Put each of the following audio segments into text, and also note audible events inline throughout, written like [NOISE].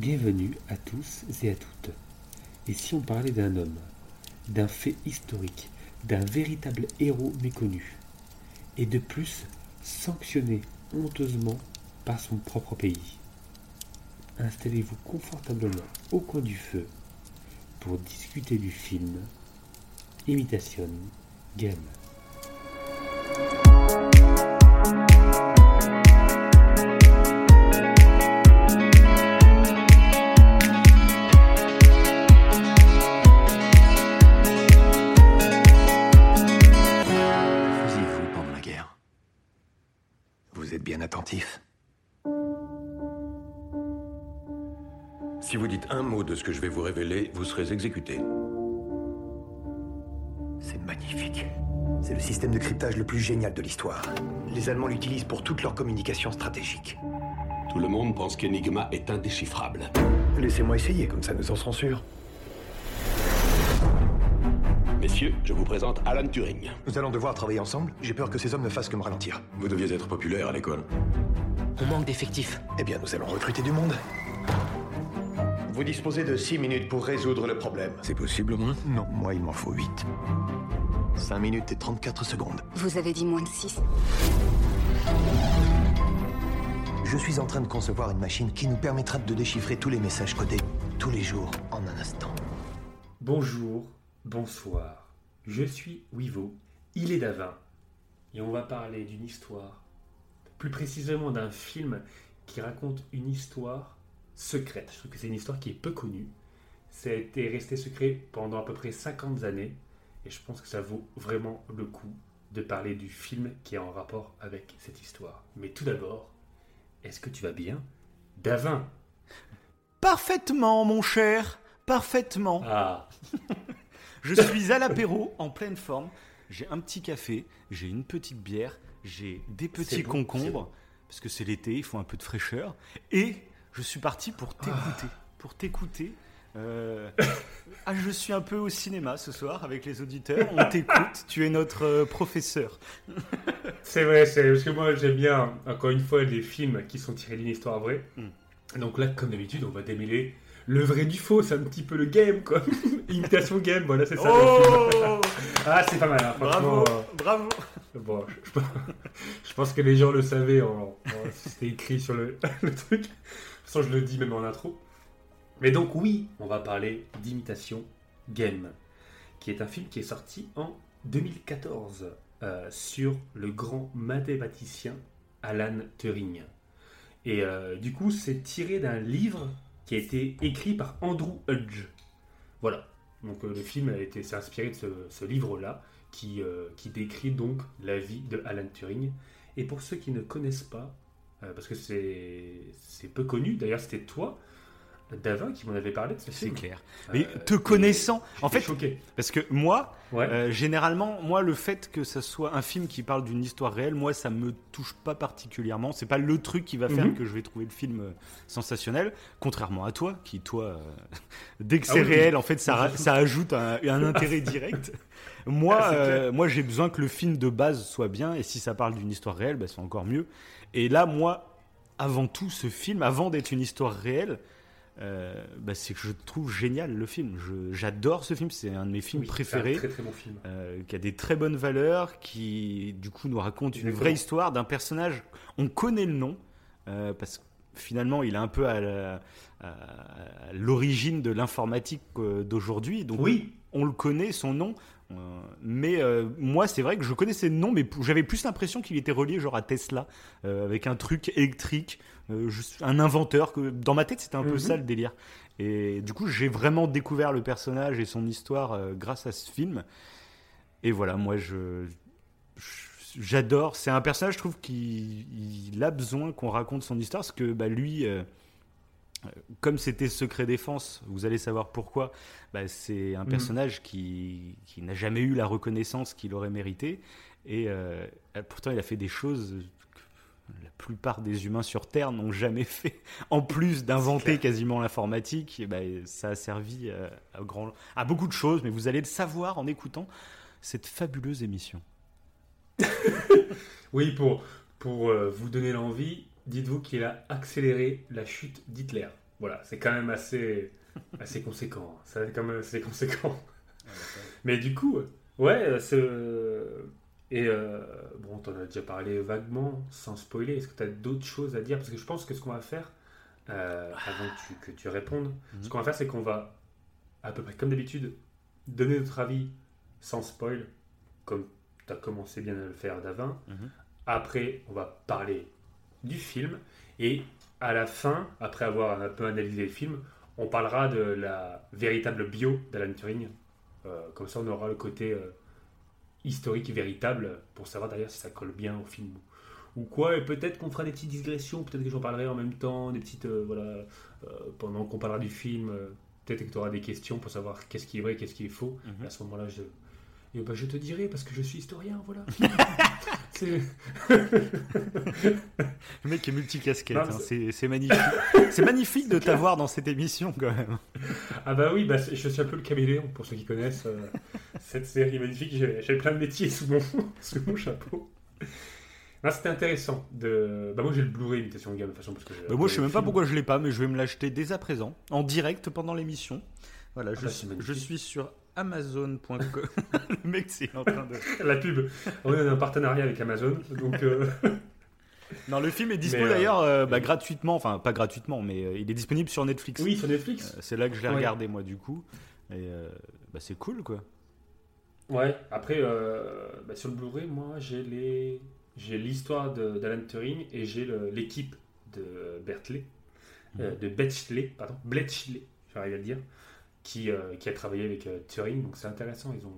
Bienvenue à tous et à toutes. Et si on parlait d'un homme, d'un fait historique, d'un véritable héros méconnu, et de plus sanctionné honteusement par son propre pays Installez-vous confortablement au coin du feu pour discuter du film Imitation Game. De ce que je vais vous révéler, vous serez exécuté. C'est magnifique. C'est le système de cryptage le plus génial de l'histoire. Les Allemands l'utilisent pour toute leur communication stratégique. Tout le monde pense qu'Enigma est indéchiffrable. Laissez-moi essayer, comme ça nous en serons sûrs. Messieurs, je vous présente Alan Turing. Nous allons devoir travailler ensemble. J'ai peur que ces hommes ne fassent que me ralentir. Vous deviez être populaire à l'école. On manque d'effectifs. Eh bien, nous allons recruter du monde. Vous disposez de 6 minutes pour résoudre le problème. C'est possible au moins Non, moi, il m'en faut 8. 5 minutes et 34 secondes. Vous avez dit moins de 6. Je suis en train de concevoir une machine qui nous permettra de déchiffrer tous les messages codés, tous les jours, en un instant. Bonjour, bonsoir. Je suis Wivo, il est Davin, et on va parler d'une histoire, plus précisément d'un film qui raconte une histoire secrète. Je trouve que c'est une histoire qui est peu connue. Ça a été resté secret pendant à peu près 50 années, et je pense que ça vaut vraiment le coup de parler du film qui est en rapport avec cette histoire. Mais tout d'abord, est-ce que tu vas bien? Davin Parfaitement, mon cher, parfaitement. Ah, [LAUGHS] Je suis à l'apéro, en pleine forme. J'ai un petit café, j'ai une petite bière, j'ai des petits bon, concombres, bon. parce que c'est l'été, il faut un peu de fraîcheur. Et je suis parti pour t'écouter. Pour t'écouter. Euh, [LAUGHS] Ah, je suis un peu au cinéma ce soir avec les auditeurs. On t'écoute, tu es notre euh, professeur. [LAUGHS] C'est vrai, c'est parce que moi j'aime bien, encore une fois, les films qui sont tirés d'une histoire vraie. Mm. Donc là, comme d'habitude, on va démêler le vrai du faux, c'est un petit peu le game, quoi. [LAUGHS] Imitation game, voilà, c'est ça. Oh Ah, c'est pas mal, hein. Bravo, bravo. euh, bon, je, pense que les gens le savaient, en- en- c'était écrit sur le, le truc. Façon, je le dis même en intro. Mais donc, oui, on va parler d'imitation game, qui est un film qui est sorti en 2014 euh, sur le grand mathématicien Alan Turing. Et euh, du coup, c'est tiré d'un livre qui a été écrit par Andrew Hudge. Voilà. Donc euh, le film a été s'est inspiré de ce, livre-là qui, qui décrit donc la vie de Alan Turing. Et pour ceux qui ne connaissent pas, parce que c'est c'est peu connu, d'ailleurs c'était toi, Davin, qui m'en avait parlé de ce C'est film. clair. Euh, Mais te connaissant, en fait, choqué. parce que moi, Ouais. Euh, généralement, moi, le fait que ça soit un film qui parle d'une histoire réelle, moi, ça me touche pas particulièrement. C'est pas le truc qui va faire Mhm. que je vais trouver le film euh, sensationnel. Contrairement à toi, qui toi, euh, [LAUGHS] dès que Ah c'est oui. réel, en fait, ça, [LAUGHS] ça ajoute un, un intérêt direct. Moi, Ah, c'est euh, moi, j'ai besoin que le film de base soit bien, et si ça parle d'une histoire réelle, bah, c'est encore mieux. Et là, moi, avant tout, ce film, avant d'être une histoire réelle. euh, bah, c'est que je trouve génial le film. J'adore ce film, c'est un de mes films Oui, préférés un très très bon film. euh, qui a des très bonnes valeurs, qui du coup nous raconte une vraie histoire d'un personnage. On connaît le nom euh, parce que finalement il est un peu à l'origine de l'informatique d'aujourd'hui. Donc Oui, on le connaît son nom. Euh, mais euh, moi, c'est vrai que je connaissais le nom, mais j'avais plus l'impression qu'il était relié genre à Tesla, euh, avec un truc électrique, euh, juste un inventeur. Que dans ma tête, c'était un peu Mhm. ça le délire. Et du coup, j'ai vraiment découvert le personnage et son histoire grâce à ce film. Et voilà, moi, je j'adore. C'est un personnage, je trouve, qui il a besoin qu'on raconte son histoire, parce que bah, lui. Comme c'était Secret Défense, vous allez savoir pourquoi. Bah, c'est un Mhm. personnage qui, qui n'a jamais eu la reconnaissance qu'il aurait mérité. Et euh, pourtant, il a fait des choses que la plupart des humains sur Terre n'ont jamais [LAUGHS] fait. En plus d'inventer quasiment l'informatique, et bah, ça a servi euh, à, grand, à beaucoup de choses. Mais vous allez le savoir en écoutant cette fabuleuse émission. [LAUGHS] oui, pour, pour euh, vous donner l'envie, dites-vous qu'il a accéléré la chute d'Hitler. voilà, c'est quand même assez, assez conséquent. C'est quand même assez conséquent. Mais du coup, ouais, c'est. Et euh, bon, t'en as déjà parlé vaguement, sans spoiler. Est-ce que tu as d'autres choses à dire? Parce que je pense que ce qu'on va faire, euh, avant que tu, que tu répondes, ce qu'on va faire, c'est qu'on va, à peu près comme d'habitude, donner notre avis sans spoil, comme tu as commencé bien à le faire d'avant. Mhm. Après, on va parler du film. Et à la fin, après avoir un peu analysé le film, on parlera de la véritable bio d'Alan Turing. Euh, comme ça, on aura le côté euh, historique et véritable pour savoir d'ailleurs si ça colle bien au film ou quoi. Et peut-être qu'on fera des petites digressions, peut-être que j'en parlerai en même temps, des petites. euh, voilà, euh, pendant qu'on parlera du film, peut-être que tu auras des questions pour savoir qu'est-ce qui est vrai, qu'est-ce qui est faux. Mhm. Et à ce moment-là, je. Et ben, je te dirai parce que je suis historien, voilà. [LAUGHS] Le mec est multicasquette, hein, c'est- magnifique. c'est magnifique de t'avoir dans cette émission quand même. Ah bah oui, bah, je suis un peu le caméléon pour ceux qui connaissent euh, cette série magnifique. J'ai plein de métiers sous mon, [LAUGHS] sous mon chapeau. C'était intéressant. De... Bah moi j'ai le Blu-ray imitation de gamme de façon parce que Bah, moi je sais même pas pourquoi je l'ai pas, mais je vais me l'acheter dès à présent, en direct pendant l'émission. Voilà, je, bah, je suis sur Amazon.com. [LAUGHS] Le mec c'est en train de. La pub. On est en partenariat avec Amazon, donc euh, Non, le film est dispo euh, d'ailleurs euh, bah, gratuitement, enfin pas gratuitement, mais euh, il est disponible sur Netflix. oui sur Netflix. Euh, c'est là que je l'ai Ouais. regardé moi du coup. Et euh, bah, c'est cool quoi. Ouais. Après euh, bah, sur le Blu-ray, moi j'ai les j'ai l'histoire de- d'Alan Turing et j'ai l'équipe de Bertley, euh, de Bletchley, pardon, Bletchley, j'arrive à le dire, qui, euh, qui a travaillé avec euh, Turing, donc c'est intéressant. Ils ont,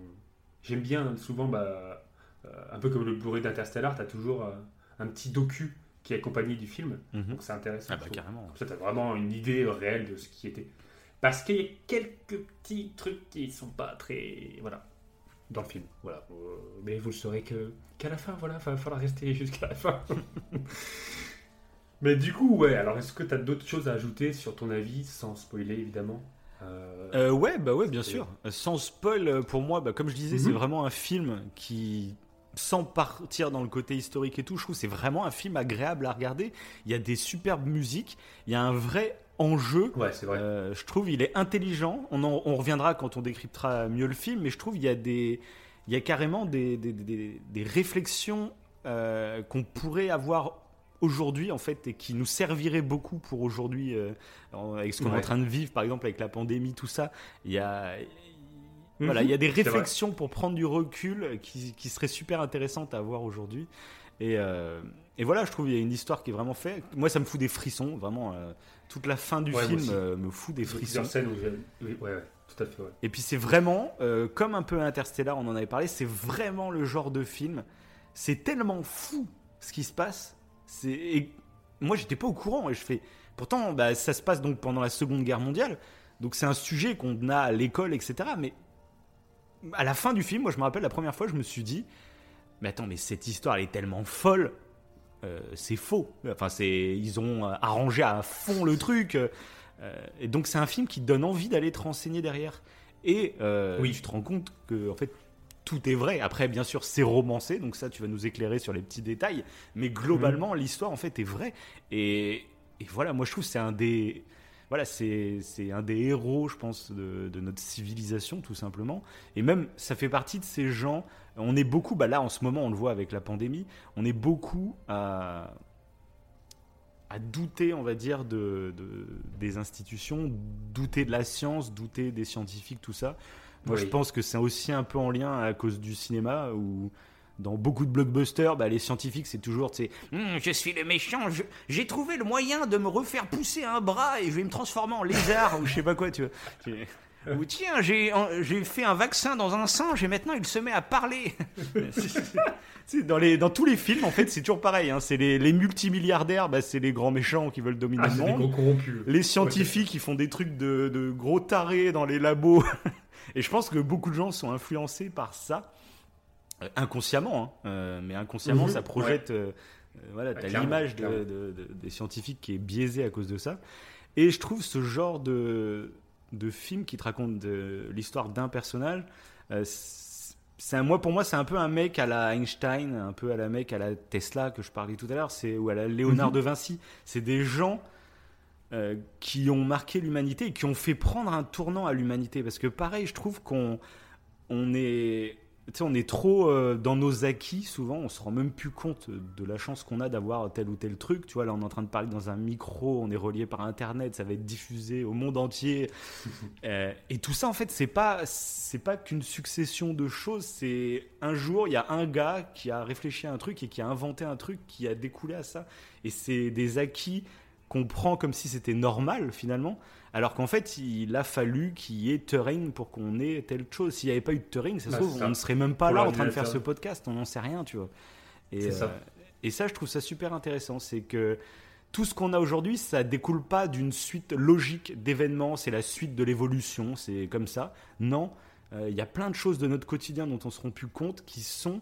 j'aime bien souvent, bah, euh, un peu comme le Blu-ray d'Interstellar, t'as toujours euh, un petit docu qui est accompagné du film, Mhm. donc c'est intéressant. Ah bah carrément. Comme ça, t'as vraiment une idée réelle de ce qui était. Parce qu'il y a quelques petits trucs qui sont pas très. Voilà. Dans le film. Voilà. Mais vous le saurez que qu'à la fin, voilà. Il va falloir rester [LAUGHS] jusqu'à la fin. [LAUGHS] mais du coup, ouais. Alors, est-ce que tu as d'autres choses à ajouter sur ton avis, sans spoiler évidemment? Euh, Euh, ouais, bah ouais, bien sûr. Euh, Sans spoil, pour moi, bah, comme je disais, Mhm. c'est vraiment un film qui, sans partir dans le côté historique et tout, je trouve c'est vraiment un film agréable à regarder. Il y a des superbes musiques, il y a un vrai enjeu. Ouais, c'est vrai. Euh, je trouve il est intelligent. On, en- on reviendra quand on décryptera mieux le film, mais je trouve il y a des, il y a carrément des, des, des- des réflexions euh, qu'on pourrait avoir aujourd'hui en fait et qui nous serviraient beaucoup pour aujourd'hui euh, avec ce qu'on est en train de vivre, par exemple avec la pandémie, tout ça. Il y a Mhm. voilà, il y a des réflexions pour prendre du recul qui, qui seraient super intéressantes à voir aujourd'hui. Et, euh, et voilà, je trouve qu'il y a une histoire qui est vraiment faite. Moi, ça me fout des frissons, vraiment. euh, toute la fin du Ouais, film euh, me fout des frissons. scènes où j'ai- oui, ouais, ouais, tout à fait. Et puis c'est vraiment, euh, comme un peu Interstellar, on en avait parlé, c'est vraiment le genre de film. C'est tellement fou ce qui se passe. C'est moi j'étais pas au courant et je fais. Pourtant, bah, ça se passe donc pendant la Seconde Guerre mondiale, donc c'est un sujet qu'on a à l'école, etc. Mais à la fin du film, moi je me rappelle la première fois, je me suis dit, mais attends, mais cette histoire elle est tellement folle. euh, c'est faux. Enfin, c'est ils ont euh, arrangé à fond le truc. euh, et donc c'est un film qui donne envie d'aller te renseigner derrière. Et euh, Oui. tu te rends compte que en fait tout est vrai. Après, bien sûr, c'est romancé, donc ça, tu vas nous éclairer sur les petits détails. Mais globalement, l'histoire en fait est vraie. Et, voilà, moi je trouve que c'est un des voilà, c'est un des héros, je pense, de, notre civilisation, tout simplement. Et même, ça fait partie de ces gens. On est beaucoup, bah là en ce moment, on le voit avec la pandémie, on est beaucoup à à douter, on va dire, de- des institutions, douter de la science, douter des scientifiques, tout ça. Moi, Oui. je pense que c'est aussi un peu en lien à cause du cinéma, où dans beaucoup de blockbusters, bah, les scientifiques, c'est toujours, tu sais, Hum, je suis le méchant, j'ai trouvé le moyen de me refaire pousser un bras et je vais me transformer en lézard, ou je sais pas quoi, tu vois. [LAUGHS] Ou tiens, j'ai j'ai fait un vaccin dans un singe et maintenant il se met à parler. [LAUGHS] Dans, les, dans tous les films, en fait, c'est toujours pareil. hein. C'est les, les multimilliardaires, bah, c'est les grands méchants qui veulent dominer Ah, le des monde. gros corrompus. Les scientifiques, qui font des trucs de, de gros tarés dans les labos. [LAUGHS] Et je pense que beaucoup de gens sont influencés par ça, Euh, inconsciemment. hein. Euh, mais inconsciemment, Mhm, ça projette. euh, euh, voilà, t'as l'image de- clairement. de- de- des scientifiques qui est biaisée à cause de ça. Et je trouve ce genre de, de film qui te raconte l'histoire d'un personnage. euh, c'est un, moi, pour moi, c'est un peu un mec à la Einstein, un peu à la mec à la Tesla que je parlais tout à l'heure, c'est ou à la Léonard Mhm. de Vinci. C'est des gens euh, qui ont marqué l'humanité et qui ont fait prendre un tournant à l'humanité. Parce que pareil, je trouve qu'on on est, on est trop euh, dans nos acquis souvent, on se rend même plus compte de la chance qu'on a d'avoir tel ou tel truc. Tu vois, là on est en train de parler dans un micro, on est relié par internet, ça va être diffusé au monde entier. [LAUGHS] Euh, et tout ça en fait, c'est pas c'est pas qu'une succession de choses, c'est un jour il y a un gars qui a réfléchi à un truc et qui a inventé un truc qui a découlé à ça. Et c'est des acquis qu'on prend comme si c'était normal finalement, alors qu'en fait il a fallu qu'il y ait Turing pour qu'on ait telle chose. S'il n'y avait pas eu de Turing, ça se Bah, trouve, ça. on ne serait même pas Pour là en train de faire ce podcast, on n'en sait rien, tu vois. Et, C'est ça. euh, et ça, je trouve ça super intéressant, c'est que tout ce qu'on a aujourd'hui, ça découle pas d'une suite logique d'événements, c'est la suite de l'évolution, c'est comme ça. Non, euh, il y a plein de choses de notre quotidien dont on se rend plus compte qui sont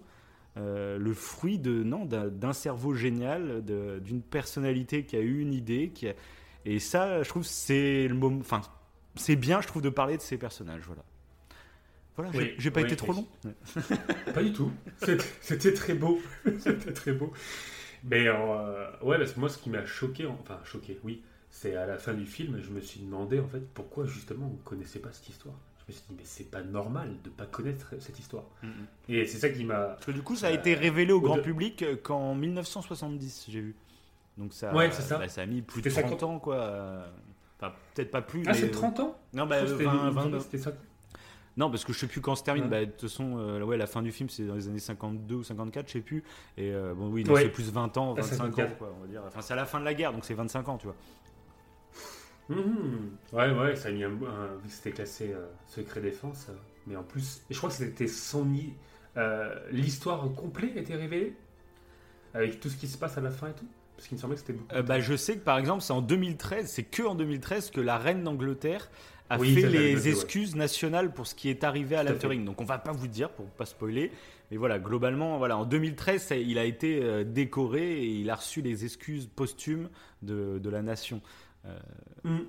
euh, le fruit de non d'un cerveau génial, d'une personnalité qui a eu une idée, qui a- et ça, je trouve, c'est le moment. Enfin, c'est bien, je trouve, de parler de ces personnages. Voilà. Voilà, j'ai- Oui, j'ai pas oui, été trop long. [LAUGHS] Pas du tout. C'était- C'était très beau. [LAUGHS] C'était très beau. Mais euh, ouais, parce que moi, ce qui m'a choqué, enfin choqué, oui, c'est à la fin du film, je me suis demandé en fait pourquoi justement on connaissait pas cette histoire. Je me suis dit, mais c'est pas normal de pas connaître cette histoire. Et c'est ça qui m'a. Parce que du coup, ça a été révélé au grand au-de- public euh, qu'en 1970, j'ai vu. Donc ça, Ouais, ça. bah, ça a mis plus de C'était 30 ans, quoi. euh, Enfin, peut-être pas plus. Ah, mais- c'est 30 ans Non, bah, Je crois que 20, c'était- il me 20, semblait que c'était ça. Non, parce que je sais plus quand se termine. Ouais. Bah, de toute façon, euh, ouais, la fin du film, c'est dans les années 52 ou 54, je sais plus. Et euh, bon, oui, donc Ouais. c'est plus 20 ans, Ah, 25 ans, 54. quoi, on va dire. Enfin, c'est à la fin de la guerre, donc c'est 25 ans, tu vois. Mhm. Ouais, ouais, ça a mis un, un- vu que c'était classé euh, secret défense. euh, mais en plus, et je crois que c'était son. i- euh, L'histoire complète était révélée Avec tout ce qui se passe à la fin et tout Parce qu'il me semblait que c'était beaucoup. Euh, bah, je sais que par exemple, c'est en 2013, c'est que en 2013 que la reine d'Angleterre a Oui, fait les noté, ouais. excuses nationales pour ce qui est arrivé à fait. Turing. Donc on va pas vous dire pour pas spoiler, mais voilà, globalement, voilà, en 2013, ça- il a été décoré et il a reçu les excuses posthumes de, de la nation. Euh, Mhm.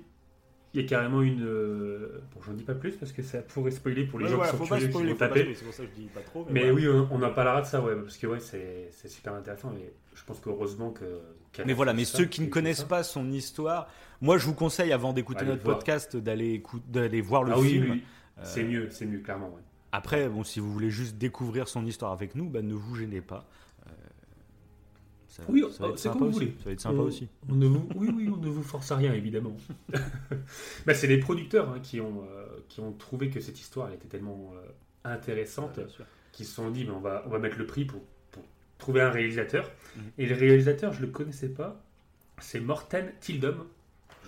Il y a carrément une. euh, Bon, j'en dis pas plus parce que ça pourrait spoiler pour les ouais, gens voilà, qui faut sont pas curieux qui vont pas taper. spoiler, c'est pour ça que je dis pas trop. Mais voilà. oui, on, on en parlera de ça, ouais, parce que ouais, c'est super intéressant. Et je pense qu'heureusement que. Mais a voilà, mais ça, ceux qui ne connaissent ça. pas son histoire, moi je vous conseille avant d'écouter Allez notre voir. podcast d'aller voir le Ah film. oui, oui. Euh, c'est mieux, c'est mieux, clairement. Ouais. Après, bon, si vous voulez juste découvrir son histoire avec nous, bah, ne vous gênez pas. Euh, ça, Oui, ça va oh, être c'est sympa comme vous aussi. voulez. Ça va être sympa On- aussi. On ne vous, oui, oui, on ne vous force à rien, évidemment. [LAUGHS] bah, c'est les producteurs hein, qui, ont, euh, qui ont trouvé que cette histoire elle était tellement euh, intéressante sûr. qu'ils se sont dit mais on, va, on va mettre le prix pour, pour trouver un réalisateur. Mhm. Et le réalisateur, je ne le connaissais pas, c'est Morten Tildum.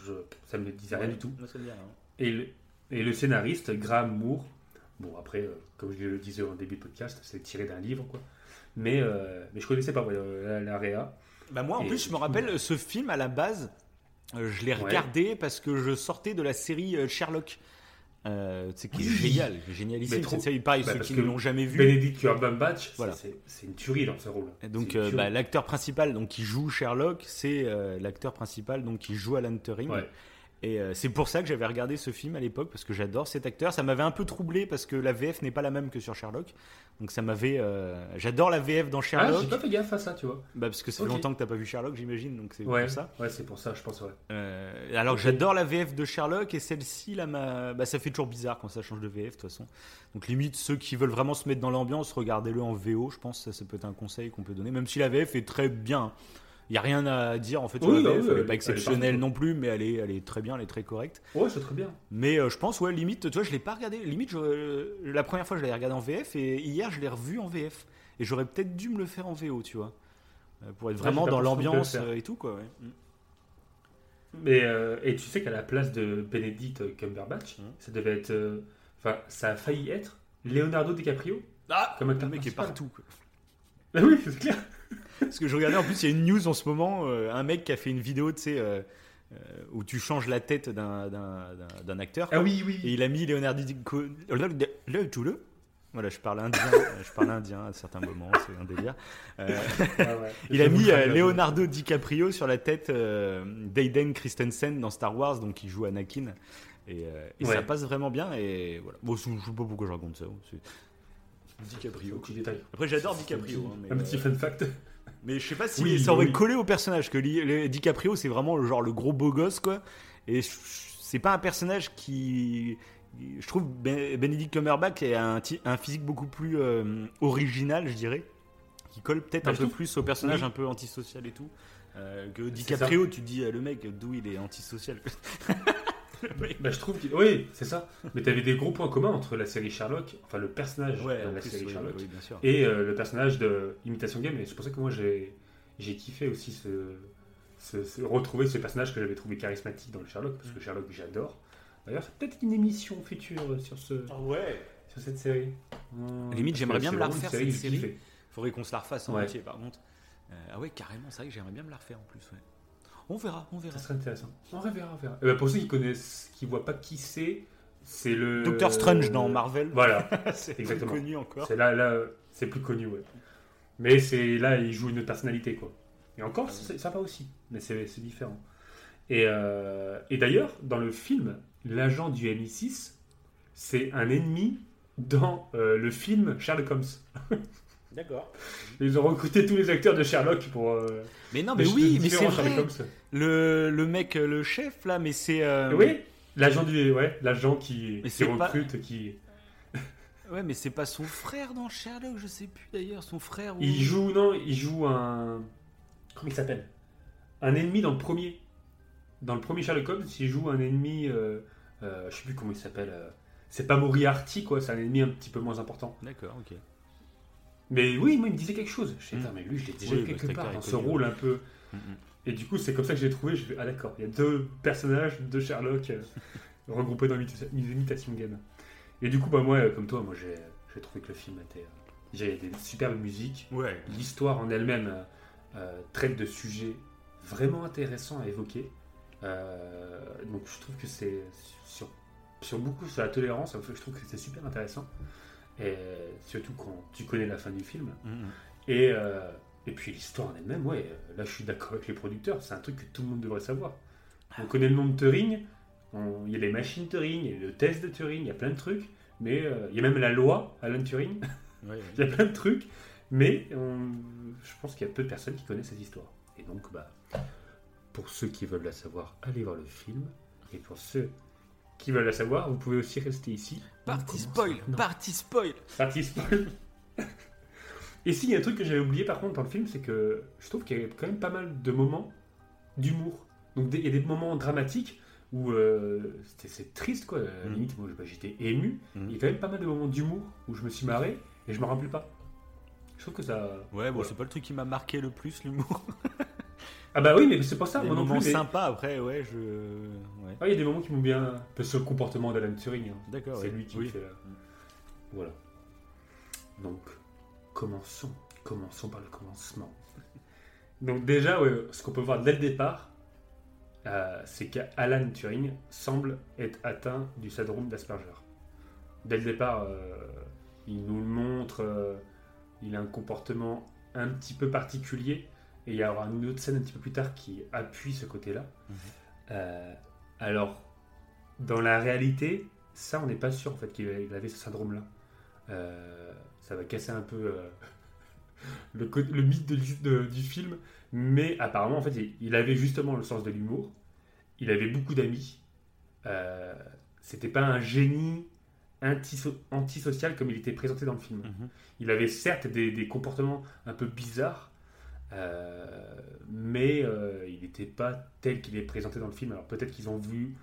Je, ça ne me disait rien du tout. Rien. Et le, et le scénariste, Graham Moore. Bon, après, euh, comme je le disais en début de podcast, c'est tiré d'un livre, quoi. Mais, euh, mais je connaissais pas euh, la, la réa. Bah, moi, en Et plus, je me rappelle, ce film, à la base, euh, je l'ai Ouais. regardé parce que je sortais de la série euh, Sherlock. Euh, c'est qui est génial, génialissime trop. cette série. Pareil, Bah, ceux qui ne l'ont jamais vu. Benedict Cumberbatch, Voilà. c'est une tuerie dans ce rôle. Et Donc euh, bah, l'acteur principal donc qui joue Sherlock, c'est euh, l'acteur principal donc qui joue Alan Turing. Ouais. Et euh, c'est pour ça que j'avais regardé ce film à l'époque parce que j'adore cet acteur. Ça m'avait un peu troublé parce que la VF n'est pas la même que sur Sherlock. Donc ça m'avait. euh, J'adore la VF dans Ah, Sherlock. j'ai pas fait gaffe à ça, tu vois. bah, parce que c'est Ok. longtemps que t'as pas vu Sherlock, j'imagine. Donc c'est Ouais, pour ça. ouais c'est pour ça, je pense, ouais. Euh, alors que j'adore la VF de Sherlock et celle-ci là, bah, ça fait toujours bizarre quand ça change de VF de toute façon. Donc limite ceux qui veulent vraiment se mettre dans l'ambiance, regardez-le en VO. Je pense ça, ça peut être un conseil qu'on peut donner, même si la VF est très bien. Il y a rien à dire en fait sur Oui, la ah VF. oui, elle est elle- pas elle est exceptionnelle non plus, mais elle est, elle est très bien, elle est très correcte. Ouais, c'est très bien. Mais euh, je pense ouais limite, tu vois, je l'ai pas regardé. Limite, je- euh, la première fois je l'ai regardé en VF et hier je l'ai revu en VF. Et j'aurais peut-être dû me le faire en VO, tu vois, Euh, pour être vraiment dans le l'ambiance et tout quoi. ouais. Mm. Mais, euh, et tu sais qu'à la place de Benedict Cumberbatch, Mhm. ça devait être. euh, Enfin, ça a failli être Leonardo DiCaprio. Ah, Comme le acteur mec est principal. partout. Quoi. Ah oui, c'est clair. Parce que je regardais, en plus, il y a une news en ce moment, euh, un mec qui a fait une vidéo, tu sais, euh, euh, où tu changes la tête d'un- d'un d'un- d'un acteur. Ah quoi. oui, oui. Et il a mis Leonardo DiCaprio. Le tout le. Voilà, je parle indien, je parle indien à certains moments, c'est un délire. Euh, ouais. [LAUGHS] il a mis euh, Leonardo DiCaprio sur la tête euh, d'Aiden Christensen dans Star Wars, donc il joue Anakin. Et, et Ouais. ça passe vraiment bien. Et voilà. Bon, je je sais pas pourquoi je raconte ça. c'est- DiCaprio. Petit détail. Après, j'adore DiCaprio. petit- hein, mais, Un petit euh, fun fact. Mais je sais pas si Oui, ça aurait oui. collé au personnage. Que DiCaprio, c'est vraiment le genre le gros beau gosse, quoi. Et c'est pas un personnage qui. Je trouve Ben- Benedict Cumberbatch a un, physique beaucoup plus euh, original, je dirais. Qui colle peut-être Bah, un peu plus au personnage oui. un peu antisocial et tout. Euh, que DiCaprio, tu dis, le mec, d'où il est antisocial. [LAUGHS] [LAUGHS] Bah, je trouve qu'il. Oui, c'est ça. Mais t'avais des gros points communs entre la série Sherlock, enfin le personnage Ouais, de la plus, série oui, Sherlock, oui, bien sûr. et euh, le personnage de Imitation Game. Et c'est pour ça que moi j'ai j'ai kiffé aussi ce, ce- ce- retrouver ce personnage que j'avais trouvé charismatique dans le Sherlock, parce que Sherlock j'adore. D'ailleurs, c'est peut-être une émission future sur, ce, ouais. sur cette série. Hum, Limite, j'aimerais bien me la refaire, que cette série. Faudrait qu'on se la refasse en Ouais. entier, par contre. Euh, ah ouais, carrément, c'est vrai que j'aimerais bien me la refaire en plus. Ouais. On verra, on verra. Ça serait intéressant. On verra, on verra. Et bah, pour ceux qui connaissent, qui voient pas qui c'est, c'est le. Doctor Strange dans Marvel. Voilà. [LAUGHS] c'est exactement. plus connu encore. C'est là, là, c'est plus connu, ouais. Mais c'est là, il joue une autre personnalité, quoi. Et encore, c'est sympa aussi, mais c'est c'est différent. Et, euh, et d'ailleurs, dans le film, l'agent du MI6, c'est un ennemi dans euh, le film Sherlock Holmes. [LAUGHS] D'accord. Ils ont recruté tous les acteurs de Sherlock pour. euh, Mais non, mais oui, mais c'est vrai. Sherlock Holmes. Le, le mec, le chef là, mais c'est. euh, Oui, l'agent du, ouais, l'agent qui, qui pas- recrute, qui. [LAUGHS] Ouais, mais c'est pas son frère dans Sherlock, je sais plus d'ailleurs, son frère. Ou... Il joue, non, il joue un. Comment il s'appelle? Un ennemi dans le premier. Dans le premier Sherlock Holmes, il joue un ennemi. Euh, euh, je sais plus comment il s'appelle. euh, c'est pas Moriarty, quoi, c'est un ennemi un petit peu moins important. D'accord, ok. Mais oui, moi, il me disait quelque chose. Je sais Mm. pas, mais lui, je l'ai déjà Oui, vu bah, quelque part dans ce rôle ouais. un peu. Mm, mm. Et du coup, c'est comme ça que j'ai trouvé. Je fais, ah d'accord, il y a deux personnages de Sherlock euh, regroupés dans une imita- une imitation game. Et du coup, bah, moi, euh, comme toi, moi, j'ai j'ai trouvé que le film était. Déjà, il y a des superbes musiques. Ouais. L'histoire en elle-même euh, euh, traite de sujets vraiment intéressants à évoquer. Euh, donc je trouve que c'est sur, sur beaucoup sur la tolérance, je trouve que c'est super intéressant. Et surtout quand tu connais la fin du film. Mm, mm. Et, euh, et puis l'histoire en elle-même, ouais, euh, là je suis d'accord avec les producteurs, c'est un truc que tout le monde devrait savoir. On connaît le nom de Turing, il y a les machines Turing, il y a le test de Turing, il y a plein de trucs, mais euh, il y a même la loi Alan Turing. [LAUGHS] Ouais, ouais. Il y a plein de trucs, mais on- je pense qu'il y a peu de personnes qui connaissent cette histoire. Et donc, bah, pour ceux qui veulent la savoir, allez voir le film. Et pour ceux qui veulent la savoir, vous pouvez aussi rester ici. Commence spoil, party spoil. Party spoil. [LAUGHS] Et si, il y a un truc que j'avais oublié par contre dans le film, c'est que je trouve qu'il y a quand même pas mal de moments d'humour. Donc des- il y a des moments dramatiques où euh, c'est- triste quoi. À la Mm. limite, moi bah, j'étais ému. Mm. Il y a quand même pas mal de moments d'humour où je me suis marré et je me rappelle pas. Je trouve que ça. Ouais, bon, Voilà. c'est pas le truc qui m'a marqué le plus, l'humour. [LAUGHS] Ah bah oui, mais c'est pas ça, Des moi non plus. mais- sympas après, ouais, je. Ouais. Ah, il y a des moments qui m'ont bien. Peu sur le comportement d'Alan Turing. hein. D'accord, C'est ouais. lui qui Oui. fait la- Voilà. Donc, commençons. Commençons par le commencement. Donc, déjà, ouais, ce qu'on peut voir dès le départ, euh, c'est qu'Alan Turing semble être atteint du syndrome d'Asperger. Dès le départ, euh, il nous le montre, euh, il a un comportement un petit peu particulier, et il y aura une autre scène un petit peu plus tard qui appuie ce côté-là. Mhm. Euh, alors, dans la réalité, ça, on n'est pas sûr en fait qu'il il avait ce syndrome-là. Euh, ça va casser un peu euh, [LAUGHS] le, mythe de- de- du film, mais apparemment, en fait, il, il avait justement le sens de l'humour. Il avait beaucoup d'amis. C'était pas un génie antiso- antisocial comme il était présenté dans le film. Mhm. Il avait certes des, des comportements un peu bizarres, mais euh, il n'était pas tel qu'il est présenté dans le film. Alors peut-être qu'ils ont voulu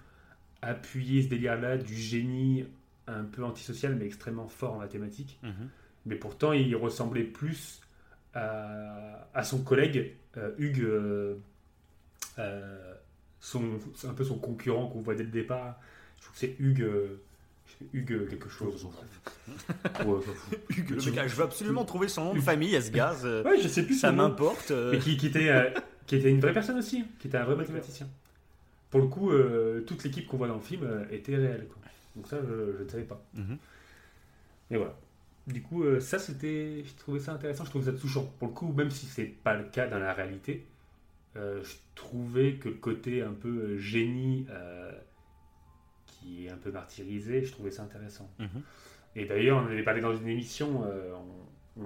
appuyer ce délire-là du génie un peu antisocial, mais extrêmement fort en mathématiques. Mhm. Mais pourtant, il ressemblait plus à, à son collègue euh, Hugues, euh, euh, son, un peu son concurrent qu'on voit dès le départ. Je trouve que c'est Hugues, euh, Hugues quelque chose. [LAUGHS] Hugues, le Tu- mec, je veux absolument trouver son nom de famille à ce gaz. Ouais, je sais plus ça m'importe. euh, Mais qui, qui était, euh, qui était une vraie personne aussi, qui était un vrai mathématicien. Pour le coup, euh, toute l'équipe qu'on voit dans le film était réelle. quoi. Donc ça, je, je ne savais pas. Mhm. Et voilà. Du coup, ça, c'était... Je trouvais ça intéressant, je trouvais ça touchant. Pour le coup, même si c'est pas le cas dans la réalité, je trouvais que le côté un peu génie qui est un peu martyrisé, je trouvais ça intéressant. Mhm. Et d'ailleurs, on avait parlé dans une émission, euh, on,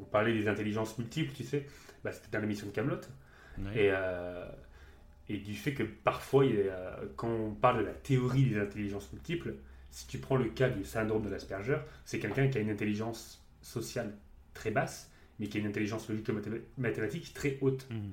on parlait des intelligences multiples, tu sais, bah, c'était dans l'émission de Camelot. Et, euh, et du fait que parfois, il y a- quand on parle de la théorie des intelligences multiples, si tu prends le cas du syndrome de l'Asperger, c'est quelqu'un qui a une intelligence sociale très basse, mais qui a une intelligence logico-mathématique très haute. Mhm.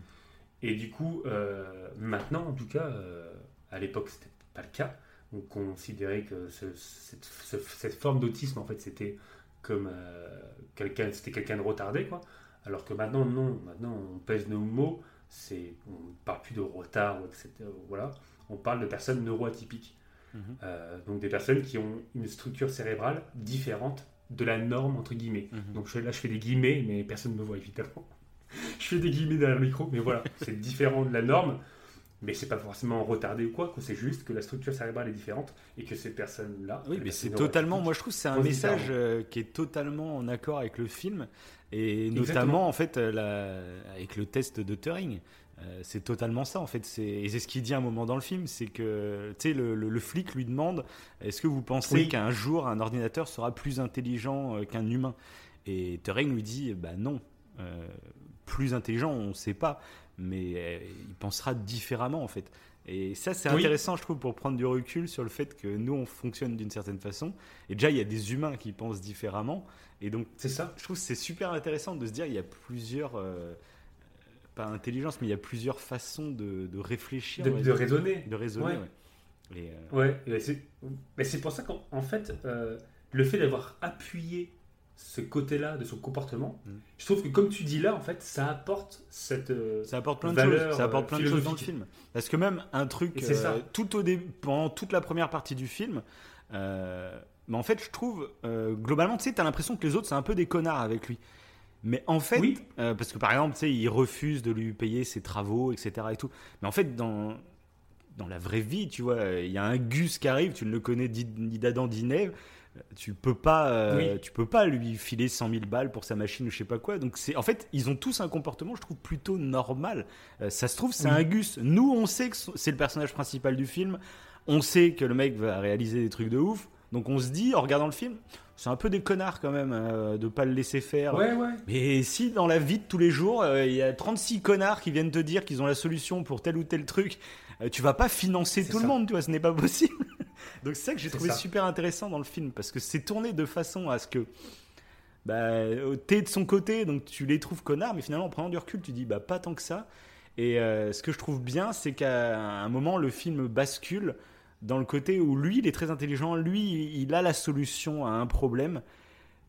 Et du coup, euh, maintenant, en tout cas, euh, à l'époque, c'était pas le cas. On considérait que ce- cette, ce- cette forme d'autisme, en fait, c'était comme euh, quelqu'un, c'était quelqu'un de retardé, quoi. Alors que maintenant, non. Maintenant, on pèse nos mots. C'est, on ne parle plus de retard, etc. Voilà. On parle de personnes neuroatypiques. Mhm. Euh, donc des personnes qui ont une structure cérébrale différente de la norme entre guillemets. Mhm. Donc je, là, je fais des guillemets, mais personne ne me voit évidemment. [LAUGHS] je fais des guillemets derrière le micro, mais voilà, [LAUGHS] c'est différent de la norme. Mais c'est pas forcément retardé ou quoi, c'est juste que la structure cérébrale est différente et que ces personnes-là. Oui, les mais c'est totalement. Moi, je trouve que c'est un message euh, qui est totalement en accord avec le film et Exactement. notamment en fait euh, la- avec le test de Turing. Euh, c'est totalement ça en fait. Et c'est ce qu'il dit à un moment dans le film, c'est que tu sais le, le- le flic lui demande est-ce que vous pensez Oui. qu'un jour un ordinateur sera plus intelligent euh, qu'un humain? Et Turing lui dit bah non, Euh, plus intelligent on ne sait pas, mais euh, il pensera différemment en fait. Et ça, c'est Oui. intéressant, je trouve, pour prendre du recul sur le fait que nous, on fonctionne d'une certaine façon. Et déjà, il y a des humains qui pensent différemment. Et donc, C'est ça. je trouve que c'est super intéressant de se dire il y a plusieurs, euh, pas intelligence, mais il y a plusieurs façons de, de réfléchir, De, raisonner. de raisonner. Ouais. ouais. Euh, Ouais, mais c'est pour ça qu'en en fait, euh, le fait d'avoir appuyé ce côté-là de son comportement, Mm. je trouve que comme tu dis là, en fait, ça apporte cette. euh, Ça apporte plein de choses. Ça apporte plein de choses dans le film. Parce que même un truc ça. euh, tout au début, pendant toute la première partie du film, euh, mais en fait, je trouve globalement, tu sais, t'as l'impression que les autres c'est un peu des connards avec lui. Mais en fait, Oui. parce que par exemple, tu sais, il refuse de lui payer ses travaux, etc. Et tout. Mais en fait, dans dans la vraie vie, tu vois, il y a un Gus qui arrive, tu ne le connais ni ni d'Adam ni d'Ève, tu peux pas, euh, Oui. tu peux pas lui filer 100 000 balles pour sa machine ou je sais pas quoi. Donc c'est, en fait, ils ont tous un comportement, je trouve plutôt normal. Euh, ça se trouve, c'est Oui. un Gus. Nous, on sait que c'est le personnage principal du film. On sait que le mec va réaliser des trucs de ouf. Donc on se dit, en regardant le film, c'est un peu des connards quand même euh, de pas le laisser faire. Ouais, ouais. Mais si dans la vie de tous les jours, euh, il y a 36 connards qui viennent te dire qu'ils ont la solution pour tel ou tel truc, tu vas pas financer tout le monde, tu vois, ce n'est pas possible. [LAUGHS] Donc c'est ça que j'ai trouvé ça. super intéressant dans le film, parce que c'est tourné de façon à ce que bah, euh, t'es de son côté, donc tu les trouves connards, mais finalement en prenant du recul, tu dis bah pas tant que ça. Et euh, ce que je trouve bien, c'est qu'à un moment, le film bascule dans le côté où lui, il est très intelligent, lui, il a la solution à un problème.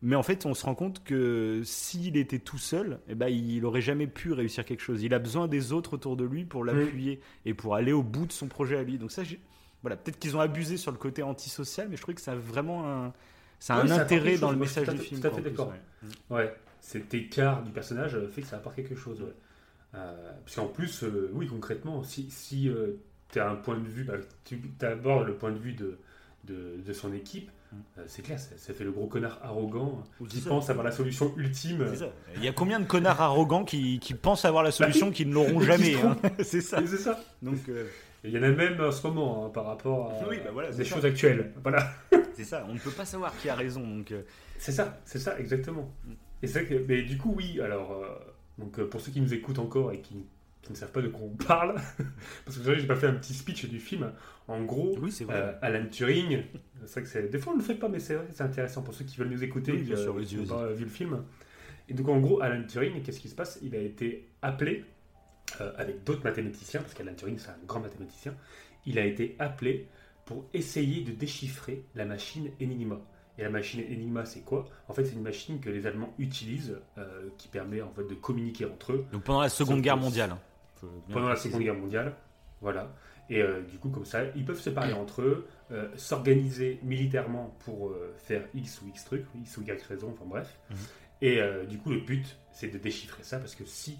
Mais en fait, on se rend compte que s'il était tout seul, eh ben, il aurait jamais pu réussir quelque chose. Il a besoin des autres autour de lui pour l'appuyer et pour aller au bout de son projet à lui. Donc ça, voilà, peut-être qu'ils ont abusé sur le côté antisocial, mais je trouvais que ça a vraiment un, ça a un ça intérêt dans le message du film. tout à quoi, fait en plus, d'accord. ouais. Ouais, cet écart du personnage euh, fait que ça apporte quelque chose. Ouais. Euh, parce qu'en plus, euh, oui, concrètement, si, si tu as un point de vue, bah, tu abordes le point de vue de, de, de son équipe, Mm. euh, c'est clair, ça, ça fait le gros connard arrogant qui ça. pense avoir la solution ultime. Il y a combien de connards arrogants qui, qui pensent avoir la solution, qui ne l'auront [LAUGHS] jamais hein. [LAUGHS] C'est ça. Ça. Donc euh, Il y en a même en ce moment hein, par rapport à Oui, bah voilà, c'est des ça. choses actuelles. Voilà. [LAUGHS] c'est ça. On ne peut pas savoir qui a raison. Donc euh, C'est ça, c'est ça, exactement. Mm. Et que, mais du coup, oui, alors, donc, pour ceux qui nous écoutent encore et qui, qui ne savent pas de quoi on parle, [LAUGHS] parce que vous savez, j'ai pas fait un petit speech du film. En gros, oui, c'est vrai. euh, Alan Turing, c'est vrai que c'est, des fois on ne le fait pas, mais c'est vrai, c'est intéressant pour ceux qui veulent nous écouter Oui, bien sûr, euh, vas-y, qui n'ont pas vu le film. Et donc, en gros, Alan Turing, qu'est-ce qui se passe? Il a été appelé, euh, avec d'autres mathématiciens, parce qu'Alan Turing, c'est un grand mathématicien, il a été appelé pour essayer de déchiffrer la machine Enigma. Et la machine Enigma, c'est quoi? En fait, c'est une machine que les Allemands utilisent, euh, qui permet en fait de communiquer entre eux Donc pendant la Seconde Guerre mondiale. hein. Bien pendant la. Seconde Guerre mondiale. Voilà. Et euh, du coup, comme ça, ils peuvent se parler entre eux, euh, s'organiser militairement pour euh, faire X ou X truc, X ou Y raison, enfin bref. Mhm. Et du coup, le but, c'est de déchiffrer ça, parce que si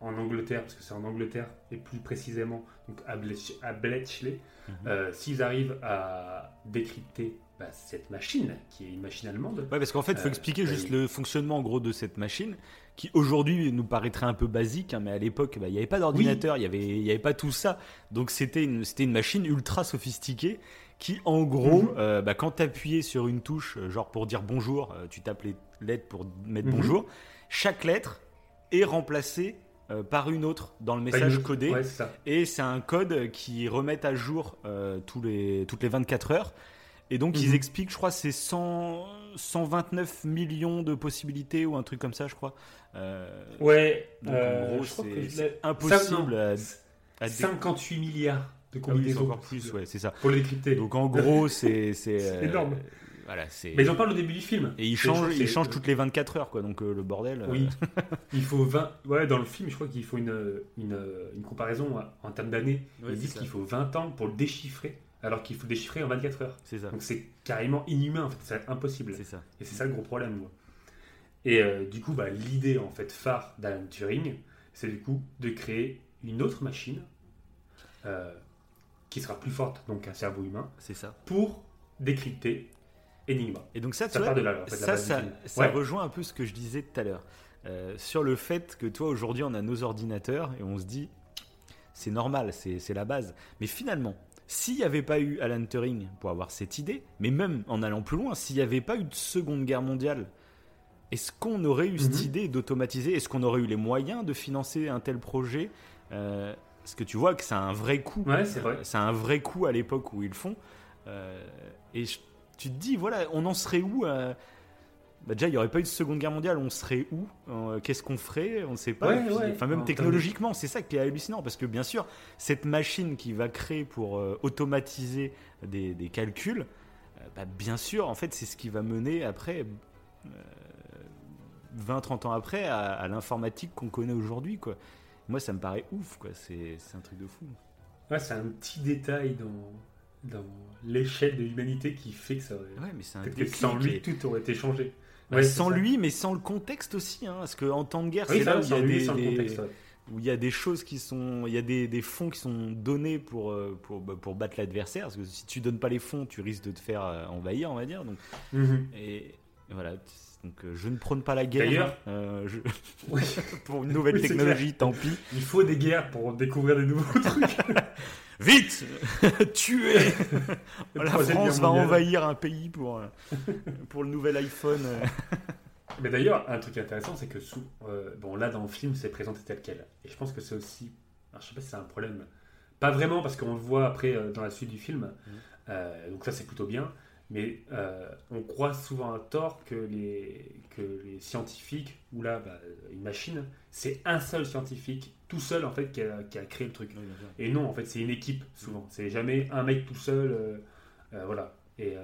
en Angleterre, parce que c'est en Angleterre, et plus précisément donc à, Bletch- à Bletchley, Mhm. s'ils arrivent à décrypter bah, cette machine, qui est une machine allemande, Ouais, parce qu'en fait, il faut expliquer bah, juste le fonctionnement en gros de cette machine, qui aujourd'hui nous paraîtrait un peu basique, hein, mais à l'époque, bah, il n'y avait pas d'ordinateur, il n'y avait, il y avait pas tout ça. Donc c'était une, c'était une machine ultra sophistiquée qui en gros, Mhm. euh, bah, quand tu appuyais sur une touche, euh, genre pour dire bonjour, euh, tu tapes les lettres pour mettre Mhm. bonjour, chaque lettre est remplacée euh, par une autre dans le message codé. Ouais, c'est ça. Et c'est un code qui remet à jour tous les, toutes les 24 heures. Et donc, ils Mhm. expliquent, je crois, c'est 100 129 millions de possibilités ou un truc comme ça, je crois. Euh, Ouais, donc, euh, en gros, je crois c'est impossible ça, à, à dé- 58 milliards de Ah oui, combinaisons. encore plus, ouais, c'est ça. Pour le décrypter. Donc, en gros, [LAUGHS] c'est. C'est C'est énorme. Voilà. Mais ils en parlent au début du film. Et ils changent, ils changent toutes les 24 heures, quoi. Donc, euh, le bordel. euh, Oui, [LAUGHS] il faut 20. Ouais, dans le film, je crois qu'il faut une, une, une comparaison en termes d'années. Ouais, Ils disent qu'il faut 20 ans pour le déchiffrer, alors qu'il faut le déchiffrer en 24 heures. c'est ça. Donc c'est carrément inhumain, en fait, c'est impossible. C'est ça. Et c'est ça le gros problème. Moi. Et euh, du coup, bah, l'idée en fait phare d'Alan Turing, c'est du coup de créer une autre machine euh, qui sera plus forte donc qu'un cerveau humain C'est ça. pour décrypter Enigma. Et donc, ça, tu Ça vois, de là, en fait, la ça, Ouais. rejoint un peu ce que je disais tout à l'heure. Euh, sur le fait que toi, aujourd'hui, on a nos ordinateurs et on se dit, c'est normal, c'est c'est la base. Mais finalement, s'il n'y avait pas eu Alan Turing pour avoir cette idée, mais même en allant plus loin, s'il n'y avait pas eu de Seconde Guerre mondiale, est-ce qu'on aurait eu cette Mhm. idée d'automatiser? Est-ce qu'on aurait eu les moyens de financer un tel projet? Euh, Parce que tu vois que c'est un vrai coût. Ouais, c'est vrai. C'est un vrai coup à l'époque où ils le font. Euh, et je- tu te dis, voilà, on en serait où euh, bah Déjà, il n'y aurait pas eu de Seconde Guerre mondiale, on serait où? Qu'est-ce qu'on ferait? On ne sait pas. Ouais, Et puis, ouais. Enfin, même En technologiquement, c'est ça qui est hallucinant. Parce que bien sûr, cette machine qui va créer pour automatiser des, des calculs, bah, bien sûr, en fait, c'est ce qui va mener après. 20-30 ans après à, à l'informatique qu'on connaît aujourd'hui quoi. Moi ça me paraît ouf quoi, c'est c'est un truc de fou. Ouais, c'est un petit détail dans, dans l'échelle de l'humanité qui fait que ça aurait. Ouais mais c'est un déclic sans lui, et- tout aurait été changé. Bah, Ouais, sans lui, mais sans le contexte aussi, hein, parce qu'en temps de guerre, Oui, c'est là où il y sans a lui, des, sans le des- contexte. ouais. où il y a des choses qui sont, il y a des, des fonds qui sont donnés pour euh, pour, bah, pour battre l'adversaire, parce que si tu donnes pas les fonds, tu risques de te faire euh, envahir, on va dire. Donc Mhm. et voilà, donc euh, je ne prône pas la guerre. D'ailleurs- hein, euh, je- Oui. [LAUGHS] pour une nouvelle Oui, technologie, tant pis. Il faut des guerres pour découvrir des nouveaux trucs. [LAUGHS] Vite, [LAUGHS] tuez La France va envahir un pays pour euh, pour le nouvel iPhone. Mais d'ailleurs, un truc intéressant, c'est que sous, euh, bon là dans le film, c'est présenté tel quel. Et je pense que c'est aussi, alors, je sais pas si c'est un problème, pas vraiment parce qu'on le voit après dans la suite du film. Euh, donc ça c'est plutôt bien. Mais euh, on croit souvent à tort que les, que les scientifiques, ou là, bah, une machine, c'est un seul scientifique, tout seul en fait, qui a, qui a créé le truc. Et non, en fait, c'est une équipe souvent. C'est jamais un mec tout seul. euh, euh, voilà. Et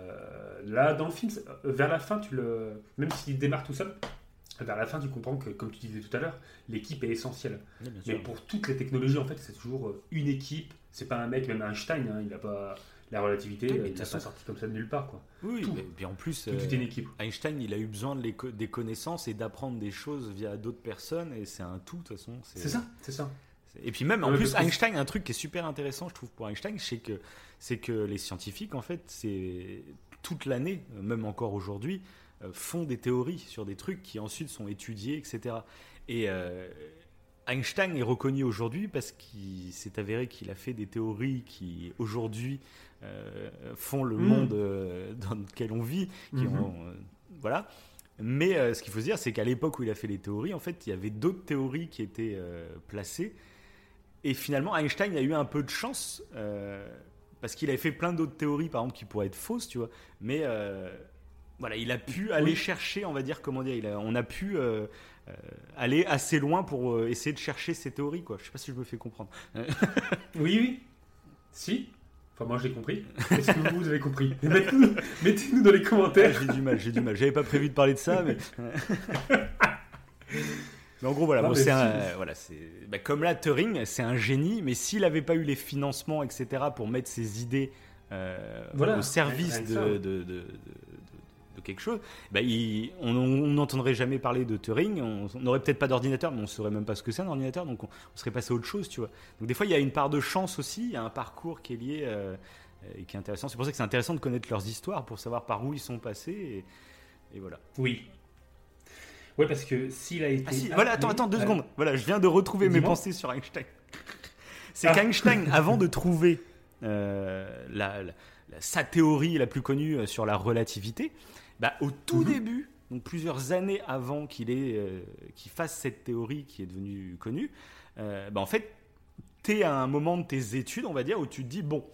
là, dans le film, vers la fin, tu le, même s'il démarre tout seul, vers la fin, tu comprends que, comme tu disais tout à l'heure, l'équipe est essentielle. Mais pour toutes les technologies, en fait, c'est toujours une équipe. C'est pas un mec, même Einstein, hein, il a pas la relativité, Oui, mais euh, il pas sorti comme ça de nulle part, quoi. Oui, Tout. mais en plus, Tout euh, est une équipe. Einstein, il a eu besoin de les co- des connaissances et d'apprendre des choses via d'autres personnes, et c'est un tout de toute façon. C'est ça, c'est ça. Et puis même en plus, Einstein, un truc qui est super intéressant, je trouve pour Einstein, c'est que que les scientifiques, en fait, c'est toute l'année, même encore aujourd'hui, euh, font des théories sur des trucs qui ensuite sont étudiés, etc. Et euh, Einstein est reconnu aujourd'hui parce qu'il s'est avéré qu'il a fait des théories qui aujourd'hui font le Mm. monde euh, dans lequel on vit, qui Mhm. ont, euh, voilà. Mais euh, ce qu'il faut se dire, c'est qu'à l'époque où il a fait les théories, en fait, il y avait d'autres théories qui étaient euh, placées. Et finalement, Einstein a eu un peu de chance euh, parce qu'il avait fait plein d'autres théories, par exemple, qui pourraient être fausses, tu vois. Mais euh, voilà, il a pu aller Oui. chercher, on va dire, comment dire, il a- on a pu euh, euh, aller assez loin pour euh, essayer de chercher ces théories, quoi. Je sais pas si je me fais comprendre. Oui, oui. Si. Enfin, moi, j'ai compris. Est-ce que vous avez compris? [LAUGHS] Mettez-nous dans les commentaires. j'ai du mal, j'ai du mal. J'avais pas prévu de parler de ça, mais. [LAUGHS] mais en gros, voilà, bon, c'est un- euh, voilà, c'est bah, comme là, Turing, c'est un génie, mais s'il avait pas eu les financements, etc., pour mettre ses idées euh, Voilà, au service de quelque chose, bah, il- on n'entendrait jamais parler de Turing. On n'aurait peut-être pas d'ordinateur, mais on saurait même pas ce que c'est un ordinateur, donc on, on serait passé à autre chose, tu vois. Donc des fois, il y a une part de chance aussi, il y a un parcours qui est lié euh, et qui est intéressant. C'est pour ça que c'est intéressant de connaître leurs histoires pour savoir par où ils sont passés. Et, et voilà. Oui. Ouais, parce que s'il a été. Ah si, voilà, attends, attends, deux euh, secondes. Voilà, je viens de retrouver mes pensées sur Einstein. [LAUGHS] C'est Ah. qu'Einstein, [LAUGHS] avant de trouver euh, la- la- la- sa théorie la plus connue euh, sur la relativité, bah, au tout début, donc plusieurs années avant qu'il euh, qu'il fasse cette théorie qui est devenue connue, euh, bah, en fait, tu es à un moment de tes études, on va dire, où tu te dis, bon,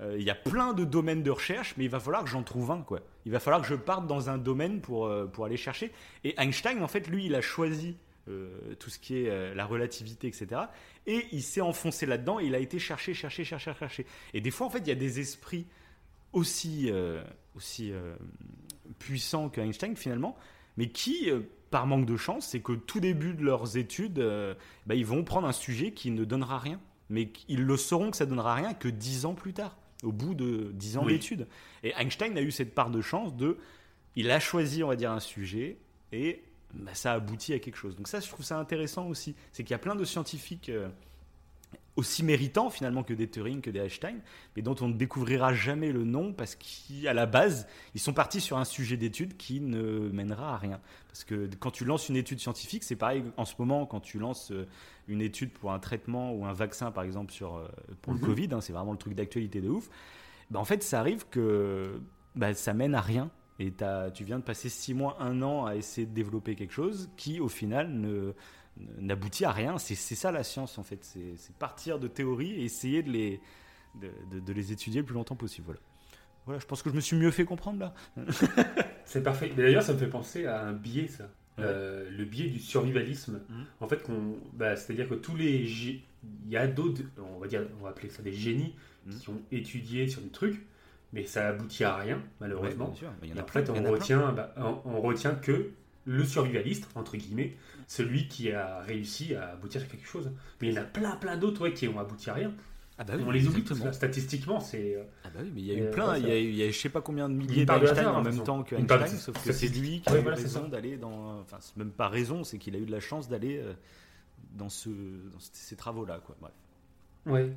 euh, il y a plein de domaines de recherche, mais il va falloir que j'en trouve un, quoi. Il va falloir que je parte dans un domaine pour, pour aller chercher. Et Einstein, en fait, lui, il a choisi euh, tout ce qui est euh, la relativité, etc. Et il s'est enfoncé là-dedans et il a été chercher, chercher, chercher, chercher. Et des fois, en fait, il y a des esprits aussi, euh, aussi puissants qu'Einstein, finalement, mais qui, euh, par manque de chance, c'est qu'au tout début de leurs études, euh, bah, ils vont prendre un sujet qui ne donnera rien. Mais ils le sauront que ça donnera rien que dix ans plus tard, au bout de dix ans Oui. d'études. Et Einstein a eu cette part de chance de. Il a choisi, on va dire, un sujet et bah, ça aboutit à quelque chose. Donc, ça, je trouve ça intéressant aussi. C'est qu'il y a plein de scientifiques euh, aussi méritants finalement que des Turing, que des Einstein, mais dont on ne découvrira jamais le nom parce qu'à la base, ils sont partis sur un sujet d'étude qui ne mènera à rien. Parce que quand tu lances une étude scientifique, c'est pareil en ce moment quand tu lances euh, une étude pour un traitement ou un vaccin, par exemple, sur, euh, pour le Mhm. Covid, hein, c'est vraiment le truc d'actualité de ouf. Bah, en fait, ça arrive que bah, ça mène à rien. Et tu viens de passer six mois, un an à essayer de développer quelque chose qui, au final, ne n'aboutit à rien. C'est ça la science, en fait. C'est partir de théories et essayer de les, de, de- de les étudier le plus longtemps possible. Voilà. Voilà, je pense que je me suis mieux fait comprendre là. [LAUGHS] C'est parfait. Mais d'ailleurs, ça me fait penser à un biais, ça. Ouais. Euh, le biais du survivalisme. Mhm. En fait, bah, c'est-à-dire que tous les, il y a d'autres, on va dire, on va appeler ça des génies Mhm. qui ont étudié sur des trucs, mais ça aboutit à rien, malheureusement. Ouais, bien sûr. Il y en Et a en plein, fait, il y en on plein. retient, bah, on, on retient que le survivaliste, entre guillemets, celui qui a réussi à aboutir à quelque chose. Mais il y en a plein, plein d'autres ouais, qui ont abouti à rien. Ah bah oui, on les oublie. Statistiquement, c'est. euh, Ah bah oui, mais il y a eu Euh, plein, il y a, eu- il y a je sais pas combien de milliers de d'Einstein hasard, en hein, même de temps que de- Einstein, sauf que c'est lui qui a eu voilà, raison d'aller dans... Enfin, c'est même pas raison, c'est qu'il a eu de la chance d'aller euh, dans, ce, dans ces ces travaux-là. quoi. Bref. Ouais.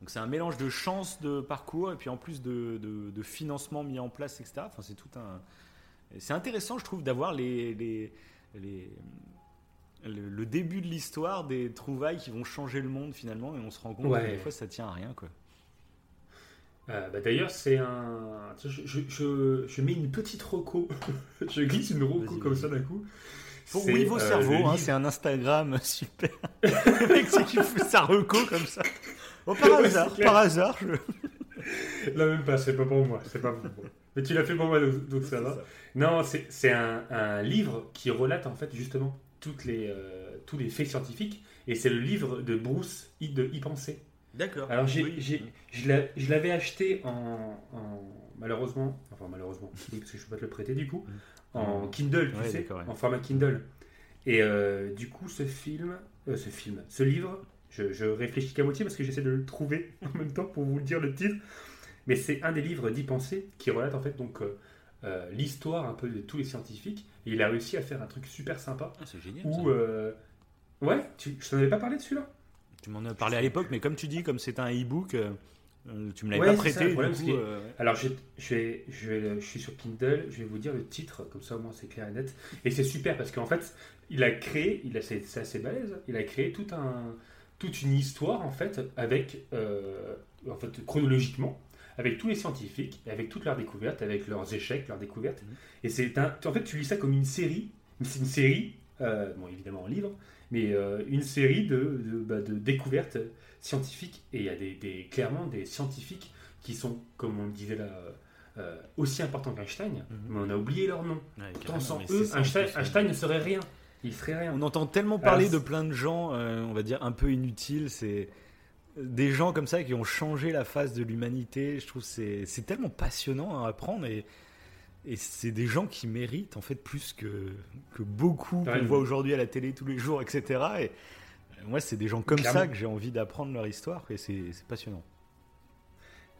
Donc c'est un mélange de chance de parcours et puis en plus de, de, de financement mis en place, etc. Enfin, c'est tout un... C'est intéressant, je trouve, d'avoir les... les, les- le, le début de l'histoire des trouvailles qui vont changer le monde finalement et on se rend compte Ouais. que des fois ça tient à rien quoi. Euh, bah, D'ailleurs, c'est un. Je, je, je, je mets une petite roco. [LAUGHS] je glisse une roco comme ça d'un coup. Pour oui, vos euh, cerveaux, hein, c'est un Instagram super. le [LAUGHS] mec, c'est qui fout sa reco comme ça. Oh, par [LAUGHS] Ouais, hasard, par hasard. Je... Là, même pas, c'est pas pour moi. C'est pas pour moi. Mais tu l'as fait pour moi, donc, donc ça va. Non, c'est un, un livre qui relate en fait justement toutes les, euh, tous les faits scientifiques. Et c'est le livre de Bruce I- de Y penser. D'accord. Alors j'ai, Oui. j'ai- je l'a- je l'avais acheté en, en- malheureusement, enfin malheureusement, parce que je peux pas te le prêter du coup, en Kindle, tu Ouais, sais, ouais. en format Kindle. Et euh, du coup, ce film, euh, ce film, ce livre, je, je réfléchis qu'à moitié parce que j'essaie de le trouver [LAUGHS] en même temps pour vous dire le titre. Mais c'est un des livres d'y penser qui relate en fait donc euh, euh, l'histoire un peu de tous les scientifiques. Et il a réussi à faire un truc super sympa Ah, c'est génial. où, ça. euh, ouais, tu, je t'en avais pas parlé de celui-là? Tu m'en as parlé à l'époque, mais comme tu dis, comme c'est un e-book, euh, euh, tu me l'avais Ouais, pas ça, prêté. problème, coup, que-. Alors, je, je, vais, je, vais- je suis sur Kindle, je vais vous dire le titre, comme ça au moins c'est clair et net. Et c'est super parce qu'en fait, il a créé, il a, c'est, c'est assez balèze, il a créé tout un, toute une histoire en fait, avec, euh, en fait, chronologiquement, avec tous les scientifiques, avec toutes leurs découvertes, avec leurs échecs, leurs découvertes. Mhm. Et c'est un, en fait, tu lis ça comme une série, c'est une série, euh, bon évidemment en livre, mais euh, une série de, de, bah, de découvertes scientifiques. Et il y a des, des- clairement des scientifiques qui sont, comme on le disait là, euh, aussi importants qu'Einstein, mais on a oublié leur nom. Ouais, Pourtant, sans eux, ça, Einstein, ne serait rien. Il serait rien. On entend tellement parler de plein de gens, on va dire un peu inutiles. C'est des gens comme ça qui ont changé la face de l'humanité. Je trouve c'est c'est tellement passionnant à apprendre et, et c'est des gens qui méritent en fait plus que, que beaucoup qu'on voit aujourd'hui à la télé tous les jours, etc. Et euh, moi, c'est des gens comme ça que j'ai envie d'apprendre leur histoire et c'est passionnant.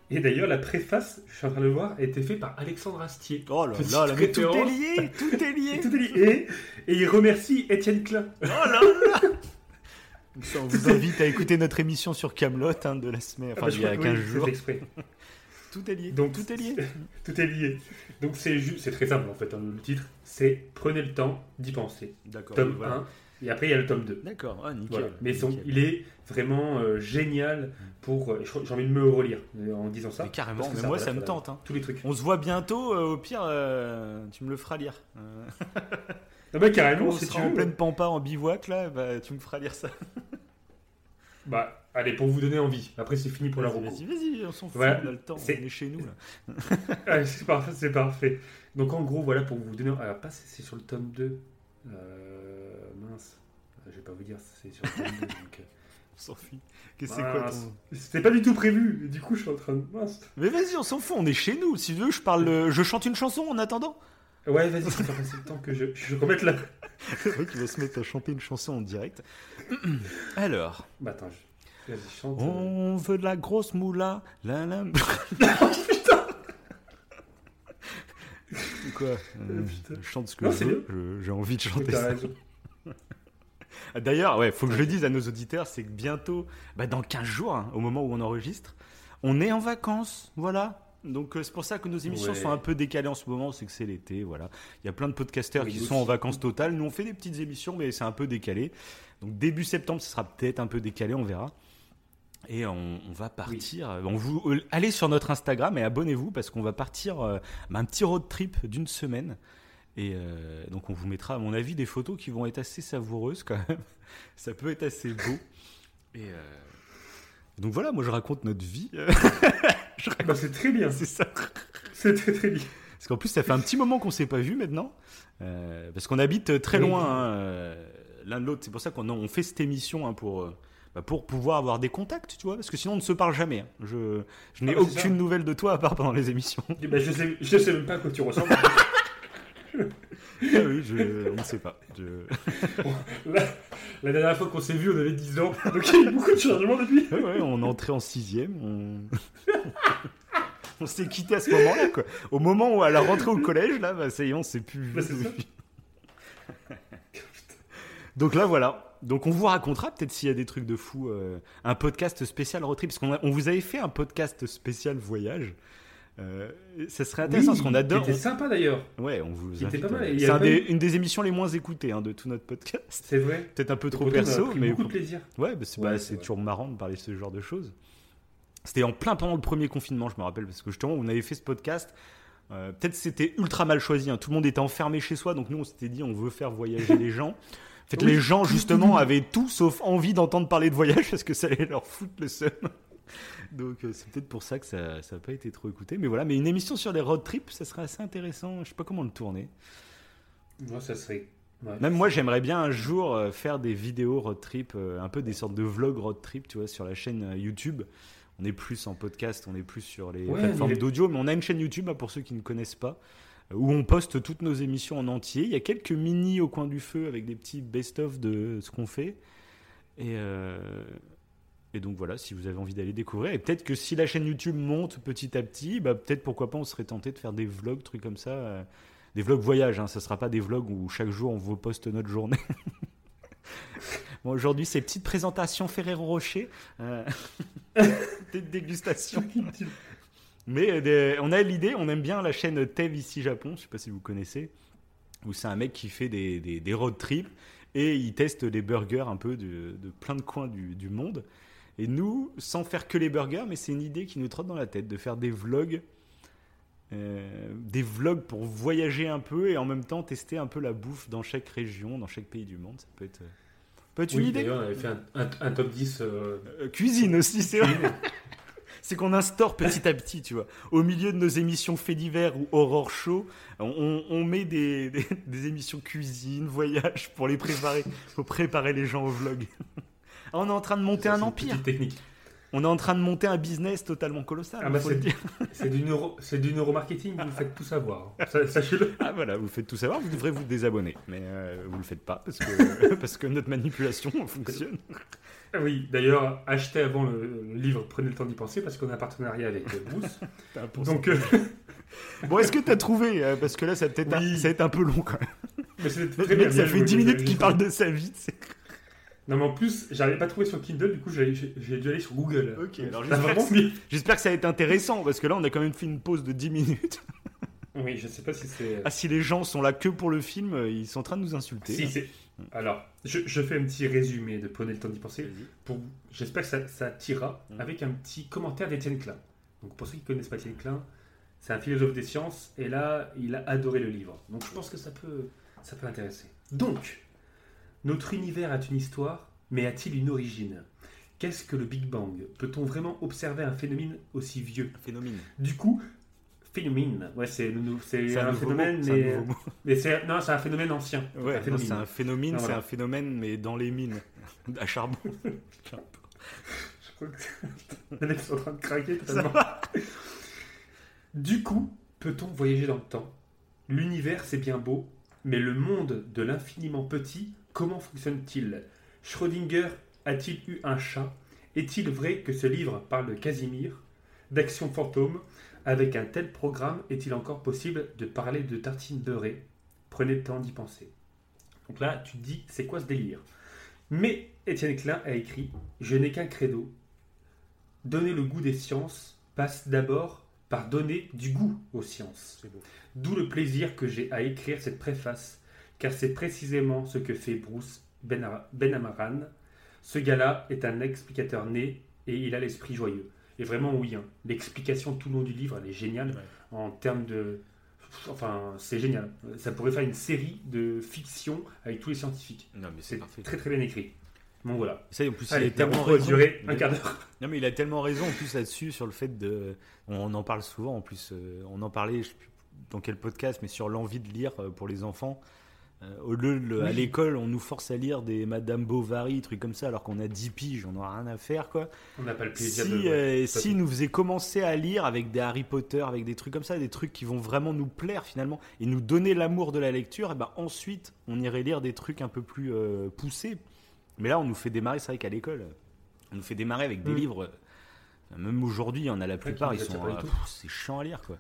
Et d'ailleurs, la préface, je suis en train de le voir, a été faite par Alexandre Astier. Oh là Petite là, là, mais tout est lié, tout est [LAUGHS] lié. Tout est lié. Et, et il remercie Étienne Klein. Oh là là [LAUGHS] ça, on vous invite à écouter notre émission sur Camelot de la semaine, enfin Ah bah, je il y a crois que 15 oui, c'est jours. exprès. Tout est lié. Donc, tout est lié. [LAUGHS] Tout est lié. Donc c'est c'est très simple en fait, hein, le titre. C'est Prenez le temps d'y penser. D'accord. Tome voilà. 1. Et après il y a le tome 2. D'accord, ah, nickel. Voilà. Mais son- nickel. il est vraiment euh, génial pour. euh, J'ai envie de me relire euh, en disant ça. Mais carrément, mais ça, moi voilà, ça me tente. hein. Tous les trucs. On se voit bientôt, euh, au pire, tu me le feras lire. [LAUGHS] Euh, Non, mais carrément, si tu en veux. pleine pampa en bivouac là, bah, tu me feras lire ça. [LAUGHS] Bah, allez, pour vous donner envie. Après, c'est fini pour la reco. vas-y, vas-y, on s'en fout, Voilà, on a le temps, on est chez nous là. [LAUGHS] Ah, c'est parfait, c'est parfait. Donc, en gros, voilà, pour vous donner. Alors, pas, c'est sur le tome 2. Euh, mince. Je vais pas vous dire, c'est sur le tome 2. [LAUGHS] Donc, euh, On s'en fout. Qu'est-ce que c'est quoi mince. ton. C'était pas du tout prévu. Du coup, je suis en train de. Mince. Mais vas-y, on s'en fout, on est chez nous. Si tu veux, je parle, euh, je chante une chanson en attendant. Ouais, vas-y, ça fait passer le temps que je, je remette là. C'est vrai qu'il va se mettre à chanter une chanson en direct. [CLEARS THROAT] Alors, Bah, attends, je... vas-y, chante. euh. on veut de la grosse moula. La la. [LAUGHS] Quoi euh, putain. Je chante ce que Non, je c'est veux. J'ai envie de [LAUGHS] chanter T'as ça. raison. Ah, D'ailleurs, ouais, faut que je le dise à nos auditeurs, c'est que bientôt, bah, dans 15 jours, hein, au moment où on enregistre, on est en vacances, voilà. Donc euh, c'est pour ça que nos émissions Ouais. sont un peu décalées en ce moment, c'est que c'est l'été, voilà. Il y a plein de podcasteurs Oui, qui sont en vacances totales. Nous on fait des petites émissions, mais c'est un peu décalé. Donc début septembre, ce sera peut-être un peu décalé, on verra. Et on, on va partir. euh, On vous, euh, allez sur notre Instagram et abonnez-vous parce qu'on va partir euh, un petit road trip d'une semaine. Et euh, donc on vous mettra, à mon avis, des photos qui vont être assez savoureuses quand même. [LAUGHS] Ça peut être assez beau. Et donc voilà, moi je raconte notre vie. [LAUGHS] Bah, c'est très bien. C'est ça. C'est très très bien. Parce qu'en plus, ça fait un petit moment qu'on s'est pas vu maintenant. Euh, parce qu'on habite très Oui. loin hein, euh, l'un de l'autre. C'est pour ça qu'on on fait cette émission hein, pour, euh, bah, pour pouvoir avoir des contacts, tu vois. Parce que sinon, on ne se parle jamais. hein. Je, je n'ai Ah, bah, aucune ça. nouvelle de toi à part pendant les émissions. Bah, je, sais, je sais même pas à quoi tu ressembles. [LAUGHS] Ah oui, je, on ne sait pas. Je- [LAUGHS] la, la dernière fois qu'on s'est vu, on avait 10 ans. Donc il y a eu beaucoup de changements depuis. Ouais, ouais, on est entré en sixième. On, [LAUGHS] on s'est quitté à ce moment-là, quoi. Au moment où à la rentrée au collège, là, bah, ça y est, on s'est plus vu Bah. [LAUGHS] Donc là, voilà. Donc on vous racontera peut-être s'il y a des trucs de fou, euh, un podcast spécial road trip, parce qu'on a- on vous avait fait un podcast spécial voyage. Euh, ça serait intéressant parce qu'on adore. C'était sympa d'ailleurs. Ouais, on vous invite, pas mal, euh, C'est un des- une des émissions les moins écoutées hein, de tout notre podcast. C'est vrai. Peut-être un peu trop perso, mais beaucoup de plaisir. Ouais, bah, c'est Ouais, bah, toujours marrant de parler de ce genre de choses. C'était en plein pendant le premier confinement, je me rappelle, parce que justement, on avait fait ce podcast. euh, Peut-être c'était ultra mal choisi. hein. Tout le monde était enfermé chez soi, donc nous, on s'était dit, on veut faire voyager les gens. En fait, Oui. les gens, justement, avaient tout sauf envie d'entendre parler de voyage parce que ça allait leur foutre le seum. [LAUGHS] Donc, euh, c'est peut-être pour ça que ça n'a pas été trop écouté. Mais voilà, mais une émission sur les road trips, ça serait assez intéressant. Je sais pas comment le tourner. Moi, ça serait. ouais. Même moi, j'aimerais bien un jour euh, faire des vidéos road trip, euh, un peu des sortes de vlogs road trip, tu vois, sur la chaîne YouTube. On est plus en podcast, on est plus sur les Ouais, plateformes mais- d'audio, mais on a une chaîne YouTube, hein, pour ceux qui ne connaissent pas, où on poste toutes nos émissions en entier. Il y a quelques mini au coin du feu avec des petits best-of de ce qu'on fait. Et, euh, et donc voilà, si vous avez envie d'aller découvrir. Et peut-être que si la chaîne YouTube monte petit à petit, bah, peut-être pourquoi pas on serait tenté de faire des vlogs, trucs comme ça. euh, des vlogs voyage, hein, ça sera pas des vlogs où chaque jour on vous poste notre journée. [LAUGHS] bon, aujourd'hui, c'est petite présentation Ferrero Rocher, euh, [LAUGHS] des dégustations. Mais euh, des- on a l'idée, on aime bien la chaîne Tev ici Japon, je sais pas si vous connaissez, où c'est un mec qui fait des, des, des road trips et il teste les burgers un peu de, plein de coins du monde. Et nous, sans faire que les burgers, mais c'est une idée qui nous trotte dans la tête de faire des vlogs, euh, des vlogs pour voyager un peu et en même temps tester un peu la bouffe dans chaque région, dans chaque pays du monde. Ça peut être, peut être une Oui, idée. d'ailleurs, on avait fait un, un- un top 10. euh, Euh, cuisine aussi, c'est vrai. [LAUGHS] C'est qu'on instaure petit à petit, tu vois. Au milieu de nos émissions faits divers ou horror show, on, on met des, des- des émissions cuisine, voyage pour les préparer, pour préparer les gens au vlog. [LAUGHS] Ah, on est en train de monter ça, un empire. technique. On est en train de monter un business totalement colossal. Ah bah, c'est dire. c'est du, neuro, c'est du neuromarketing, vous faites tout savoir. Sa- Sachez-le. Ah voilà, vous faites tout savoir, vous devrez vous désabonner. Mais euh, vous le faites pas parce que, [LAUGHS] parce que notre manipulation [LAUGHS] fonctionne. Oui, d'ailleurs, achetez avant le, le livre, prenez le temps d'y penser parce qu'on a un partenariat avec euh, Bruce. Donc, euh, [LAUGHS] Bon, est-ce que t'as trouvé euh, Parce que là, ça va Oui. ça va être un peu long quand même. mais c'est Le très mec, bien, ça bien fait joué, 10 bien minutes qu'il parle de sa vie. Non, mais en plus, j'arrivais pas à trouver sur Kindle, du coup, j'ai dû aller sur Google. Ok, alors j'espère que- mis. J'espère que ça va être intéressant parce que là, on a quand même fait une pause de 10 minutes. [LAUGHS] Oui, je sais pas si c'est. Ah, si les gens sont là que pour le film, euh, ils sont en train de nous insulter. Si, c'est. Alors, je, je fais un petit résumé de Prenez le temps d'y penser. Pour... J'espère que ça, ça tirera Mm. avec un petit commentaire d'Étienne Klein. Donc, pour ceux qui connaissent pas Étienne Klein, c'est un philosophe des sciences et là, il a adoré le livre. Donc, je pense que ça peut, ça peut intéresser. Donc, notre univers a une histoire, mais a-t-il une origine? Qu'est-ce que le Big Bang? Peut-on vraiment observer un phénomène aussi vieux? Phénomène. Du coup, phénomène, ouais, c'est un, un, phénomène, mot, un mais, c'est non, c'est un phénomène ancien. Ouais, un c'est un phénomène, c'est voilà. un phénomène, mais dans les mines [LAUGHS] à charbon. [LAUGHS] Je crois que [LAUGHS] sont en train de craquer totalement. du coup, peut-on voyager dans le temps? L'univers, c'est bien beau, mais le monde de l'infiniment petit, comment fonctionne-t-il? Schrödinger a-t-il eu un chat? Est-il vrai que ce livre parle de Casimir, d'action fantôme? Avec un tel programme, est-il encore possible de parler de tartines beurrées Prenez le temps d'y penser. Donc là, tu te dis, c'est quoi ce délire? Mais Étienne Klein a écrit Je n'ai qu'un credo. Donner le goût des sciences passe d'abord par donner du goût aux sciences. D'où le plaisir que j'ai à écrire cette préface, car c'est précisément ce que fait Bruce Benamaran. Ce gars-là est un explicateur né et il a l'esprit joyeux. Et vraiment, oui, hein, l'explication tout le long du livre, elle est géniale Ouais. en termes de. Enfin, c'est génial. Ça pourrait faire une série de fiction avec tous les scientifiques. Non, mais c'est très très bien écrit. Bon voilà. Ça, en plus, Allez, il a tellement raison. durer un quart d'heure. Non, mais il a tellement raison en plus là-dessus sur le fait de. On en parle souvent en plus. euh, on en parlait, je sais plus dans quel podcast, mais sur l'envie de lire euh, pour les enfants. Euh, au lieu de- à Oui. l'école, on nous force à lire des Madame Bovary, trucs comme ça, alors qu'on a 10 piges, on n'a rien à faire quoi. On n'a pas le plaisir Si, de. ouais, euh, si nous faisait commencer à lire avec des Harry Potter, avec des trucs comme ça, des trucs qui vont vraiment nous plaire finalement et nous donner l'amour de la lecture, et ben ensuite on irait lire des trucs un peu plus euh, poussés. Mais là, on nous fait démarrer, c'est vrai qu'à l'école, on nous fait démarrer avec des Mm. livres. euh, Même aujourd'hui, il y en a la plupart, ils sont. c'est chiant à lire quoi.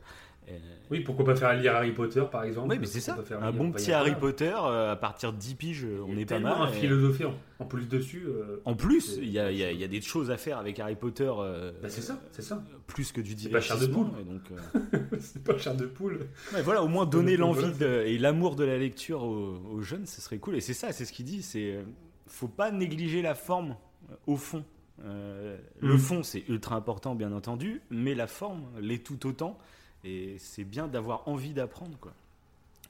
Euh, Oui, pourquoi pas faire lire Harry Potter par exemple oui, mais c'est ça. Un bon petit Harry. Potter, euh, à partir de 10 piges, on Il y a est pas mal. un philosophie en, en plus dessus. euh, En plus, il y a, il y a- il y a des choses à faire avec Harry Potter. euh, Bah, c'est ça, c'est ça. Plus que du C'est pas chair de divertissement. poule. euh, [LAUGHS] c'est pas cher de poule. Ouais, voilà, au moins donner [LAUGHS] l'envie et l'amour de la lecture aux, aux jeunes, ce serait cool. Et c'est ça, c'est ce qu'il dit. C'est euh, faut pas négliger la forme euh, au fond. Euh, Le Mm. fond, c'est ultra important, bien entendu, mais la forme l'est tout autant. Et c'est bien d'avoir envie d'apprendre, quoi.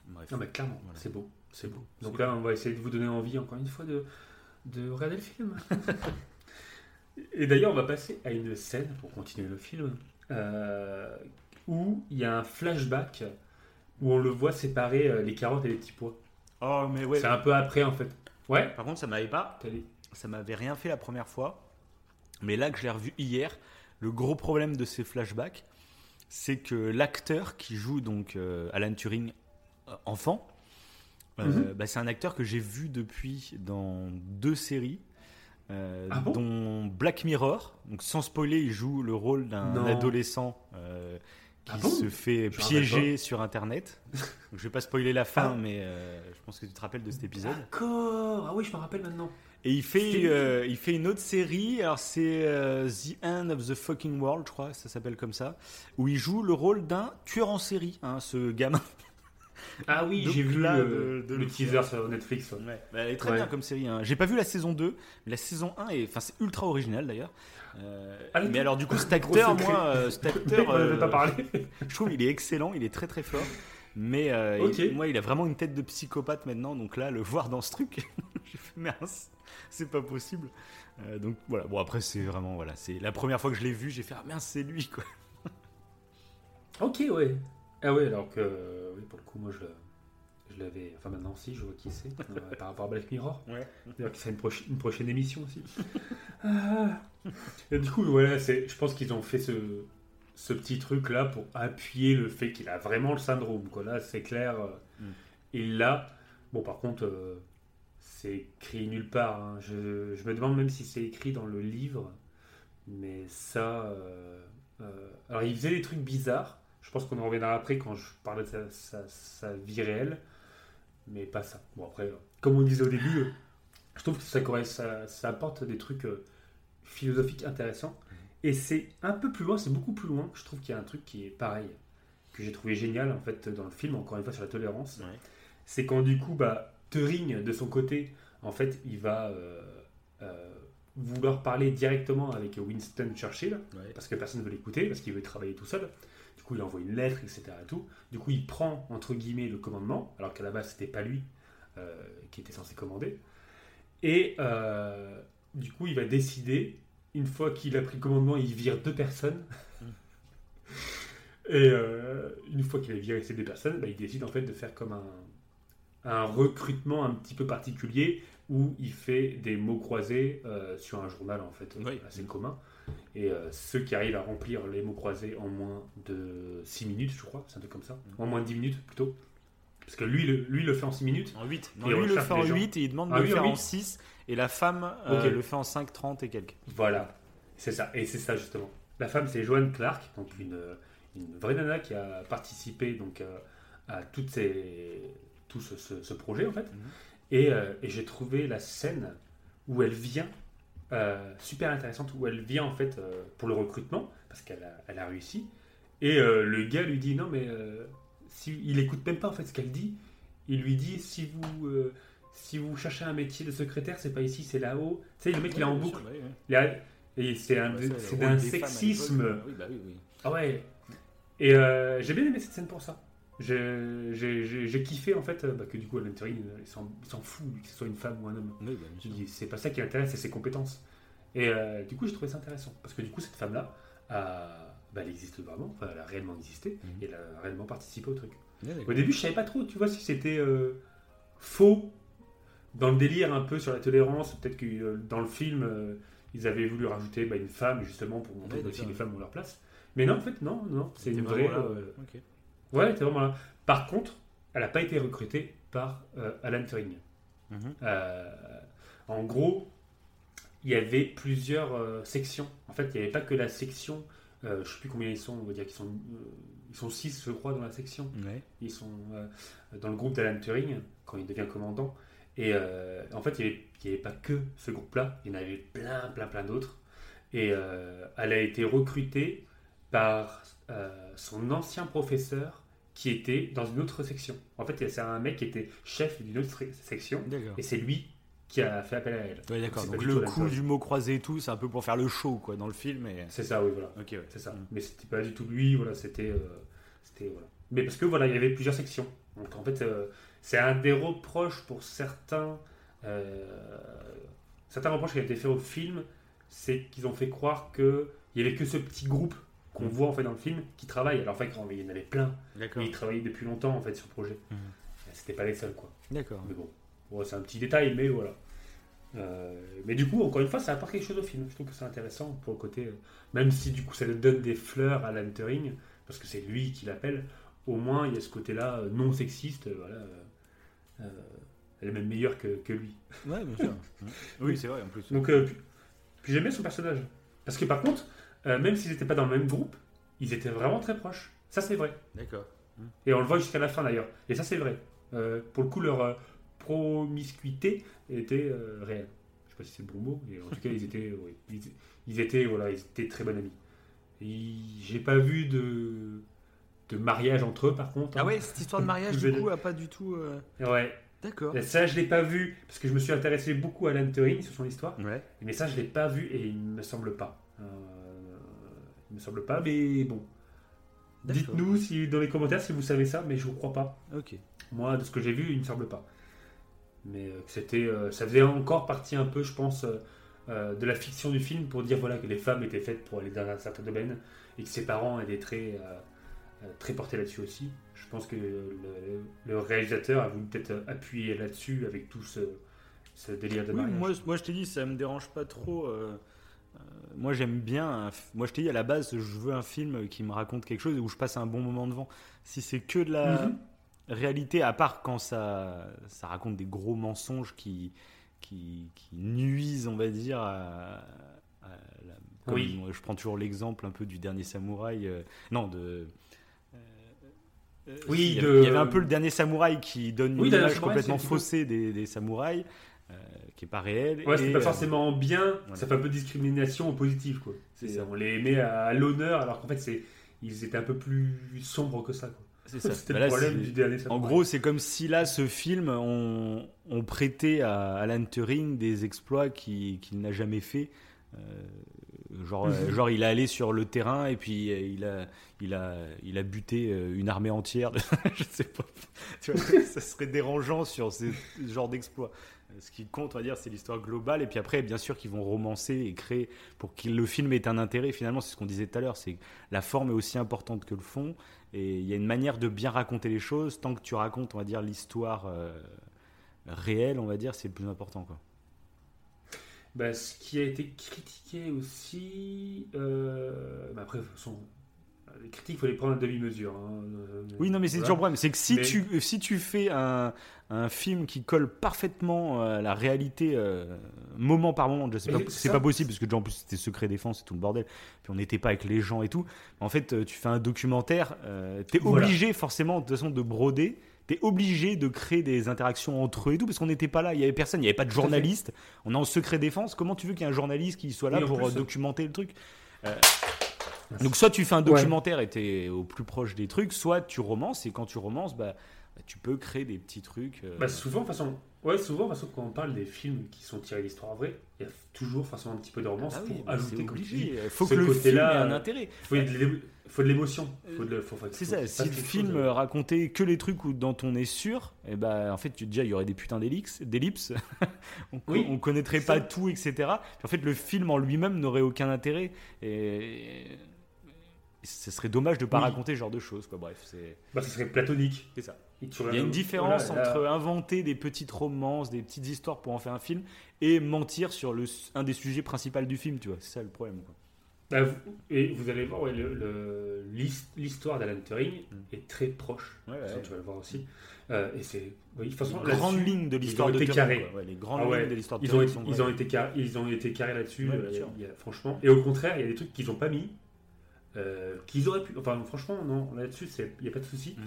Bref. Non mais clairement, Voilà. c'est beau, c'est beau. Donc là, on va essayer de vous donner envie encore une fois de, de regarder le film. [LAUGHS] Et d'ailleurs, on va passer à une scène pour continuer le film euh, où il y a un flashback où on le voit séparer euh, les carottes et les petits pois. Oh, mais ouais. C'est un peu après en fait. Ouais. Par contre, ça m'avait pas ça m'avait rien fait la première fois. Mais là que je l'ai revu hier, le gros problème de ces flashbacks, c'est que l'acteur qui joue donc euh, Alan Turing euh, enfant, euh, Mhm. bah, c'est un acteur que j'ai vu depuis dans deux séries. euh, Ah bon? dont Black Mirror, donc sans spoiler, il joue le rôle d'un Non. adolescent euh, qui Ah bon? se fait Je piéger sur Internet. [LAUGHS] Donc, je vais pas spoiler la fin, Ah. mais euh, je pense que tu te rappelles de cet épisode. D'accord. Ah oui, je me rappelle maintenant. Et il fait, C'était- euh, il fait une autre série, alors c'est euh, The End of the Fucking World, je crois, ça s'appelle comme ça, où il joue le rôle d'un tueur en série, hein, ce gamin. Ah oui, j'ai vu là, de- de le le teaser sur Netflix. ouais. Bah, elle est très Ouais. bien comme série. Hein. J'ai pas vu la saison 2, mais la saison 1 est, enfin, c'est ultra original d'ailleurs. Euh, Ah, mais alors du coup, cet [LAUGHS] acteur, moi, cet [LAUGHS] acteur, euh, pas parlé. [LAUGHS] je trouve il est excellent, il est très très fort. Mais euh, il- moi, il a vraiment une tête de psychopathe maintenant, donc là, le voir dans ce truc, [LAUGHS] j'ai fait mince, c'est pas possible. Euh, donc voilà, bon après c'est vraiment voilà, c'est la première fois que je l'ai vu, j'ai fait ah mince c'est lui quoi. Ok, ouais. Ah ouais, alors que euh, oui, pour le coup, moi je, je l'avais. Enfin, maintenant, si, je vois qui c'est [LAUGHS] euh, par rapport à Black Mirror. Ouais. D'ailleurs, qui sera une, proche- une prochaine émission aussi. Ah. Et du coup, voilà, je pense qu'ils ont fait ce, ce petit truc là pour appuyer le fait qu'il a vraiment le syndrome. Quoi. Là, c'est clair. euh, Mm. Il l'a. Bon, par contre, euh, c'est écrit nulle part. hein. Je, je me demande même si c'est écrit dans le livre. Mais ça. euh, euh, alors, il faisait des trucs bizarres. Je pense qu'on en reviendra après quand je parlais de sa, sa- sa vie réelle. Mais pas ça. Bon, après, comme on disait au début, je trouve que ça, ça, ça apporte des trucs philosophiques intéressants. Et c'est un peu plus loin, c'est beaucoup plus loin. Je trouve qu'il y a un truc qui est pareil. que j'ai trouvé génial en fait dans le film, encore une fois sur la tolérance, Ouais. c'est quand du coup, bah, Turing, de son côté, en fait, il va euh, euh, vouloir parler directement avec Winston Churchill, Ouais. parce que personne ne veut l'écouter, parce qu'il veut travailler tout seul. Du coup, il envoie une lettre, etc. et tout. Du coup, il prend, entre guillemets, le commandement, alors qu'à la base, c'était pas lui euh, qui était censé commander. Et du coup, il va décider, une fois qu'il a pris le commandement, il vire deux personnes. Et euh, une fois qu'il a viré ces deux personnes, bah, il décide en fait de faire comme un, un recrutement un petit peu particulier où il fait des mots croisés euh, sur un journal en fait Oui. assez commun. Et euh, ceux qui arrivent à remplir les mots croisés en moins de 6 minutes, je crois, c'est un truc comme ça, en moins de 10 minutes plutôt. Parce que lui, le, lui le fait en 6 minutes. En 8. Et Non, lui, il le fait en les gens. 8 et il demande Ah de le faire en huit. 6. Et la femme euh, Ok. le fait en 5, 30 et quelques. Voilà, c'est ça. Et c'est ça justement. La femme, c'est Joanne Clark, donc une, une vraie nana qui a participé donc euh, à toutes ces, tout ce, ce- ce projet en fait. Mhm. Et, euh, et j'ai trouvé la scène où elle vient euh, super intéressante, où elle vient en fait euh, pour le recrutement parce qu'elle a, elle a réussi. Et euh, le gars lui dit non mais si, il écoute même pas en fait ce qu'elle dit. Il lui dit si vous si vous cherchez un métier de secrétaire, c'est pas ici, c'est là-haut. Tu sais, le mec il est en boucle. Il a- et c'est un- c'est d'un sexisme. Oui, bah oui, oui. Ah ouais. Et euh, j'ai bien aimé cette scène pour ça. J'ai j'ai- j'ai- j'ai kiffé en fait euh, bah, que du coup Alan Turing euh, il s'en il s'en fout que ce soit une femme ou un homme. Oui, bah, bien sûr. C'est pas ça qui l'intéresse, c'est ses compétences. Et euh, du coup j'ai trouvé ça intéressant parce que du coup cette femme là bah, elle existe vraiment, enfin elle a réellement existé Mhm. et elle a réellement participé au truc. Au début je savais pas trop, tu vois, si c'était faux dans le délire un peu sur la tolérance, peut-être que euh, dans le film euh, ils avaient voulu rajouter bah, une femme justement pour montrer que aussi les femmes ont leur place. Mais non en fait non, non, c'est une vraie... euh. Ouais, t'es vraiment là. Par contre, elle n'a pas été recrutée par euh, Alan Turing. Mhm. Euh, en gros, il y avait plusieurs euh, sections. En fait, il n'y avait pas que la section. euh, je sais plus combien ils sont. On va dire qu'ils sont. euh, ils sont six, je crois, dans la section. Ouais. Ils sont euh, dans le groupe d'Alan Turing quand il devient commandant. Et euh, en fait, il n'y avait, pas que ce groupe-là. Il y en avait plein, plein, plein d'autres. Et euh, elle a été recrutée par euh, son ancien professeur qui était dans une autre section. En fait, c'est un mec qui était chef d'une autre section. Et c'est lui qui a fait appel à elle. Ouais, d'accord. Donc le coup du mot croisé et tout, c'est un peu pour faire le show quoi dans le film. Et... C'est ça, oui, voilà. Ok, ouais. C'est ça. Mm. Mais c'était pas du tout lui, voilà, c'était. c'était voilà. Mais parce que voilà, il y avait plusieurs sections. Donc en fait, euh, c'est un des reproches pour certains. euh, certains reproches qui ont été faits au film, c'est qu'ils ont fait croire qu'il y avait que ce petit groupe qu'on voit en fait dans le film qui travaille. Alors en fait, il y en avait plein. Ils travaillaient depuis longtemps en fait sur le projet. Mhm. C'était pas les seuls quoi. D'accord. Mais bon, Bon, c'est un petit détail, mais voilà. Euh, mais du coup, encore une fois, ça apporte quelque chose au film. Je trouve que c'est intéressant pour le côté. euh, même si du coup, ça donne des fleurs à Alan Turing, parce que c'est lui qui l'appelle, au moins, il y a ce côté-là euh, non sexiste. voilà, elle est même meilleure que, que lui. Ouais, bien sûr. [LAUGHS] Oui, c'est vrai en plus. Donc, euh, puis, bien son personnage. Parce que par contre, euh, même s'ils n'étaient pas dans le même groupe, ils étaient vraiment très proches. Ça, c'est vrai. D'accord. Et on le voit jusqu'à la fin d'ailleurs. Et ça, c'est vrai. Euh, pour le coup, leur euh, promiscuité était euh, réelle. Je sais pas si c'est le bon mot, mais en tout cas, ils étaient, oui, ils, ils étaient, voilà, ils étaient très bons amis. J'ai pas vu de, de mariage entre eux, par contre. Ah hein. ouais, cette histoire de [LAUGHS] mariage du coup a pas du tout. euh, Ouais. D'accord. Ça, je l'ai pas vu parce que je me suis intéressé beaucoup à Alan Turing sur son histoire. Ouais. Mais ça, je l'ai pas vu et il me semble pas. Euh, il me semble pas, mais bon. Dites-nous si, dans les commentaires si vous savez ça, mais je vous crois pas. Ok. Moi, de ce que j'ai vu, il me semble pas. Mais euh, c'était, euh, ça faisait encore partie un peu, je pense, euh, euh, de la fiction du film pour dire voilà que les femmes étaient faites pour aller dans un certain domaine et que ses parents étaient très, très portés là-dessus aussi. Je pense que le, le réalisateur a voulu peut-être euh, appuyer là-dessus avec tout ce, ce délire de Oui, mariage. moi, moi je t'ai dit, ça me dérange pas trop. euh, euh, moi j'aime bien. un moi je t'ai dit à la base, je veux un film qui me raconte quelque chose et où je passe un bon moment devant. Si c'est que de la Mhm. réalité, à part quand ça, ça raconte des gros mensonges qui, qui, qui nuisent, on va dire, à, à la- Oui. je prends toujours l'exemple un peu du dernier samouraï. euh, non, de. Euh, Oui, il y, avait, de- il y avait un peu le dernier samouraï qui donne Oui, une image complètement c'est faussée des, des samouraïs, euh, qui est pas réelle. Ouais, c'était et, pas euh, forcément bien, voilà. ça fait un peu de discrimination au positif, quoi. C'est C'est- ça. On les met à, l'honneur alors qu'en fait, c'est, ils étaient un peu plus sombres que ça. quoi. C'est ça. [LAUGHS] C'était Bah le là, problème c'est- du dernier En Samouraï. gros, c'est comme si là, ce film, on, on prêtait à Alan Turing des exploits qui- qu'il n'a jamais fait. Euh, genre, euh, genre, il est allé sur le terrain et puis euh, il a, il a, il a buté euh, une armée entière. [LAUGHS] Je sais pas. Tu vois, [LAUGHS] ça serait dérangeant sur ce genre d'exploit. Ce qui compte, on va dire, c'est l'histoire globale. Et puis après, bien sûr, qu'ils vont romancer et créer pour que le film ait un intérêt. Finalement, c'est ce qu'on disait tout à l'heure. C'est la forme est aussi importante que le fond. Et il y a une manière de bien raconter les choses. Tant que tu racontes, on va dire, l'histoire euh, réelle, on va dire, c'est le plus important. Quoi. Bah, ce qui a été critiqué aussi. euh, bah, après, les critiques, il faut les prendre à demi-mesure. hein. Euh, Oui, non, mais c'est voilà. toujours le problème. C'est que si, Mais- tu, si tu fais un, un film qui colle parfaitement à la réalité, euh, moment par moment, pas, c'est ça. pas possible parce que déjà en plus c'était secret défense et tout le bordel. Puis on n'était pas avec les gens et tout. En fait, euh, tu fais un documentaire, euh, t'es Voilà. obligé forcément de toute façon de broder. T'es obligé de créer des interactions entre eux et tout parce qu'on n'était pas là. Il y avait personne, il n'y avait pas de journaliste. On est en secret défense. Comment tu veux qu'il y ait un journaliste qui soit là Oui, pour plus, euh, ça. documenter le truc? Euh, Donc soit tu fais un documentaire et t'es au plus proche des trucs, soit tu romances et quand tu romances, bah, bah, tu peux créer des petits trucs. euh, Bah, souvent, de toute façon, ouais, souvent, façon, quand on parle des films qui sont tirés d'histoire vraie, il y a toujours façon un petit peu de romance ah oui, pour bah, ajouter, c'est comme obligé. Il faut ce que le film ait un intérêt. il faut de faut de l'émotion. Faut de- faut- C'est ça, si le film chose, racontait que les trucs où dont on est sûr, et ben en fait tu- déjà il y aurait des putains d'ellipses, [LAUGHS] on, Oui, on connaîtrait pas ça. tout, etc. En fait le film en lui-même n'aurait aucun intérêt et, et ce serait dommage de pas Oui. raconter ce genre de choses. Quoi. Bref, c'est Bah, ce serait platonique. c'est ça. Il y a une différence voilà, entre inventer des petites romances, des petites histoires pour en faire un film et mentir sur le, un des sujets principaux du film, tu vois. C'est ça le problème. Quoi. Bah, vous- et vous allez voir, ouais, l'histoire d'Alan Turing Mm. est très proche. Ouais, ouais. Ça, tu vas le voir aussi. Euh, et c'est, oui, de toute façon, Les grandes là-dessus, lignes de l'histoire ont de été Turing, les grandes Ah ouais, lignes de l'histoire de Ils ont, Turing été, ils, ont été carrés, ils ont été carrés là-dessus, euh, franchement. Et au contraire, il y a des trucs qu'ils n'ont pas mis, euh, qu'ils auraient pu. Enfin, franchement, non, là-dessus, il n'y a pas de souci. Et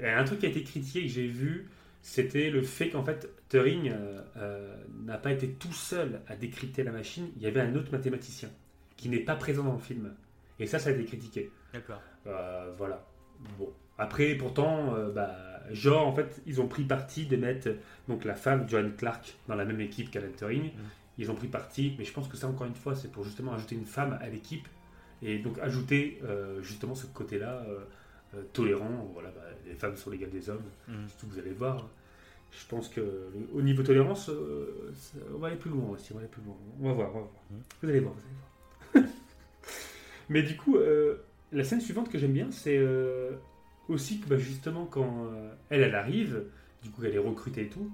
Un truc qui a été critiqué, que j'ai vu, c'était le fait qu'en fait, Turing euh, euh, n'a pas été tout seul à décrypter la machine. Il y avait un autre mathématicien qui n'est pas présent dans le film. Et ça, ça a été critiqué. D'accord. Euh, voilà. Bon. Après, pourtant, euh, bah, genre, en fait, ils ont pris parti de mettre donc, la femme, Joanne Clark, dans la même équipe qu'Alan Turing. Ils ont pris parti, mais je pense que ça, encore une fois, c'est pour justement ajouter une femme à l'équipe et donc ajouter euh, justement ce côté-là euh, euh, tolérant. Voilà, bah, les femmes sont l'égale des hommes, c'est tout que vous allez voir. Je pense que au niveau tolérance, euh, ça- on va aller plus loin aussi. On va aller plus loin. On va voir, on va voir. Mhm. Vous allez voir, vous allez voir. [LAUGHS] Mais du coup, euh, la scène suivante que j'aime bien, c'est euh, aussi que bah, justement quand euh, elle, elle arrive, du coup elle est recrutée et tout,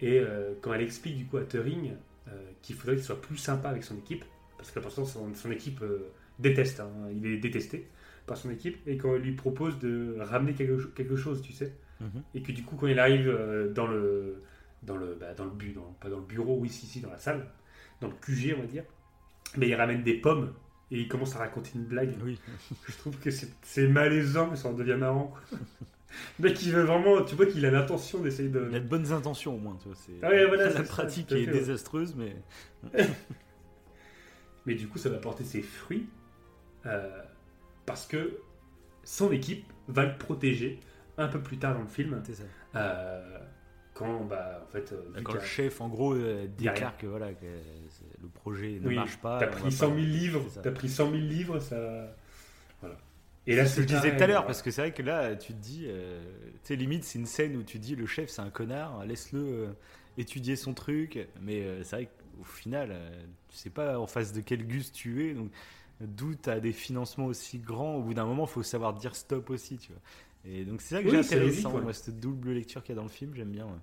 et euh, quand elle explique du coup à Turing euh, qu'il faudrait qu'il soit plus sympa avec son équipe, parce que pour l'instant son, son équipe euh, déteste, hein, il est détesté par son équipe, et quand elle lui propose de ramener quelque, cho- quelque chose, tu sais, Mhm. et que du coup quand il arrive euh, dans le dans le bah, dans le bu dans- pas dans le bureau oui si si dans la salle dans le QG on va dire mais il ramène des pommes et il commence à raconter une blague Oui. je trouve que c'est malaisant mais ça en devient marrant le mec il veut vraiment tu vois qu'il a l'intention d'essayer de Il a de bonnes intentions au moins, tu vois. c'est- Ah ouais, voilà, [LAUGHS] la ça, pratique à est fait, ouais. désastreuse, mais [LAUGHS] [LAUGHS] mais du coup ça va porter ses fruits euh, parce que son équipe va le protéger un peu plus tard dans le film c'est ça. euh, quand bah en fait euh, Quand le chef, en gros, euh, déclare que voilà, que le projet ne Oui, marche pas. T'as pris va 100 pas- 000 livres, t'as pris 100 000 livres, ça. Voilà. Et là, C'est ce que je disais tout à l'heure, parce que c'est vrai que là, tu te dis, euh, tu sais, limite, c'est une scène où tu dis le chef, c'est un connard, laisse-le euh, étudier son truc. Mais euh, c'est vrai qu'au final, euh, tu sais pas en face de quel gus tu es, donc d'où tu as des financements aussi grands. Au bout d'un moment, il faut savoir dire stop aussi, tu vois. Et donc c'est ça que Oui, j'ai intéressant, logique, ouais. moi, cette double lecture qu'il y a dans le film, j'aime bien. ouais.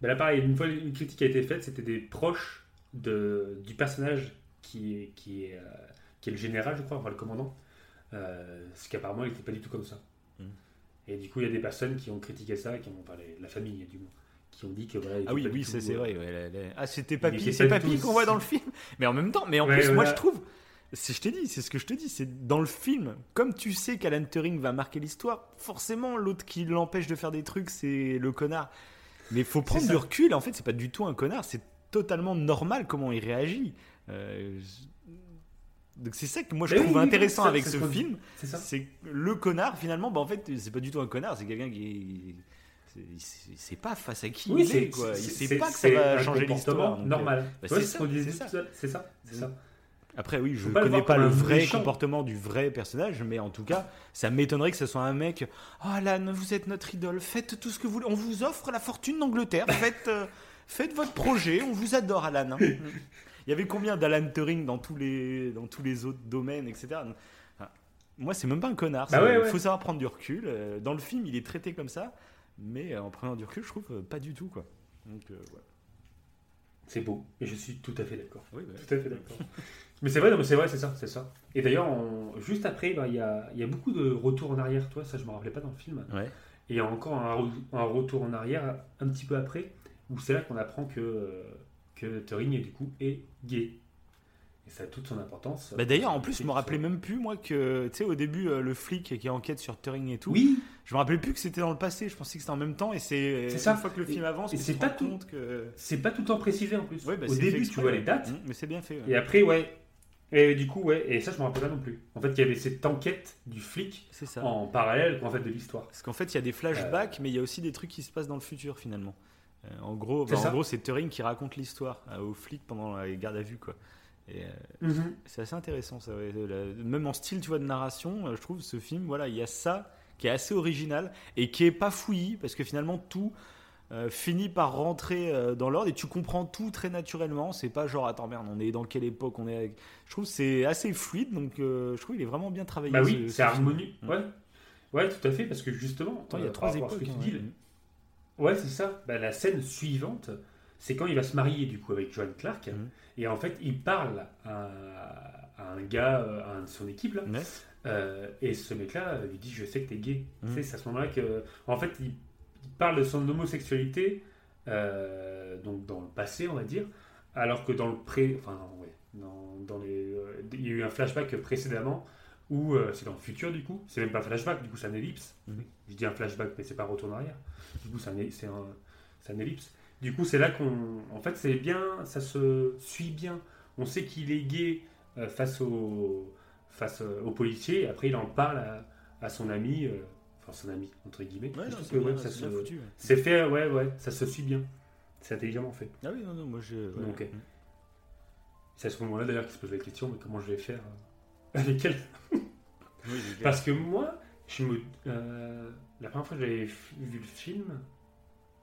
Ben là, pareil, une fois une critique a été faite, c'était des proches de, du personnage qui est, qui, est, euh, qui est le général, je crois, enfin le commandant. Euh, ce qu'apparemment, il n'était pas du tout comme ça. Mm. Et du coup, il y a des personnes qui ont critiqué ça, qui ont parlé, la famille du moins, qui ont dit que voilà. Ah oui, oui, c'est euh, vrai. ouais, Ah, c'était Papy, c'est Papy qu'on voit si- dans le film. Mais en même temps, mais en Ouais, plus, moi je trouve, c'est je t'ai dit, c'est ce que je te dis, c'est dans le film, comme tu sais qu'Alan Turing va marquer l'histoire, forcément l'autre qui l'empêche de faire des trucs, c'est le connard. Mais il faut prendre du recul. En fait, c'est pas du tout un connard, c'est totalement normal comment il réagit. Euh, Donc c'est ça que moi je Mais trouve oui, intéressant ça, avec ce film, C'est le connard finalement, bah en fait c'est pas du tout un connard, c'est quelqu'un qui il sait- pas face à qui Oui, il c'est est quoi. Il sait pas que ça va changer l'histoire. donc, euh, normal. bah, Ouais, c'est c'est ce ça, qu'on disait c'est tout ça. seul. C'est ça. C'est ça. Après, oui, je le connais pas le vrai méchant. comportement du vrai personnage, mais en tout cas, ça m'étonnerait que ce soit un mec. Oh Alan, vous êtes notre idole, faites tout ce que vous voulez. On vous offre la fortune d'Angleterre, faites, euh, faites votre projet, on vous adore, Alan. [LAUGHS] Il y avait combien d'Alan Turing dans tous les, dans tous les autres domaines, etc. Enfin, moi, c'est même pas un connard. Bah ouais, Il ouais. faut savoir prendre du recul. Euh, Dans le film, il est traité comme ça, mais euh, en prenant du recul, je trouve euh, pas du tout. Quoi. Donc, euh, voilà. C'est beau. Et je suis tout à fait d'accord. Oui, bah, Tout à fait d'accord. [LAUGHS] mais c'est vrai, non, mais c'est vrai, c'est ça, c'est ça. Et d'ailleurs, on- juste après, ben, il y, a, il y a beaucoup de retours en arrière, toi, ça je me rappelais pas dans le film. ouais. Et il y a encore un, re- un retour en arrière un petit peu après, où c'est là qu'on apprend que, euh, que Turing, du coup, est gay. Et ça a toute son importance. Bah d'ailleurs, en plus, je me rappelais même plus, moi, que, tu sais, au début, euh, le flic qui enquête sur Turing et tout, Oui, je me rappelais plus que c'était dans le passé, je pensais que c'était en même temps, et c'est ça. une fois que le film Et- avance, c'est pas tout. compte que... c'est pas tout le temps précisé en plus. Ouais, bah, Au début, tu vois ouais. les dates, Mmh, mais c'est bien fait. ouais. et après, ouais. Et du coup, ouais, et ça, je me rappelle pas non plus. En fait, il y avait cette enquête du flic ça. en parallèle en fait, de l'histoire. Parce qu'en fait, il y a des flashbacks, mais il y a aussi des trucs qui se passent dans le futur, finalement. Euh, en gros, C'est bah, en ça. gros, c'est Turing qui raconte l'histoire euh, aux flics pendant la garde à vue, quoi. Et, euh, Mhm. C'est assez intéressant, ça. ouais. La- Même en style, tu vois, de narration, euh, je trouve ce film, voilà, il y a ça qui est assez original et qui est pas fouillis parce que finalement tout euh, finit par rentrer euh, dans l'ordre et tu comprends tout très naturellement. C'est pas genre attends merde, on est dans quelle époque on est. Avec... Je trouve que c'est assez fluide, donc euh, je trouve qu'il est vraiment bien travaillé. Bah oui, ce c'est harmonieux. Ouais. ouais, tout à fait, parce que justement, il y a trois époques. ce que hein, tu dis, ouais. Ouais, c'est ça. Bah, la scène suivante, c'est quand il va se marier du coup avec Joan Clark. Mhm. Et en fait, il parle à, à un gars, euh, à un de son équipe, là, Ouais. euh, et ce mec-là lui dit Je sais que t'es gay. Tu sais, c'est à ce moment-là que. En fait, il, il parle de son homosexualité, euh, donc dans le passé, on va dire, alors que dans le pré. Enfin, non, ouais. Dans, dans les, euh, il y a eu un flashback précédemment où euh, c'est dans le futur du coup. C'est même pas un flashback, du coup, c'est un ellipse. Mhm. Je dis un flashback, mais c'est pas un retour en arrière. Du coup, c'est un, un ellipse. Du coup, c'est là qu'on. En fait, c'est bien, ça se suit bien. On sait qu'il est gay euh, face au face euh, au policier. Et après, il en parle à, à son ami, euh, enfin son ami entre guillemets. Ouais, Je non, que, bien, ouais, ça se- bien foutu, ouais. c'est fait, ouais, ouais, ça se suit bien. C'est intelligemment fait. Ah oui, non, non, moi je. ouais. Euh, C'est à ce moment-là d'ailleurs qu'il se pose la question, mais comment je vais faire [LAUGHS] avec elle? Oui, Parce que moi, je me, la première fois que j'avais vu le film,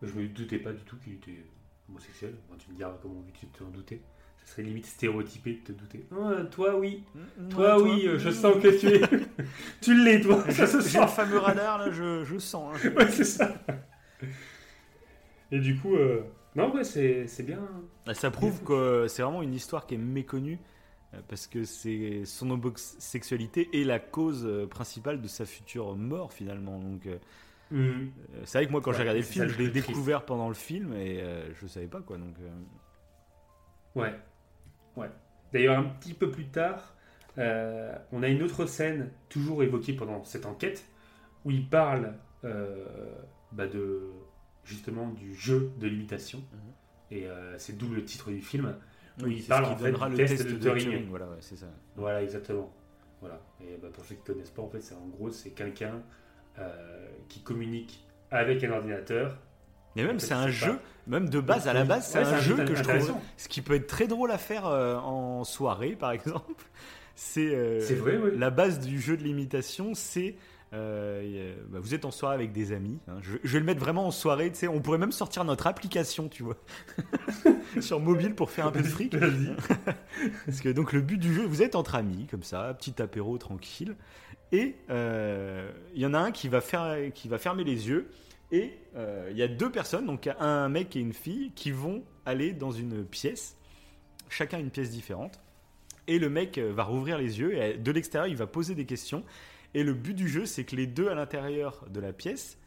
je me doutais pas du tout qu'il était homosexuel. Bon, tu me diras comment tu te en douter. Ça serait limite stéréotypé de te douter. Ah, toi oui, Mm, toi ouais, oui, euh, je mm. sens que tu es, [LAUGHS] tu l'es toi. Ça se J'ai le sent. fameux radar là, je, je sens. hein. [LAUGHS] Ouais, c'est ça. Et du coup, euh, non ouais, c'est c'est bien. Ah, Ça prouve que c'est vraiment une histoire qui est méconnue euh, parce que c'est son homosexualité est la cause euh, principale de sa future mort finalement. Donc euh, Mhm. c'est vrai que moi quand Ouais, j'ai regardé le film, je l'ai triste. découvert pendant le film et euh, je savais pas quoi. Donc euh, Ouais, ouais. D'ailleurs, un petit peu plus tard, euh, on a une autre scène, toujours évoquée pendant cette enquête, où il parle bah, de justement du jeu de l'imitation. Et euh, c'est d'où le titre du film. où il c'est parle en fait du le test, test de, de Turing. Turing. Voilà, ouais, c'est ça. Voilà, exactement. Voilà. Et bah, pour ceux qui ne connaissent pas, en fait, c'est en gros, c'est quelqu'un euh, qui communique avec un ordinateur. Mais même c'est un jeu, pas- même de base à la base, c'est Ouais, un jeu jeu que je trouve. Ce qui peut être très drôle à faire euh, en soirée, par exemple, [LAUGHS] c'est euh, C'est vrai, oui. la base du jeu de l'imitation, c'est euh, bah, vous êtes en soirée avec des amis. hein. je, je vais le mettre vraiment en soirée. Tu sais, on pourrait même sortir notre application, tu vois, [LAUGHS] sur mobile pour faire un peu de fric. [LAUGHS] Parce que donc le but du jeu, vous êtes entre amis, comme ça, petit apéro tranquille, et euh, il y en a un qui va, fermer les yeux, et euh, il y a deux personnes, donc un mec et une fille, qui vont aller dans une pièce, chacun une pièce différente, et le mec euh, va rouvrir les yeux, et de l'extérieur, il va poser des questions, et le but du jeu, c'est que les deux à l'intérieur de la pièce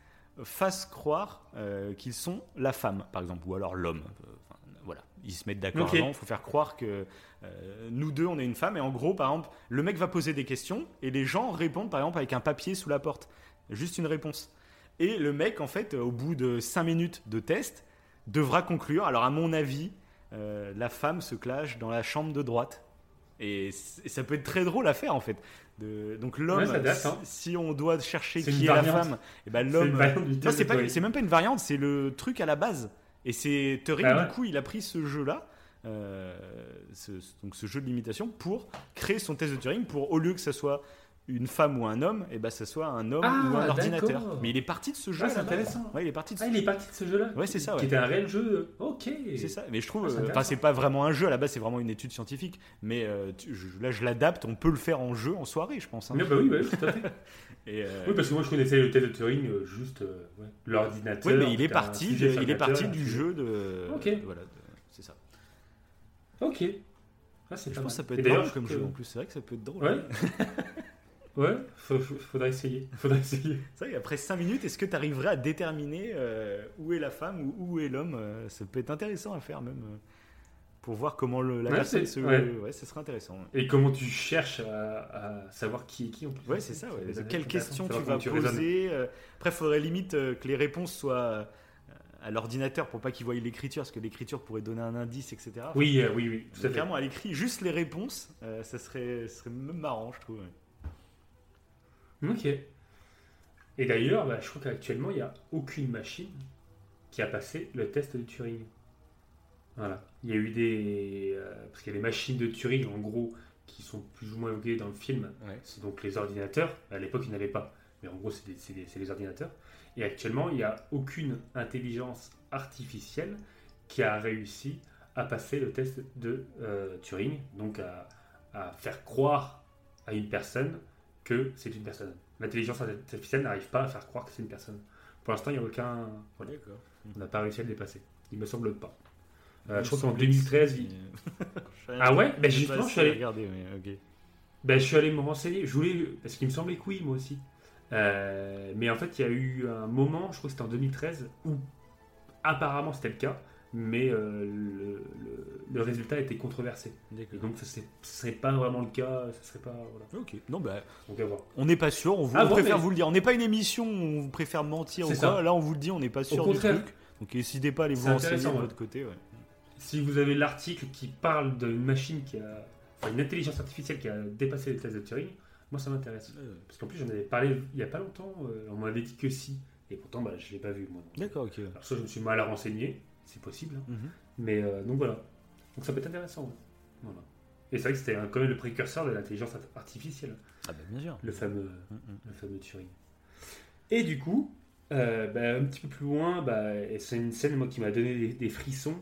fassent croire euh, qu'ils sont la femme, par exemple, ou alors l'homme. Ils se mettent d'accord Ok. avant, il faut faire croire que euh, nous deux, on est une femme, et en gros, par exemple, le mec va poser des questions, et les gens répondent, par exemple, avec un papier sous la porte. Juste une réponse. Et le mec, en fait, au bout de 5 minutes de test, devra conclure. Alors, à mon avis, euh, la femme se clash dans la chambre de droite. Et, ça peut être très drôle à faire en fait. De- donc l'homme, Ouais, hein. si, si on doit chercher qui est la femme, et ben C'est l'homme. c'est même pas une variante, c'est le truc à la base. Et c'est Turing, Ah ouais. du coup, il a pris ce jeu-là, euh, ce, donc ce jeu de limitation, pour créer son test de Turing, pour au lieu que ça soit une femme ou un homme, et ben ça soit un homme Ah, ou un ordinateur. Mais il est parti de ce jeu. Ah, c'est intéressant. Ouais, il est parti de ce Ah, il est parti de ce jeu-là Ouais, c'est ça, ouais. Qui était un réel jeu. Ok. C'est ça, mais je trouve, Ah, c'est euh, enfin c'est pas vraiment un jeu à la base, c'est vraiment une étude scientifique. Mais euh, tu- je- là je l'adapte, on peut le faire en jeu, en soirée, je pense. hein. Mais bah oui, bah oui, tout à fait. [LAUGHS] Et, euh, Oui, parce que moi je connaissais le Turing euh, juste euh, ouais, l'ordinateur. oui, mais il est parti, de- il est parti du jeu de. Ok. Voilà, c'est ça. Ok. Ah, Je pense que ça peut être marrant comme je- jeu en plus. C'est vrai que ça peut être drôle. [LAUGHS] Ouais. Faudra essayer. [LAUGHS] Faudra essayer. C'est vrai qu'après 5 minutes, est-ce que tu arriverais à déterminer euh, où est la femme ou où est l'homme euh, Ça peut être intéressant à faire même. euh, pour voir comment le- la Ouais, personne se. ouais. Ouais, ça serait intéressant. Et comment tu cherches à, à savoir qui est qui en plus Ouais, c'est ça. Ouais. Quelles questions tu vas poser euh, Après, il faudrait limite que les réponses soient à l'ordinateur pour pas qu'il voie l'écriture, parce que l'écriture pourrait donner un indice, etc. Enfin, Oui, oui, oui, tout à donc, fait. Clairement, à l'écrit, juste les réponses, ça serait, ça serait même marrant, je trouve. Ok. Et d'ailleurs, bah, je crois qu'actuellement, il n'y a aucune machine qui a passé le test de Turing. Voilà. Il y a eu des. euh, parce qu'il y a des machines de Turing, en gros, qui sont plus ou moins évoquées dans le film. Ouais. C'est donc les ordinateurs. À l'époque, il n'y en avait pas. Mais en gros, c'est les ordinateurs. Et actuellement, il n'y a aucune intelligence artificielle qui a réussi à passer le test de euh, Turing. Donc, à, à faire croire à une personne que c'est une personne. L'intelligence artificielle n'arrive pas à faire croire que c'est une personne. Pour l'instant, il n'y a aucun. voilà. On n'a pas réussi à le dépasser. Il me semble pas. Euh, je crois qu'en semble 2013, que il- c'est- [LAUGHS] Ah ouais? Ben, justement, je suis allé- regardé, mais ben, je suis allé me renseigner. Je voulais. Parce qu'il me semblait que oui, moi aussi. Euh, mais en fait, il y a eu un moment, je crois que c'était en 2013, où apparemment c'était le cas, mais euh, le, le- le résultat était controversé. Et donc, ça ne serait pas vraiment le cas. Ça serait pas. Voilà. Ok. Non, bah, Donc, à voir. on n'est pas sûr. On, vous, Ah on bon, préfère mais- vous le dire. On n'est pas une émission où on préfère mentir ou quoi. ça. Là, on vous le dit. On n'est pas sûr du contraire. truc. Donc, n'hésitez pas à aller vous renseigner de ouais. votre côté. Ouais. Si vous avez l'article qui parle d'une machine qui a. Enfin, une intelligence artificielle qui a dépassé les tests de Turing, moi ça m'intéresse. Parce qu'en plus, j'en avais parlé il n'y a pas longtemps, euh, on m'avait dit que si. Et pourtant, bah, je ne l'ai pas vu, moi. D'accord. Ok. Alors, soit je me suis mal renseigné, c'est possible. hein. Mhm. Mais euh, donc voilà. Donc ça peut être intéressant. ouais. Voilà. Et c'est vrai que c'était quand même le précurseur de l'intelligence art- artificielle, Ah bah bien sûr. le fameux, Mm, mm. le fameux Turing. Et du coup, euh, bah, un petit peu plus loin, bah, c'est une scène moi, qui m'a donné des, des frissons,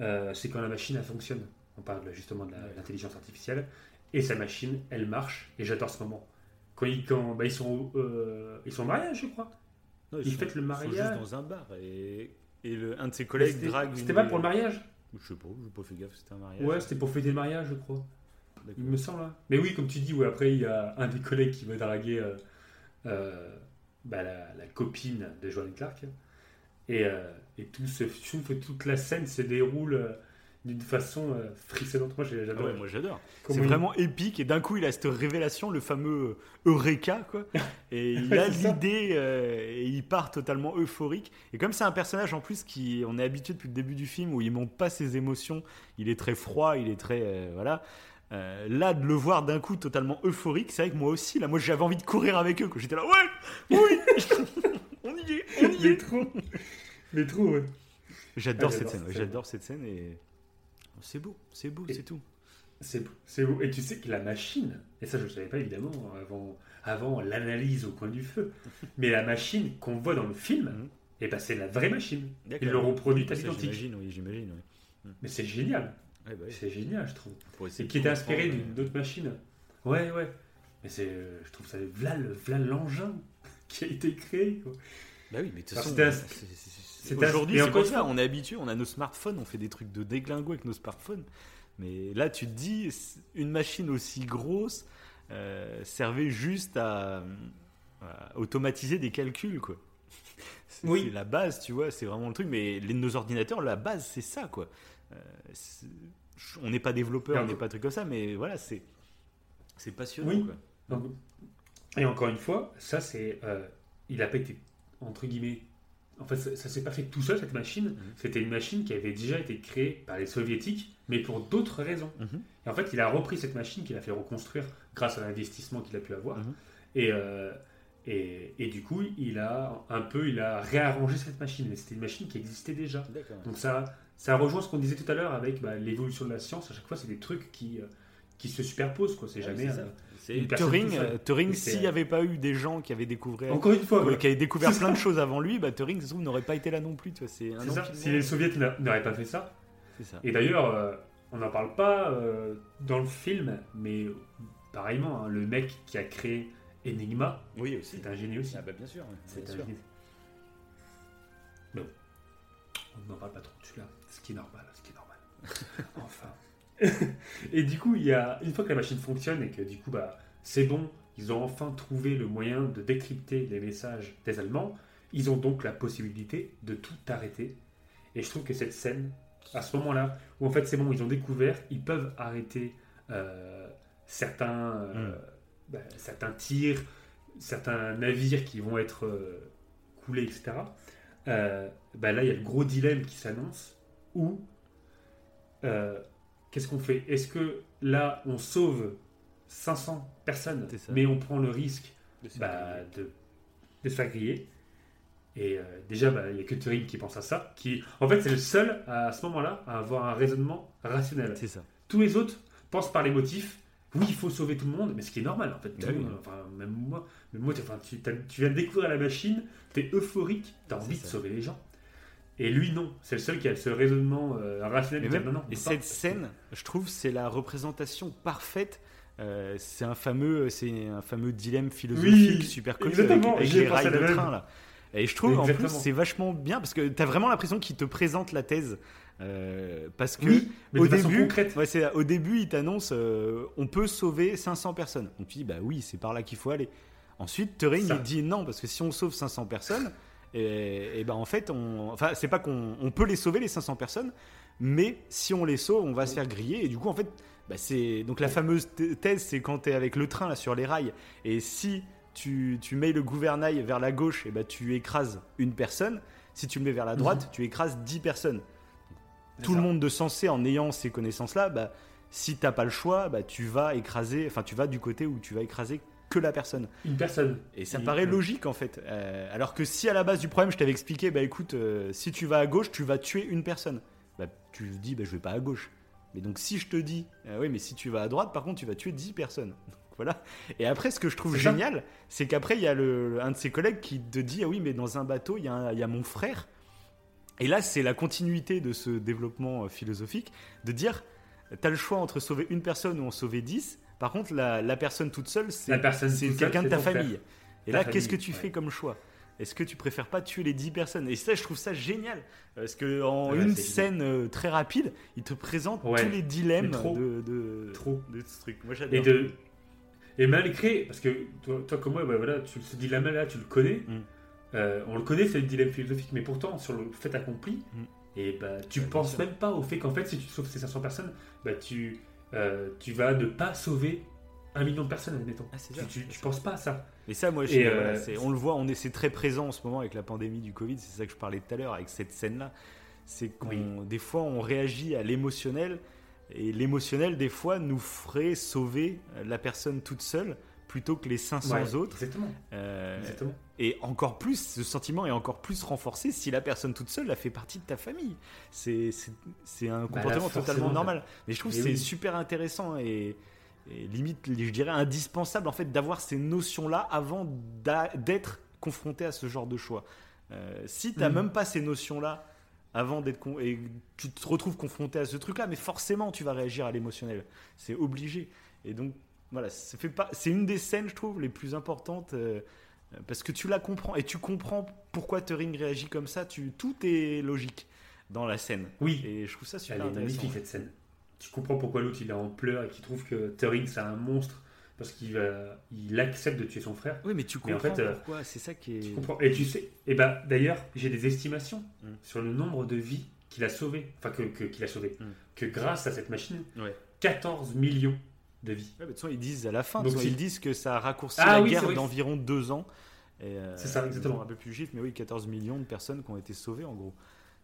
euh, c'est quand la machine elle fonctionne. On parle justement de l'intelligence artificielle. Et sa machine, elle marche. Et j'adore ce moment. Quand ils, quand, bah, ils, sont, euh, ils sont mariage, je crois. Non, Ils sont- fêtent le ils sont mariage. juste dans un bar et, et le, un de ses collègues drague. C'était une pas pour le mariage Je sais pas. J'ai pas fait gaffe. C'était un mariage. Ouais, c'était pour fêter le mariage, je crois. Il me semble. hein. Mais oui, comme tu dis, ouais, après, il y a un des collègues qui va draguer euh, euh, bah, la, la copine de Joan Clark. Et, euh, et tout se, toute la scène se déroule d'une façon euh, frissonnante. Moi, j'ai- Ah j'adore. ouais, moi j'adore. C'est il- vraiment épique et d'un coup il a cette révélation, le fameux Eureka quoi. [LAUGHS] Et il a l'idée euh, et il part totalement euphorique. Et comme c'est un personnage en plus qui, on est habitué depuis le début du film où il montre pas ses émotions, il est très froid, il est très euh, voilà. Euh, là de le voir d'un coup totalement euphorique, c'est vrai que moi aussi là, moi j'avais envie de courir avec eux. J'étais là ouais, oui, [LAUGHS] on y est, on y Mais est. trop. Mais trop, ouais. J'adore Ah, cette j'adore scène. j'adore cette scène et c'est beau, c'est beau, c'est tout. C'est c'est beau. Et tu sais que la machine, et ça je ne savais pas évidemment avant, avant l'analyse au coin du feu, [LAUGHS] mais la machine qu'on voit dans le film, Mhm. eh ben, c'est la vraie machine. Ils l'ont reproduite à l'identique. J'imagine, oui, j'imagine. oui. Mais c'est génial. Ouais, bah oui. C'est génial, je trouve. Et qui était inspiré comprendre, d'une autre machine. Ouais, ouais. Mais c'est, euh, je trouve ça, voilà le- voilà l'engin [LAUGHS] qui a été créé. Quoi. Bah oui, mais de toute façon, c'est- aujourd'hui, c'est une ça. On est habitué, on a nos smartphones, on fait des trucs de déglingo avec nos smartphones. Mais là, tu te dis, une machine aussi grosse euh, servait juste à, à automatiser des calculs, quoi. C'est Oui. la base, tu vois, c'est vraiment le truc. Mais les, nos ordinateurs, la base, c'est ça, quoi. Euh, on n'est pas développeur, on n'est pas truc comme ça, mais voilà, c'est c'est passionnant, Oui. quoi. Donc, et encore une fois, ça c'est, euh, il n'a pas été entre guillemets en fait, ça, ça s'est pas fait tout seul cette machine. Mhm. C'était une machine qui avait déjà été créée par les soviétiques, mais pour d'autres raisons. Mhm. Et en fait, il a repris cette machine qu'il a fait reconstruire grâce à l'investissement qu'il a pu avoir. Mhm. Et, euh, et, et du coup, il a un peu, il a réarrangé cette machine. Mais c'était une machine qui existait déjà. Donc ça, ça rejoint ce qu'on disait tout à l'heure avec bah, l'évolution de la science. À chaque fois, c'est des trucs qui, euh, qui se superposent. Quoi. C'est Ouais, jamais. c'est euh, une Turing, euh, Turing s'il n'y euh, avait pas eu des gens qui avaient découvert, Encore une fois, ouais, qui avaient découvert [LAUGHS] plein ça. de choses avant lui, bah, Turing ça se trouve, n'aurait pas été là non plus. Tu vois, c'est un c'est ça. Si les soviets n'a- n'auraient pas fait ça. C'est ça. Et d'ailleurs, euh, on n'en parle pas euh, dans le film, mais pareillement, hein, le mec qui a créé Enigma, Oui c'est un génie aussi. Ah bah bien sûr. C'est un sûr. génie. Mais bon, on n'en parle pas trop de celui-là, ce qui est normal, ce qui est normal. [LAUGHS] enfin. Et du coup, il y a, une fois que la machine fonctionne et que du coup, bah, c'est bon, ils ont enfin trouvé le moyen de décrypter les messages des Allemands, ils ont donc la possibilité de tout arrêter. Et je trouve que cette scène, à ce moment-là, où en fait c'est bon, ils ont découvert, ils peuvent arrêter euh, certains, euh, Mm. bah, certains tirs, certains navires qui vont être euh, coulés, etc. Bah là, il y a le gros dilemme qui s'annonce où qu'est-ce qu'on fait? Est-ce que là, on sauve 500 personnes, mais on prend le risque De se bah, faire de, de se faire griller Et euh, déjà, bah, il n'y a que Turing qui pense à ça. Qui, en fait, c'est le seul à, ce moment-là à avoir un raisonnement rationnel. C'est ça. Tous les autres pensent par les motifs. Oui, il faut sauver tout le monde, mais ce qui est normal en fait. Tout Bah le oui. monde, enfin, même moi, même moi tu, enfin, tu, viens de découvrir la machine, tu es euphorique, tu as envie de sauver les gens. Et lui, non. C'est le seul qui a ce raisonnement euh, rationnel. De dire, même- non, non, on et pas. cette scène, je trouve, c'est la représentation parfaite. Euh, c'est un fameux, c'est un fameux dilemme philosophique Oui, super connu avec, exactement, avec les rails de même. train là. Et je trouve en plus Exactement. c'est vachement bien parce que t'as vraiment l'impression qu'il te présente la thèse euh, parce que Oui, mais au début, ouais, au début, il t'annonce euh, on peut sauver 500 personnes. Donc tu dis bah oui, c'est par là qu'il faut aller. Ensuite, Turing il dit non parce que si on sauve 500 personnes, et, et ben en fait, on, enfin c'est pas qu'on on peut les sauver les 500 personnes, mais si on les sauve, on va se faire griller. Et du coup, en fait, bah, c'est donc la fameuse th- thèse, c'est quand tu es avec le train là sur les rails, et si tu, tu mets le gouvernail vers la gauche, et bah, tu écrases une personne. Si tu le mets vers la droite, tu écrases 10 personnes tout ça. le monde de sensé en ayant ces connaissances-là, bah, si t'as pas le choix, bah, tu vas écraser, enfin tu vas du côté où tu vas écraser que la personne. Une personne. Et ça Et- paraît logique en fait. Euh, alors que si à la base du problème je t'avais expliqué, bah écoute, euh, si tu vas à gauche, tu vas tuer une personne. Bah, tu te dis, bah, je vais pas à gauche. Mais donc si je te dis, euh, oui mais si tu vas à droite, par contre tu vas tuer 10 personnes. [LAUGHS] Donc, voilà. Et après ce que je trouve génial, c'est qu'après il y a le, un de ses collègues qui te dit, ah oui mais dans un bateau il y, a un- il y a mon frère. Et là, c'est la continuité de ce développement euh, philosophique, de dire, tu as le choix entre sauver une personne ou en sauver 10. Par contre, la, la personne toute seule, c'est quelqu'un de ta famille. Et Ta là, qu'est-ce que tu ouais. fais comme choix? Est-ce que tu préfères pas tuer les 10 personnes? Et ça, je trouve ça génial. Parce que en Ouais, une scène euh, très rapide, il te présente Ouais, tous les dilemmes trop. de, de, Trop. de ce truc. Moi, Et, j'adore. de... et malgré, parce que toi, toi comme moi, bah voilà, tu, ce dilemme-là, tu le connais. Mm. Euh, on le connaît, c'est le dilemme philosophique, mais pourtant, sur le fait accompli, Mm. et bah, tu Ouais, penses même pas au fait qu'en fait, si tu sauves ces 500 personnes, bah, tu, euh, tu vas ne pas sauver un million de personnes, admettons. Ah, c'est tu, ça, tu, c'est tu ça. penses pas à ça. Et ça, moi, je- Et, euh, voilà, on le voit, on est, c'est très présent en ce moment avec la pandémie du Covid. C'est ça que je parlais tout à l'heure avec cette scène-là. C'est qu'on, Oui. des fois, on réagit à l'émotionnel et l'émotionnel, des fois, nous ferait sauver la personne toute seule plutôt que les 500 Ouais, autres. Exactement. Euh, exactement. Et encore plus, ce sentiment est encore plus renforcé si la personne toute seule a fait partie de ta famille. C'est, un Bah, là, comportement totalement normal. Mais je trouve que c'est oui. super intéressant et, et limite, je dirais, indispensable en fait d'avoir ces notions-là avant d'être confronté à ce genre de choix. Euh, si tu n'as Mhm. même pas ces notions-là avant d'être et tu te retrouves confronté à ce truc-là, mais forcément tu vas réagir à l'émotionnel. C'est obligé. Et donc voilà. C'est une des scènes, je trouve, les plus importantes. euh, parce que tu la comprends et tu comprends pourquoi Turing réagit comme ça. Tu, tout est logique dans la scène. Oui, Et je trouve ça super elle est magnifique cette scène. Tu comprends pourquoi l'autre il est en pleurs et qu'il trouve que Turing c'est un monstre parce qu'il il accepte de tuer son frère. Oui, mais tu Mais comprends en fait, euh, pourquoi. C'est ça qui est. Tu comprends Et tu sais, et bah d'ailleurs, j'ai des estimations Mm. sur le nombre de vies qu'il a sauvées, enfin que, que- qu'il a sauvé, Mm. que grâce à cette machine, Ouais. 14 millions de. Ouais, mais de toute façon, ils disent à la fin, Donc ils disent que ça a raccourci Ah la oui, guerre d'environ deux ans. Euh, C'est ça, exactement. me rappelle plus juste, mais oui, 14 millions de personnes qui ont été sauvées en gros.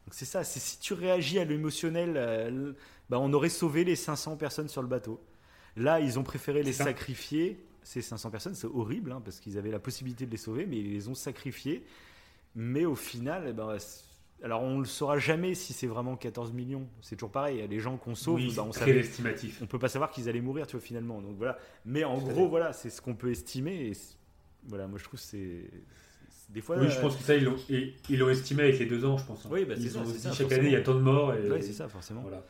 Donc c'est ça, c'est si tu réagis à l'émotionnel, euh, bah, on aurait sauvé les 500 personnes sur le bateau. Là, ils ont préféré les ça. sacrifier, ces 500 personnes, c'est horrible, hein, parce qu'ils avaient la possibilité de les sauver, mais ils les ont sacrifiés. Mais au final, eh ben, alors on ne le saura jamais si c'est vraiment 14 millions. C'est toujours pareil, les gens qu'on sauve, oui, bah, on très savait, estimatif. on peut pas savoir qu'ils allaient mourir, tu vois, finalement. Donc voilà. Mais en gros, voilà, c'est ce qu'on peut estimer. Et voilà, moi je trouve que c'est des fois. Oui, euh, je pense que ça, ils l'ont ils l'ont estimé avec les deux ans, je pense. hein. Oui, bah, ils ça, ont ça, chaque forcément. année, il y a tant de morts. Et... Ouais, c'est ça, forcément. Voilà.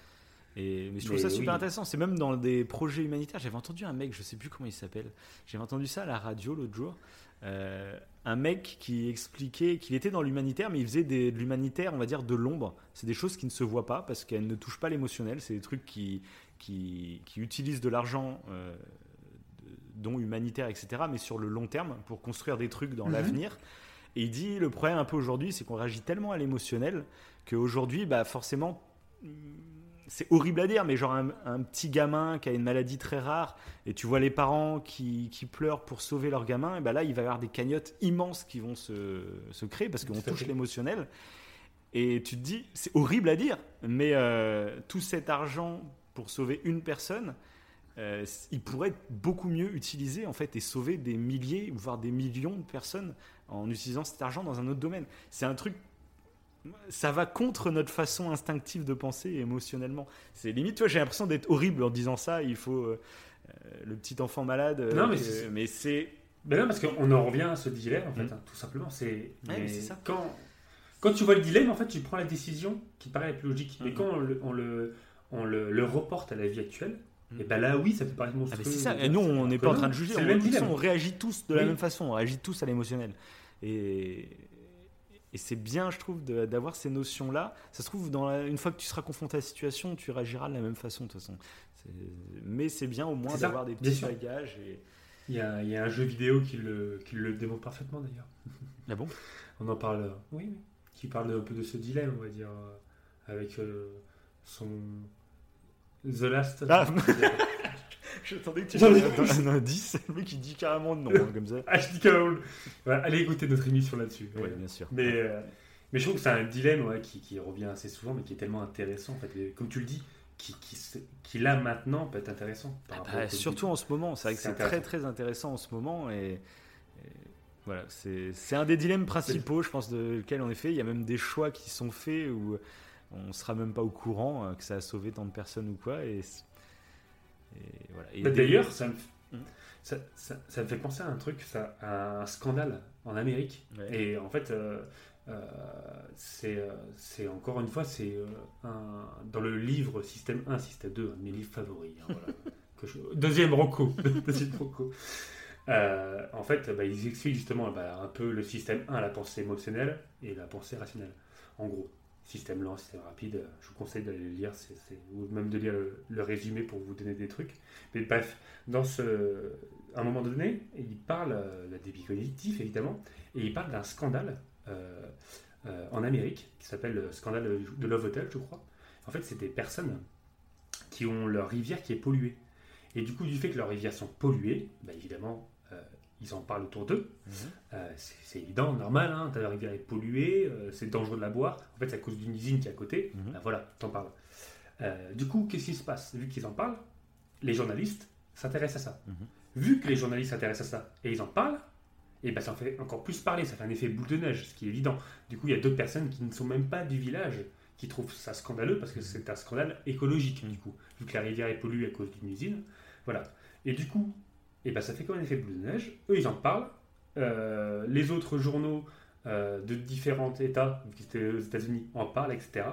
Et, mais je trouve Mais ça super intéressant. C'est même dans des projets humanitaires. J'avais entendu un mec, je sais plus comment il s'appelle. J'avais entendu ça à la radio l'autre jour. Euh, un mec qui expliquait qu'il était dans l'humanitaire, mais il faisait des- de l'humanitaire, on va dire, de l'ombre. C'est des choses qui ne se voient pas parce qu'elles ne touchent pas l'émotionnel. C'est des trucs qui, qui, qui utilisent de l'argent, euh, dont humanitaire, etc., mais sur le long terme pour construire des trucs dans Mhm. l'avenir. Et il dit le problème un peu aujourd'hui, c'est qu'on réagit tellement à l'émotionnel qu'aujourd'hui, bah, forcément, c'est horrible à dire, mais genre un, un petit gamin qui a une maladie très rare et tu vois les parents qui, qui pleurent pour sauver leur gamin, et ben là il va y avoir des cagnottes immenses qui vont se, se créer parce qu'on touche l'émotionnel. Et tu te dis, c'est horrible à dire, mais euh, tout cet argent pour sauver une personne, euh, il pourrait être beaucoup mieux utilisé en fait et sauver des milliers voire des millions de personnes en utilisant cet argent dans un autre domaine. C'est un truc ça va contre notre façon instinctive de penser émotionnellement. C'est limite, tu vois, j'ai l'impression d'être horrible en disant ça. Il faut euh, euh, le petit enfant malade. euh, Non, mais c'est- mais c'est Ben non, parce qu'on en revient à ce dilemme, en fait, Mhm. hein, tout simplement. C'est mais mais c'est ça. Quand, quand tu vois le dilemme, en fait, tu prends la décision qui paraît être logique. Mais Mhm. quand on le, on le, on le, le reporte à la vie actuelle, Mhm. et ben là, oui, ça peut paraître Ah, monstrueux. mais c'est ça. Et nous, on n'est pas en train de juger. C'est On, le même on réagit tous de la même façon. On réagit tous à l'émotionnel. Et, et c'est bien, je trouve, d'avoir ces notions-là. Ça se trouve, dans la- une fois que tu seras confronté à la situation, tu réagiras de la même façon, de toute façon. Mais c'est bien au moins d'avoir des petits bagages. Et... Il y, a, il y a un jeu vidéo qui le, qui le démontre parfaitement, d'ailleurs. Ah bon? On en parle, oui, oui. Qui parle un peu de ce dilemme, on va dire, euh, avec euh, son. The Last. Ah. [LAUGHS] J'attendais que tu ai- donnes un indice. [LAUGHS] Le mec, il dit carrément non, hein, comme ça. Ah, je dis. Ouais, allez écouter notre émission là-dessus. Oui, Ouais. bien sûr. Mais, euh, mais je trouve que c'est un dilemme ouais, qui, qui revient assez souvent, mais qui est tellement intéressant, en fait. Comme tu le dis, qui, qui, là maintenant peut être intéressant. par Ah bah, surtout en ce moment, c'est vrai que C'est très intéressant. très intéressant en ce moment et, et voilà, c'est un des dilemmes principaux, je pense, de lequel on est fait. Il y a même des choix qui sont faits où on sera même pas au courant euh, que ça a sauvé tant de personnes ou quoi. Et, et voilà. Et des- D'ailleurs, ça me, ça, ça- ça me fait penser à un truc, ça, à un scandale en Amérique. Ouais. Et en fait, euh, euh, c'est euh, c'est encore une fois, c'est un- dans le livre Système 1, Système 2, un de mes livres favoris. hein, voilà, [LAUGHS] que je- Deuxième Rocco. [LAUGHS] Deuxième Rocco. Euh, en fait, bah, ils expliquent justement bah, un peu le système 1, la pensée émotionnelle, et la pensée rationnelle. En gros, système lent, système rapide, je vous conseille d'aller le lire, c'est- ou même de lire le, résumé pour vous donner des trucs. Mais bref, dans ce, à un moment donné, il parle euh, de débit cognitif, évidemment, et il parle d'un scandale euh, euh, en Amérique qui s'appelle le scandale de Love Hotel, je crois. En fait, c'est des personnes qui ont leur rivière qui est polluée. Et du coup, du fait que leurs rivières sont polluées, bah, évidemment, euh, ils en parlent autour d'eux. Mhm. Euh, c'est évident, normal, hein, ta rivière est polluée, euh, c'est dangereux de la boire. En fait, c'est à cause d'une usine qui est à côté. Mhm. Bah, voilà, t'en parles. Euh, du coup, qu'est-ce qui se passe? Vu qu'ils en parlent, les journalistes s'intéressent à ça. Mhm. Vu que les journalistes s'intéressent à ça et ils en parlent, et ben ça en fait encore plus parler, ça fait un effet boule de neige, ce qui est évident. Du coup, il y a d'autres personnes qui ne sont même pas du village qui trouvent ça scandaleux parce que c'est un scandale écologique, du coup, vu que la rivière est polluée à cause d'une usine. Voilà. Et du coup, et ben ça fait comme un effet boule de neige. Eux, ils en parlent. Euh, les autres journaux euh, de différents États, vu que c'était aux États-Unis, en parlent, etc.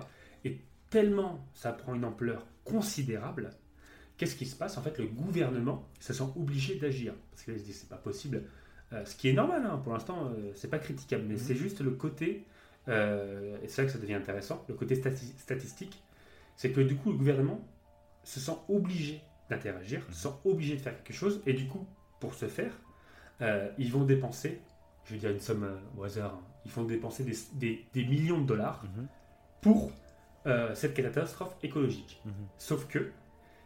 Et tellement ça prend une ampleur considérable, qu'est-ce qui se passe? En fait, le gouvernement se sent obligé d'agir. Parce qu'il se dit, c'est pas possible. Euh, ce qui est normal, hein, pour l'instant, c'est pas critiquable, mais c'est juste le côté, et c'est là que ça devient intéressant, le côté stati- statistique, c'est que du coup, le gouvernement se sent obligé d'interagir, se sent obligé de faire quelque chose, et du coup, pour ce faire, euh, ils vont dépenser, je vais dire une somme euh, au hasard, hein, ils vont dépenser des, des- des millions de dollars Mhm. pour euh, cette catastrophe écologique. Mhm. Sauf que,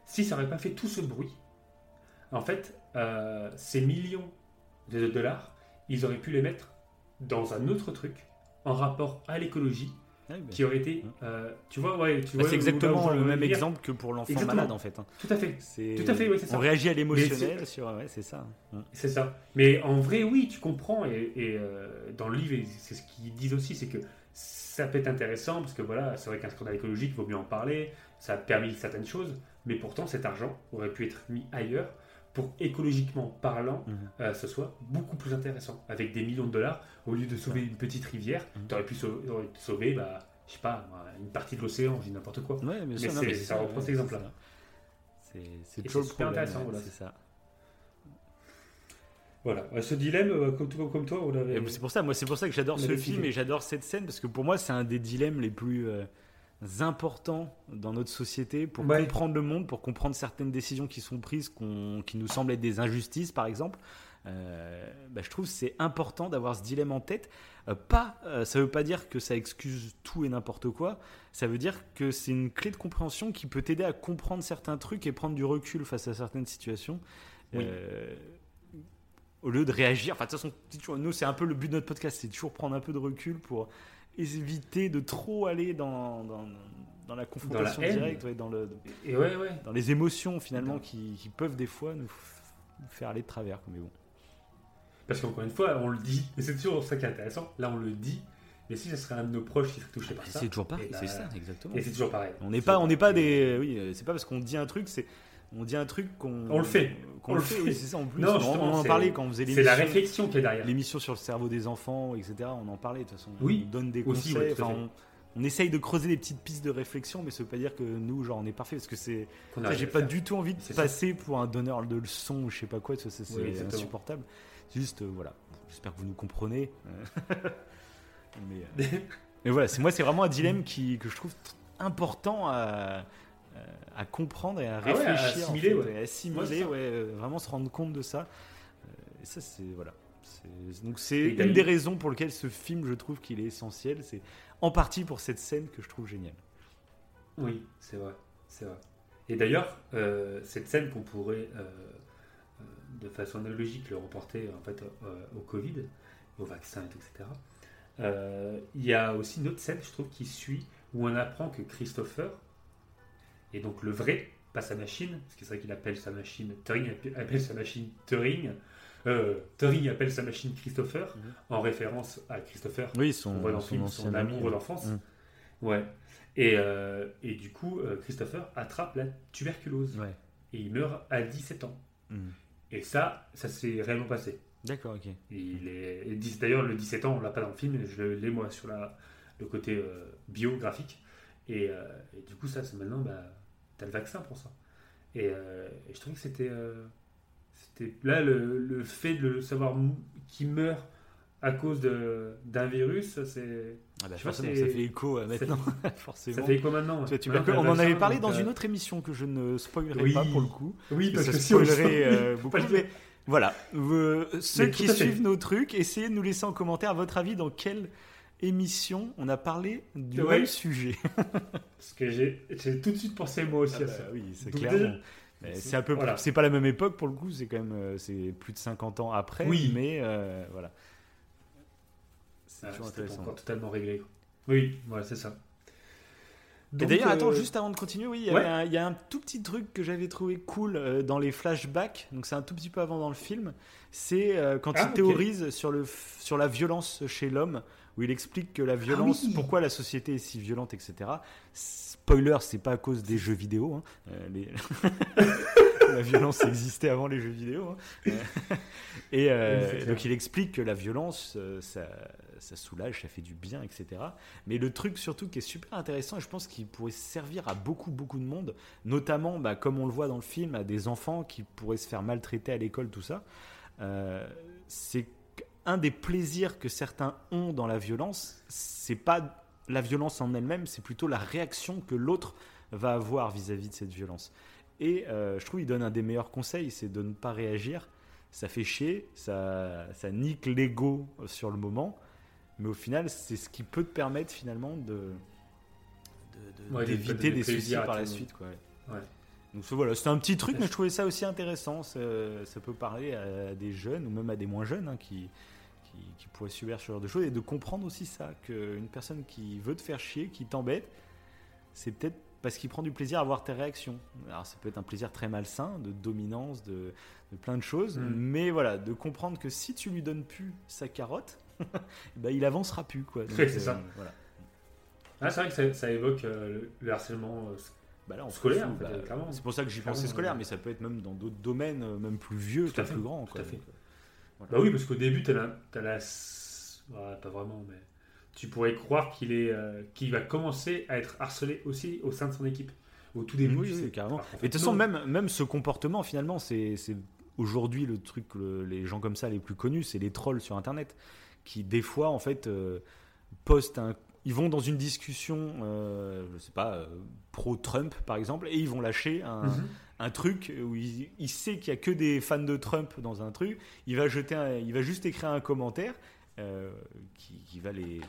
si ça n'aurait pas fait tout ce bruit, en fait, ces millions de dollars, ils auraient pu les mettre dans un autre truc, en rapport à l'écologie, Ouais, bah, qui aurait été. Hein. euh, tu vois, ouais, tu bah, vois. c'est exactement le même exemple que pour l'enfant malade en fait. hein. Tout à fait. C'est- Tout à fait, ouais, c'est ça. On réagit à Mais l'émotionnel sur. Ouais, c'est ça. Mm. C'est ça. Mais en vrai, oui, tu comprends. Et, et, euh, dans le livre, et c'est ce qu'ils disent aussi, c'est que ça peut être intéressant parce que voilà, c'est vrai qu'un scandale écologique, il vaut mieux en parler. Ça a permis certaines choses, mais pourtant, cet argent aurait pu être mis ailleurs pour écologiquement parlant, Mhm. euh, ce soit beaucoup plus intéressant. Avec des millions de dollars, au lieu de sauver une petite rivière, Mhm. tu aurais pu sau- aurais pu sauver, bah, je sais pas, moi, une partie de l'océan, je dis n'importe quoi. Ouais, Mais non, mais ça reprend cet exemple-là. c'est toujours super intéressant, voilà. c'est ça. Voilà, Ouais, ce dilemme, euh, comme, toi- comme toi, l'avez. Et C'est pour ça, moi, c'est pour ça que j'adore On ce film et j'adore cette scène parce que pour moi, c'est un des dilemmes les plus euh, importants dans notre société pour Ouais. comprendre le monde, pour comprendre certaines décisions qui sont prises, qu'on- qui nous semblent être des injustices, par exemple. Euh, bah, je trouve c'est important d'avoir ce dilemme en tête. Euh, pas, euh, ça veut pas dire que ça excuse tout et n'importe quoi. Ça veut dire que c'est une clé de compréhension qui peut t'aider à comprendre certains trucs et prendre du recul face à certaines situations. Oui. Euh, au lieu de réagir. Enfin, de toute façon, nous, c'est un peu le but de notre podcast, c'est toujours prendre un peu de recul pour éviter de trop aller dans, dans, dans la confrontation directe, ouais, dans, le, Et ouais, ouais. dans les émotions finalement qui, qui peuvent des fois nous, faire aller de travers. Mais bon. Parce qu'encore une fois, on le dit, et c'est toujours ça qui est intéressant. Là, on le dit, mais si ce serait un de nos proches qui serait touché par ça. C'est toujours pareil, bah, c'est ça, exactement. Et c'est toujours pareil. On n'est pas, on n'est pas des, oui, euh, c'est pas parce qu'on dit un truc, c'est, on dit un truc qu'on, On le fait. qu'on On le fait. fait. oui, c'est ça en plus. Non, on, en c'est- parlait quand on faisait C'est l'émission. la réflexion qui est derrière. l'émission sur le cerveau des enfants, etc. On en parlait de toute façon. Oui, on donne des aussi, conseils. ouais, on, on essaye de creuser des petites pistes de réflexion, mais ça veut pas dire que nous, genre, on est parfait parce que c'est. J'ai pas faire. du tout envie de C'est ça. passer pour un donneur de leçons ou je sais pas quoi. C'est Oui, insupportable. C'est Juste, euh, voilà. J'espère que vous nous comprenez. [LAUGHS] Mais, euh, [LAUGHS] mais voilà, c'est moi, c'est vraiment un dilemme qui, que je trouve important à, à comprendre et à Ah ouais, à réfléchir. en assimiler, fait, ouais. et à assimiler, Ouais, euh, vraiment se rendre compte de ça. Euh, Et ça, c'est voilà. Donc c'est une des raisons pour lesquelles ce film, je trouve qu'il est essentiel. C'est en partie pour cette scène que je trouve géniale. Oui, c'est vrai, c'est vrai. Et d'ailleurs, euh, cette scène qu'on pourrait, euh, de façon analogique, le reporter en fait au Covid, au vaccin et tout, etc. Il y a aussi une autre scène, je trouve, qui suit où on apprend que Christopher est donc le vrai, pas sa machine, parce que c'est vrai qu'il appelle sa machine Turing, appe- appelle sa machine Turing. Euh, Turing appelle sa machine Christopher, Mhm. en référence à Christopher, Oui, son, on voit dans le son film son ami, amour ouais. d'enfance. Mm. Ouais. Et, euh, et du coup, euh, Christopher attrape la tuberculose. Ouais. Et il meurt à 17 ans. Mm. Et ça, ça s'est réellement passé. D'accord, ok. Et il est, et D'ailleurs, le 17 ans, on l'a pas dans le film, je l'ai moi sur la, le côté euh, biographique. Et, euh, et du coup, ça, c'est maintenant, bah, tu as le vaccin pour ça. Et, euh, et je trouvais que c'était. euh, c'était là, le, le fait de le savoir qu'il meurt à cause d'un virus, ça, c'est. Ah bah forcément, ça fait écho à ça maintenant, [LAUGHS] forcément. Ça fait quoi maintenant Tu vois, tu Maintenant, vois, t'as on en avait parlé dans euh, une autre émission que je ne spoilerai Oui. pas pour le coup. Oui, parce ça que si on spoilerait [LAUGHS] beaucoup. Mais voilà, ceux Mais qui à suivent nos trucs, essayez de nous laisser en commentaire votre avis dans quelle émission on a parlé du Ouais. même sujet. [LAUGHS] Parce que j'ai tout de suite pensé moi aussi Ah à bah ça. oui, c'est déjà, Mais c'est- un peu, voilà. c'est pas la même époque pour le coup. C'est quand même, euh, c'est plus de 50 ans après. Oui. mais euh, voilà. C'est Ah, intéressant. encore totalement réglé. Oui, voilà, c'est ça. Et d'ailleurs, euh, attends, juste avant de continuer, oui, il y, ouais. a un tout petit truc que j'avais trouvé cool euh, dans les flashbacks, donc c'est un tout petit peu avant dans le film, c'est quand Ah, il théorise sur, le, sur la violence chez l'homme, où il explique que la violence, Ah oui. pourquoi la société est si violente, etc. Spoiler, c'est pas à cause des jeux vidéo. hein. Euh, les- [LAUGHS] la violence existait avant les jeux vidéo. hein. Euh, Et euh, donc il explique que la violence, ça, ça soulage, ça fait du bien, etc. Mais le truc surtout qui est super intéressant, et je pense qu'il pourrait servir à beaucoup, beaucoup de monde, notamment, bah, comme on le voit dans le film, à des enfants qui pourraient se faire maltraiter à l'école, tout ça, euh, c'est qu'un des plaisirs que certains ont dans la violence, c'est pas la violence en elle-même, c'est plutôt la réaction que l'autre va avoir vis-à-vis de cette violence. Et euh, je trouve qu'il donne un des meilleurs conseils, c'est de ne pas réagir. Ça fait chier, ça, ça nique l'ego sur le moment, mais au final, c'est ce qui peut te permettre finalement de de- de- Ouais, de- d'éviter de des soucis par la suite. Quoi. Ouais. Donc voilà, c'était un petit truc, mais je trouvais ça aussi intéressant. Ça, ça peut parler à des jeunes ou même à des moins jeunes hein, qui, qui, qui pourraient subir ce genre de choses et de comprendre aussi ça, qu'une personne qui veut te faire chier, qui t'embête, c'est peut-être parce qu'il prend du plaisir à voir tes réactions. Alors ça peut être un plaisir très malsain, de dominance, de, de plein de choses, Mm. mais voilà, de comprendre que si tu lui donnes plus sa carotte, bah, [LAUGHS] il avancera plus. Quoi. C'est ça. Voilà. Ah, c'est vrai que ça, ça évoque euh, le, le harcèlement. euh, Bah là, Scolaire, en fait, bah. C'est pour ça que j'y pensais scolaire, mais ça peut être même dans d'autres domaines, euh, même plus vieux, plus grands. tout quoi. à fait. Voilà. Bah oui, parce qu'au début, la, t'as la- pas vraiment, mais tu pourrais croire qu'il est, euh, va commencer à être harcelé aussi au sein de son équipe. Au tout début, Oui, tu oui, sais. carrément. Qu'en Et de toute façon, même, même ce comportement, finalement, c'est c'est aujourd'hui le truc, le- les gens comme ça les plus connus, c'est les trolls sur Internet, qui des fois, en fait, euh, postent un. Ils vont dans une discussion, euh, je sais pas, euh, pro-Trump par exemple, et ils vont lâcher un, Mhm. Un truc où il, sait qu'il y a que des fans de Trump dans un truc. Il va jeter, il va juste écrire un commentaire euh, qui, va les,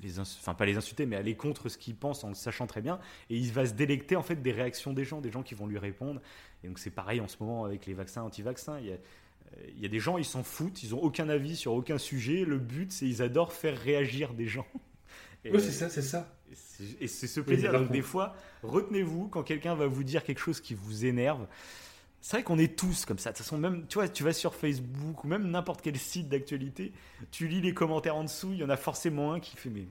les enfin pas les insulter, mais aller contre ce qu'ils pensent en le sachant très bien. Et il va se délecter en fait des réactions des gens, des gens qui vont lui répondre. Et donc c'est pareil en ce moment avec les vaccins, anti-vaccins. Il y a, euh, des gens, ils s'en foutent, ils ont aucun avis sur aucun sujet. Le but, c'est ils adorent faire réagir des gens. Oui, c'est ça, c'est ça. Et c'est- ce plaisir. Donc des fois, retenez-vous quand quelqu'un va vous dire quelque chose qui vous énerve. C'est vrai qu'on est tous comme ça. De toute façon, même, tu vois, tu vas sur Facebook ou même n'importe quel site d'actualité, tu lis les commentaires en dessous, il y en a forcément un qui fait mais,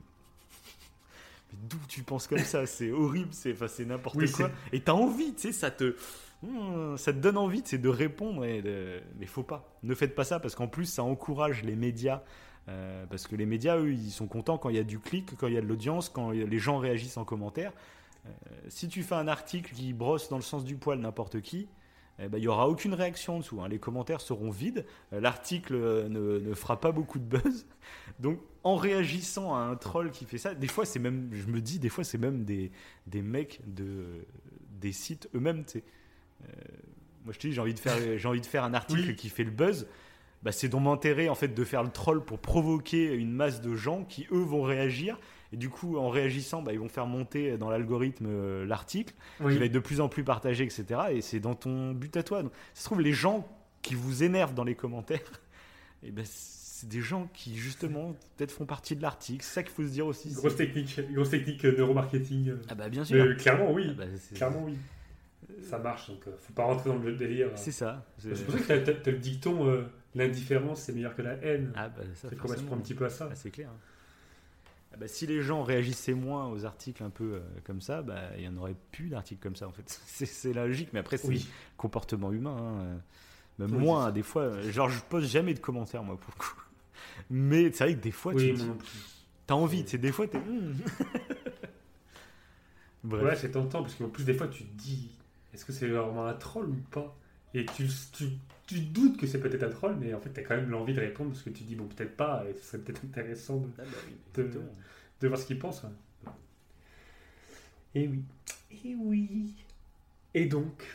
mais d'où tu penses comme ça? [LAUGHS] C'est horrible, c'est, enfin, c'est n'importe Oui, quoi. Et t'as envie, tu sais, ça te, Hmm, ça te donne envie, c'est de répondre. Et de... Mais faut pas. Ne faites pas ça parce qu'en plus, ça encourage les médias. Euh, parce que les médias, eux, ils sont contents quand il y a du clic, quand il y a de l'audience, quand les gens réagissent en commentaire. Euh, si tu fais un article qui brosse dans le sens du poil n'importe qui, eh ben, il n'y aura aucune réaction en dessous. hein. Les commentaires seront vides. Euh, L'article ne, ne fera pas beaucoup de buzz. Donc, en réagissant à un troll qui fait ça, des fois, c'est même, je me dis, des fois, c'est même des, des mecs de, des sites eux-mêmes. Euh, moi, je te dis, j'ai envie de faire, envie de faire un article Oui. qui fait le buzz. Bah, c'est dans mon intérêt en fait de faire le troll pour provoquer une masse de gens qui eux vont réagir et du coup en réagissant bah, ils vont faire monter dans l'algorithme euh, l'article Oui. qui va être de plus en plus partagé etc et c'est dans ton but à toi Donc, ça se trouve les gens qui vous énervent dans les commentaires [LAUGHS] et ben c'est des gens qui justement peut-être font partie de l'article c'est ça qu'il faut se dire aussi Grosse technique, grosse technique euh, neuromarketing. ah bah bien sûr euh, clairement, oui. Ah bah, Clairement, oui. Ça marche, donc euh, faut pas rentrer dans le délire. c'est ça C'est- pour ça que t'as le dicton euh, l'indifférence c'est meilleur que la haine. ah bah ça ça correspond un petit peu à ça. Ah, c'est clair. Ah bah, si les gens réagissaient moins aux articles un peu euh, comme ça, bah, il y en aurait plus d'articles comme ça en fait. [LAUGHS] C'est, c'est la logique, mais après c'est Oui. comportement humain. hein. Même Oui, moi, c'est hein, des fois, euh, genre je pose jamais de commentaires moi pour le coup. [LAUGHS] Mais c'est vrai que des fois, Oui, tu t'as envie, tu sais, des fois t'es. Hmm. [LAUGHS] Bref. Ouais, c'est tentant parce qu'en plus, des fois, tu te dis est-ce que c'est vraiment un troll ou pas? Et tu, tu, tu doutes que c'est peut-être un troll, mais en fait, tu as quand même l'envie de répondre parce que tu dis bon, peut-être pas, et ce serait peut-être intéressant de, Ah bah oui, de- exactement. de voir ce qu'il pense. hein. Et oui. Et oui. Et donc,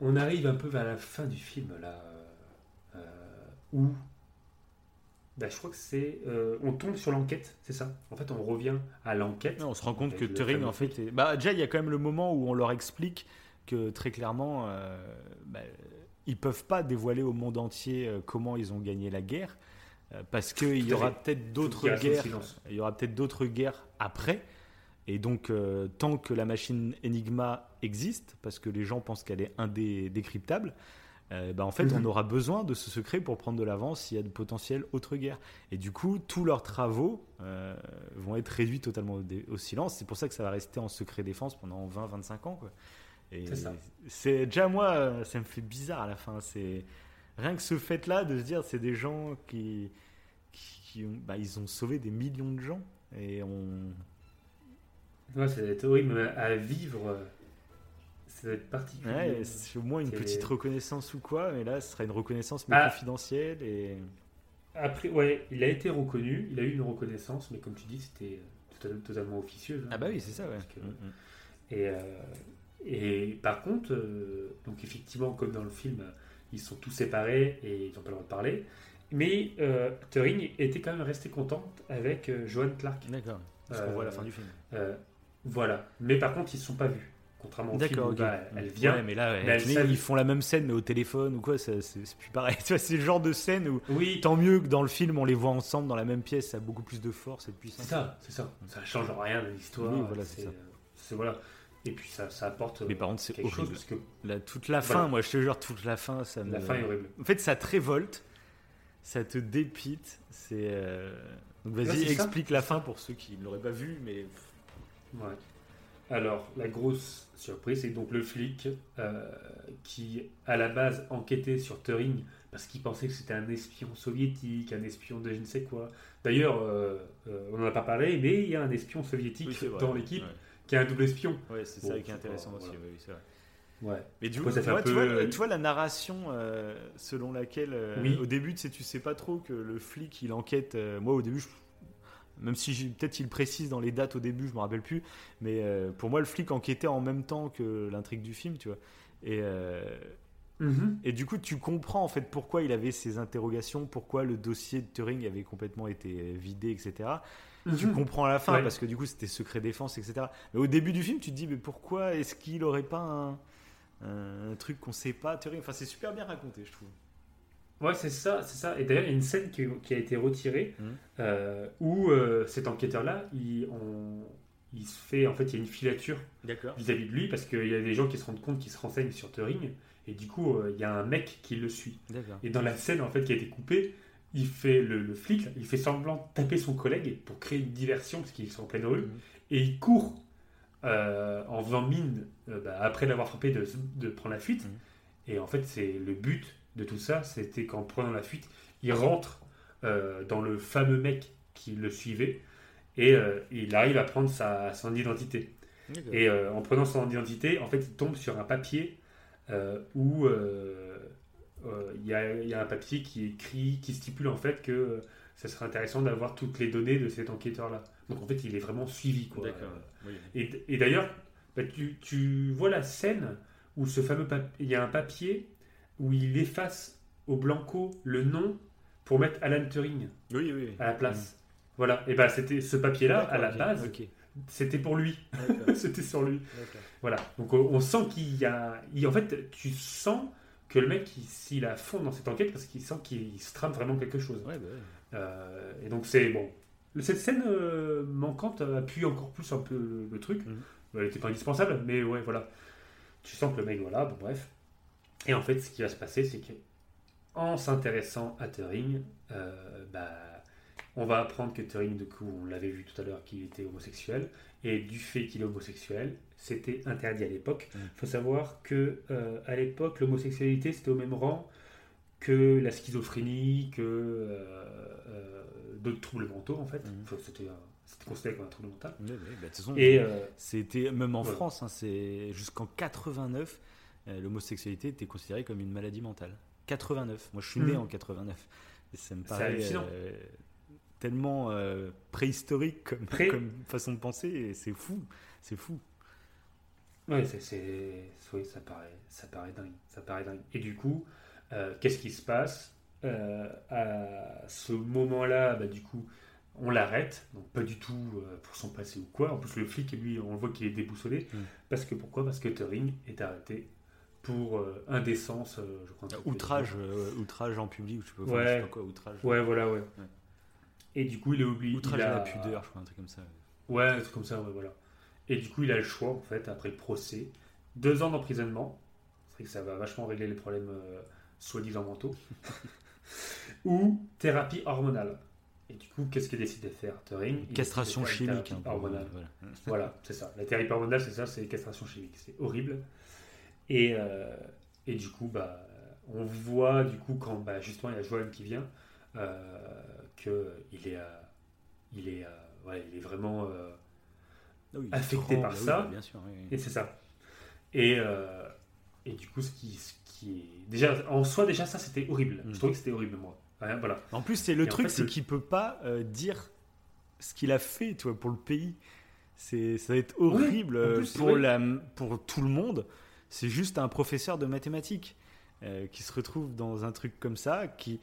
on arrive un peu vers la fin du film, là, euh, où. bah, je crois que c'est. euh, on tombe sur l'enquête, c'est ça? En fait, on revient à l'enquête. On se rend compte que Turing, en fait, est- bah, déjà, il y a quand même le moment où on leur explique que très clairement, euh, bah, ils peuvent pas dévoiler au monde entier euh, comment ils ont gagné la guerre, euh, parce qu'il y aura peut-être d'autres guerres. Il y aura peut-être d'autres guerres après. Et donc, euh, tant que la machine Enigma existe, parce que les gens pensent qu'elle est indécryptable, euh, bah, en fait, Mhm. on aura besoin de ce secret pour prendre de l'avance s'il y a de potentielles autres guerres. Et du coup, tous leurs travaux euh, vont être réduits totalement au, silence. C'est pour ça que ça va rester en secret défense pendant 20-25 ans. Quoi. C'est déjà moi, ça me fait bizarre à la fin. C'est rien que ce fait-là de se dire, c'est des gens qui, qui, qui ont, bah, ils ont sauvé des millions de gens et on. Ouais, ça va être horrible à vivre. Ça être particulier. Ouais, c'est au moins une petite reconnaissance ou quoi, mais là, ce serait une reconnaissance mais Ah. confidentielle et. Après, ouais, il a été reconnu, il a eu une reconnaissance, mais comme tu dis, c'était tota- totalement officieuse. hein. Ah bah oui, c'est ça, ouais. Parce que- Mm, mm. Et, euh, et par contre, euh, donc effectivement, comme dans le film, ils sont tous séparés et ils n'ont pas le droit de parler. Mais euh, Turing était quand même resté contente avec euh, Joan Clark. D'accord. Parce qu'on Euh, voit à la fin du film. Euh, voilà. Mais par contre, ils ne se sont pas vus. Contrairement au film D'accord, où bah, elle vient. Ouais, mais là, ouais, mais elle sait- ils font la même scène, mais au téléphone ou quoi, c'est c'est plus pareil. [LAUGHS] C'est le genre de scène où, Oui, tant mieux que dans le film, on les voit ensemble dans la même pièce, ça a beaucoup plus de force et de c'est puissance. ça, c'est ça. Ça change rien de l'histoire. Oui, voilà, c'est ça. c'est voilà. Et puis ça, ça apporte Mais euh, par contre, c'est quelque chose horrible. parce que Là, toute la Voilà. fin, moi je te jure, toute la fin, ça me. la fin est horrible. En fait, ça te révolte, ça te dépite. C'est. euh, Donc vas-y, ça. explique la fin pour ceux qui ne l'auraient pas vu, mais. Ouais. Alors, la grosse surprise, c'est donc le flic euh, qui, à la base, enquêtait sur Turing parce qu'il pensait que c'était un espion soviétique, un espion de je ne sais quoi. D'ailleurs, euh, euh, on n'en a pas parlé, mais il y a un espion soviétique Oui, dans l'équipe Ouais, qui est un double espion. Ouais, c'est Bon, ça qui est intéressant pas- aussi. voilà. oui, c'est vrai. Ouais. Mais du coup, tu, vois, tu vois la narration euh, selon laquelle, euh, Oui. au début, tu sais, tu sais pas trop que le flic il enquête. euh, moi, au début, je- même si peut-être il précise dans les dates au début, je me rappelle plus, mais pour moi, le flic enquêtait en même temps que l'intrigue du film, tu vois. Et, Mhm. et du coup, tu comprends en fait pourquoi il avait ces interrogations, pourquoi le dossier de Turing avait complètement été vidé, etc. Tu Mhm. comprends à la fin Ouais. parce que du coup c'était secret défense, etc. Mais au début du film, tu te dis mais pourquoi est-ce qu'il aurait pas un, un truc qu'on sait pas Turing Enfin, c'est super bien raconté, je trouve. Ouais, c'est ça, c'est ça. Et d'ailleurs, il y a une scène qui, qui a été retirée Mhm. euh, où euh, cet enquêteur-là, il, on- il se fait, en fait, il y a une filature vis-à-vis de lui parce qu'il y a des gens qui se rendent compte qu'ils se renseignent sur Turing et du coup, euh, il y a un mec qui le suit. Et dans la scène, en fait, qui a été coupée, il fait le, le flic, là, il fait semblant de taper son collègue pour créer une diversion parce qu'ils sont en pleine rue Mhm. et il court euh, en faisant mine euh, bah, après l'avoir frappé de, de prendre la fuite. Mhm. Et en fait, c'est le but de tout ça, c'était qu'en prenant la fuite, il rentre euh, dans le fameux mec qui le suivait et il arrive à prendre sa, son identité. Et en prenant son identité, en fait, il tombe sur un papier où il y, a, y a un papier qui écrit, qui stipule en fait que euh, ça serait intéressant d'avoir toutes les données de cet enquêteur-là. Donc en fait, il est vraiment suivi. Quoi. Oui. Et, et d'ailleurs, bah, tu, tu vois la scène où ce fameux il y a un papier où il efface au blanco le nom pour mettre Alan Turing Oui, oui. à la place. Voilà. Et ben c'était ce papier-là à la base, c'était pour lui. [LAUGHS] C'était sur lui. Voilà. Donc on, on sent qu'il y a. il- en fait, tu sens que le mec, il, s'il a fond dans cette enquête parce qu'il sent qu'il se trame vraiment quelque chose. Ouais, bah ouais. Euh, et donc c'est bon. Cette scène euh, manquante appuie encore plus un peu le, le truc. Mhm. Elle n'était pas indispensable, mais ouais, voilà. Tu sens que le mec, voilà, bon, bref. Et en fait, ce qui va se passer, c'est que en s'intéressant à Turing, euh, bah, on va apprendre que Turing, du coup, on l'avait vu tout à l'heure, qu'il était homosexuel. Et du fait qu'il est homosexuel, c'était interdit à l'époque. Il Mhm. faut savoir que euh, à l'époque, l'homosexualité, c'était au même rang que la schizophrénie, que euh, euh, d'autres troubles mentaux, en fait. Enfin, c'était, considéré comme un trouble mental. Bah, de toute façon, Et euh, C'était même en Ouais. France, hein, c'est jusqu'en 89, euh, l'homosexualité était considérée comme une maladie mentale. 89. Moi, je suis né Mhm. en 89. Et ça me C'est paraît hallucinant. euh, tellement euh, préhistorique comme, Pré- comme façon de penser. Et c'est fou. C'est fou. Ouais, c'est, oui, ça paraît, ça paraît dingue, ça paraît dingue. Et du coup, euh, qu'est-ce qui se passe Euh, À ce moment-là, bah, du coup, on l'arrête, donc pas du tout pour son passé ou quoi. En plus, le flic, lui, on le voit qu'il est déboussolé. Parce que pourquoi? Parce que Turing est arrêté pour euh, indécence, euh, je crois. Outrage, euh, outrage en public, ou je sais pas, Ouais. quoi, outrage. Ouais, voilà, ouais. Et du coup, il est oublié. Outrage il à a- la pudeur, je crois, un truc comme ça. Ouais, un truc comme ça, ouais, voilà. Et du coup, il a le choix, en fait, après le procès, deux ans d'emprisonnement. C'est vrai que ça va vachement régler les problèmes euh, soi-disant mentaux. [LAUGHS] ou thérapie hormonale. Et du coup, qu'est-ce qu'il décide de faire, Turing Castration chimique. thérapie hein, hormonale. voilà. Voilà, c'est ça. La thérapie hormonale, c'est ça, c'est castration chimique. C'est horrible. Et, euh, et du coup, bah, on voit, du coup, quand bah, justement il y a Joanne qui vient, euh, qu'il est, euh, il est, euh, ouais, il est vraiment. euh, oui, Affecté par ça. bien sûr. oui, oui. et c'est ça. Et, euh, et du coup, ce qui, ce qui est. Déjà, en soi, déjà, ça, c'était horrible. Mm. Je trouvais que c'était horrible, moi. Ouais, voilà. En plus, c'est le Et en truc, fait, c'est le- qu'il peut pas euh, dire ce qu'il a fait, tu vois, pour le pays. C'est, ça va être horrible euh, plus, pour la, pour tout le monde. C'est juste un professeur de mathématiques euh, qui se retrouve dans un truc comme ça, qui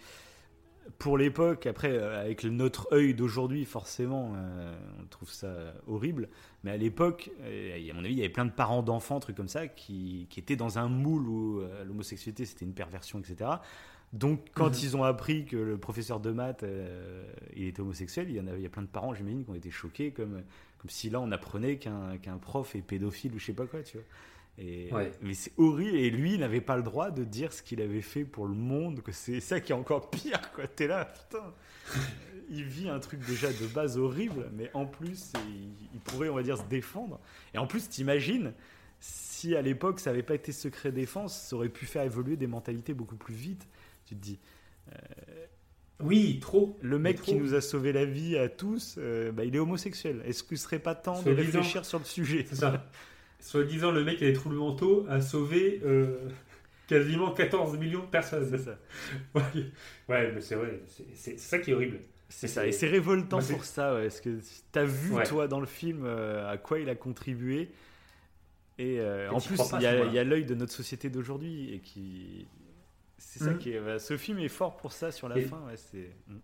pour l'époque, après, euh, avec notre œil d'aujourd'hui, forcément, euh, on trouve ça horrible. Mais à l'époque, euh, à mon avis, il y avait plein de parents d'enfants, trucs comme ça, qui, qui étaient dans un moule où euh, l'homosexualité c'était une perversion, etc. Donc, quand Mhm. ils ont appris que le professeur de maths euh, il était homosexuel, il y, en a, il y a plein de parents, j'imagine, qui ont été choqués, comme, comme si là on apprenait qu'un qu'un prof est pédophile ou je sais pas quoi, tu vois. Et, Ouais. Mais c'est horrible, et lui il n'avait pas le droit de dire ce qu'il avait fait pour le monde, que c'est ça qui est encore pire, quoi. T'es là, putain. [LAUGHS] il vit un truc déjà de base horrible, mais en plus, il, il pourrait, on va dire, se défendre. Et en plus, t'imagines, si à l'époque ça n'avait pas été secret défense, ça aurait pu faire évoluer des mentalités beaucoup plus vite. Tu te dis, Oui, trop. le mec qui nous a sauvé la vie à tous, euh, bah, il est homosexuel. Est-ce qu'il serait pas temps de réfléchir sur le sujet? C'est ça. [LAUGHS] Soit disant, le mec qui a des troubles mentaux a sauvé euh, quasiment 14 millions de personnes. C'est ça. [LAUGHS] Ouais, ouais, mais c'est vrai. c'est- ça qui est horrible. C'est ça, et c'est révoltant c'est- pour ça, ouais, parce que t'as vu, Ouais. toi, dans le film, euh, à quoi il a contribué. Et, euh, Et en plus, il y a, l'œil de notre société d'aujourd'hui, et qui. C'est ça Mhm. qui est. bah, ce film est fort pour ça sur la Et- fin, ouais, c'est. Mhm.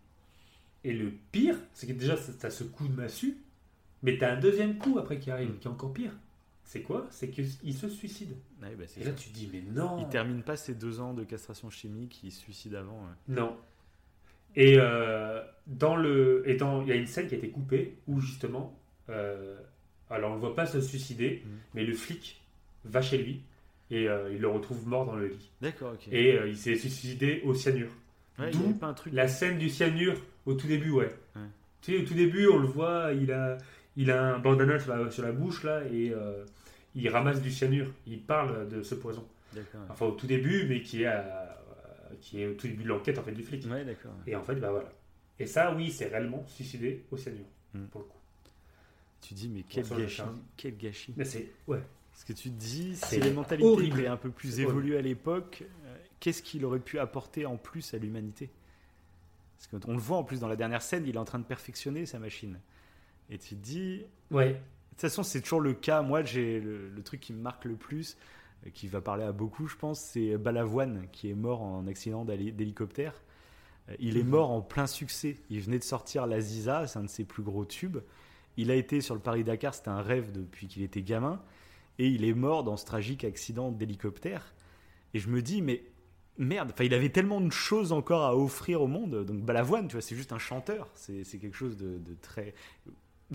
Et le pire, c'est que déjà, t'as ce coup de massue, mais t'as un deuxième coup après qui arrive, Mm. qui est encore pire. C'est quoi? C'est qu'il se suicide. Ouais, bah, Et là, tu te dis, mais non Il termine pas ses deux ans de castration chimique, il se suicide avant. ouais. Non. Et euh, dans le, et dans, il y a une scène qui a été coupée où justement, euh, alors on le voit pas se suicider, Mhm. mais le flic va chez lui et euh, il le retrouve mort dans le lit. D'accord, ok. Et il s'est suicidé au cyanure. Ouais, d'où. La scène du cyanure au tout début, ouais. Ouais. Tu sais, au tout début, on le voit, il a, il a un bandana sur la, sur la bouche là et euh, il ramasse du cyanure. Il parle de ce poison. Enfin, au tout début, mais qui est, à- qui est au tout début de l'enquête en fait du flic. Ouais. Et en fait, bah voilà. Et ça, oui, c'est réellement suicidé au cyanure, Mm. pour le coup. Tu dis, mais quel gâchis, quel gâchis. Mais c'est, ouais. Ce que tu dis, C'est les mentalités horrible. étaient un peu plus évoluées à l'époque, euh, qu'est-ce qu'il aurait pu apporter en plus à l'humanité? Parce qu'on le voit en plus dans la dernière scène, il est en train de perfectionner sa machine. Et tu te dis, de Ouais. toute façon, c'est toujours le cas. Moi, j'ai le, le truc qui me marque le plus, euh, qui va parler à beaucoup, je pense, c'est Balavoine qui est mort en accident d'héli- d'hélicoptère. Euh, Il est Mhm. mort en plein succès. Il venait de sortir La Ziza, c'est un de ses plus gros tubes. Il a été sur le Paris-Dakar, c'était un rêve depuis qu'il était gamin. Et il est mort dans ce tragique accident d'hélicoptère. Et je me dis, mais merde, enfin, il avait tellement de choses encore à offrir au monde. Donc Balavoine, tu vois, c'est juste un chanteur. C'est c'est quelque chose de, de très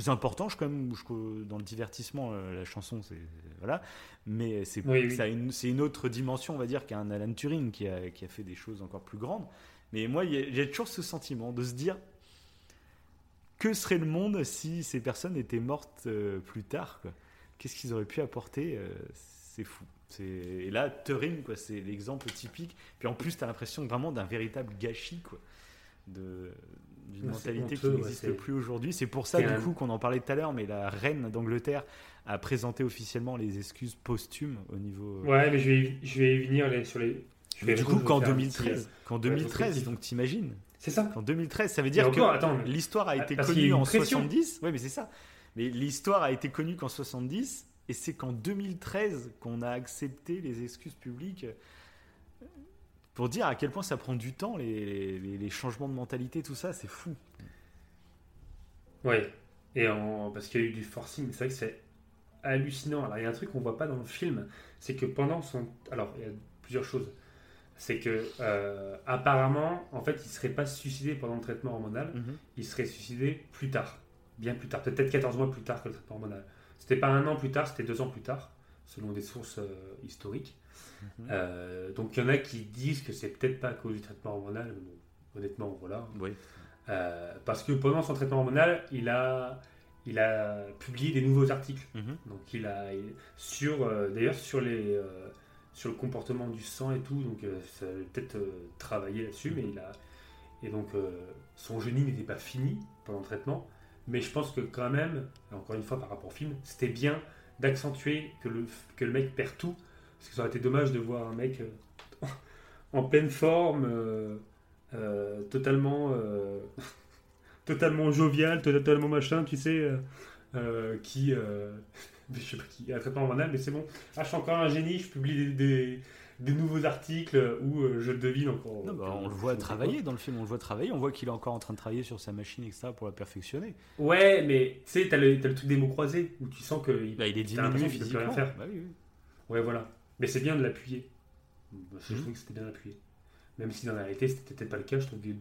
important. Je, quand même, je- dans le divertissement, euh, la chanson, c'est voilà. Mais c'est Oui, une, autre dimension, on va dire, qu'un Alan Turing qui a, qui a fait des choses encore plus grandes. Mais moi, j'ai toujours ce sentiment de se dire que serait le monde si ces personnes étaient mortes euh, plus tard Qu'est-ce qu'ils auraient pu apporter euh, C'est fou. Et là, Turing, c'est l'exemple typique. Puis en plus, tu as l'impression vraiment d'un véritable gâchis, quoi. D'une Ouais, mentalité qui honteux, ouais, n'existe plus aujourd'hui. C'est pour ça, du un- coup, qu'on en parlait tout à l'heure, mais la reine d'Angleterre a présenté officiellement les excuses posthumes au niveau. Ouais, mais je vais, y- je vais venir les- sur les. je vais du coup, qu'en un petit, 2013, euh, qu'en ouais, 2013, rétrospective. donc t'imagines, C'est ça. qu'en 2013, ça veut dire encore, que l'histoire a été parce qu'il y a connue une en pression. 70. Oui, mais c'est ça. Mais l'histoire a été connue qu'en 70, et c'est qu'en 2013 qu'on a accepté les excuses publiques euh, pour dire à quel point ça prend du temps, les, les- les changements de mentalité, tout ça, c'est fou. Ouais. Et en... parce qu'il y a eu du forcing, c'est vrai que c'est hallucinant. Alors, il y a un truc qu'on voit pas dans le film, c'est que pendant son. Alors, il y a plusieurs choses. C'est que, euh, apparemment, en fait, il serait pas suicidé pendant le traitement hormonal, il serait suicidé plus tard. Bien plus tard. Peut-être 14 mois plus tard que le traitement hormonal. C'était pas un an plus tard, c'était deux ans plus tard, selon des sources euh, historiques. Euh, donc, il y en a qui disent que c'est peut-être pas à cause du traitement hormonal. mais bon, honnêtement, voilà. Oui. Euh, parce que pendant son traitement hormonal, il a, il a publié des nouveaux articles. Mhm. Donc il a il- sur euh, d'ailleurs sur les sur le comportement du sang et tout. Donc ça a peut-être travaillé là-dessus, mais il a et donc son génie n'était pas fini pendant le traitement. Mais je pense que quand même, encore une fois par rapport au film, c'était bien d'accentuer que le que le mec perd tout, parce que ça aurait été dommage de voir un mec euh, [LAUGHS] en pleine forme. euh, euh, totalement [LAUGHS] totalement jovial, totalement machin, tu sais, qui, [LAUGHS] je sais pas qui, a un traitement hormonal, mais c'est bon. Ah, je suis encore un génie, je publie des, des- des nouveaux articles où je devine encore. Non, bah, on le voit travailler dans le film, on le voit travailler, on voit qu'il est encore en train de travailler sur sa machine, etc., pour la perfectionner. Ouais, mais tu sais, t'as le, t'as le truc des mots croisés où tu sens qu'il Bah, il est diminué rien faire. Bah oui, oui. Ouais, voilà. Mais c'est bien de l'appuyer. Bah, Je trouve que c'était bien appuyé. Même si dans la réalité, c'était peut-être pas le cas, je trouve que de,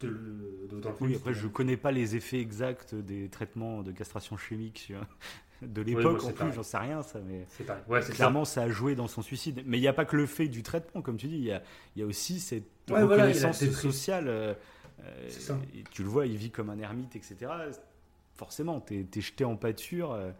de, le- de- dans le Oui, après, je connais pas les effets exacts des traitements de castration chimique [LAUGHS] de l'époque, en plus, j'en sais rien, ça, mais. Ouais, ça. clairement, ça a joué dans son suicide. Mais il n'y a pas que le fait du traitement, comme tu dis, il y a, il y a aussi cette Ouais, reconnaissance sociale. euh, euh, C'est ça. et tu le vois, il vit comme un ermite, etc. Forcément, t'es es jeté en pâture. euh,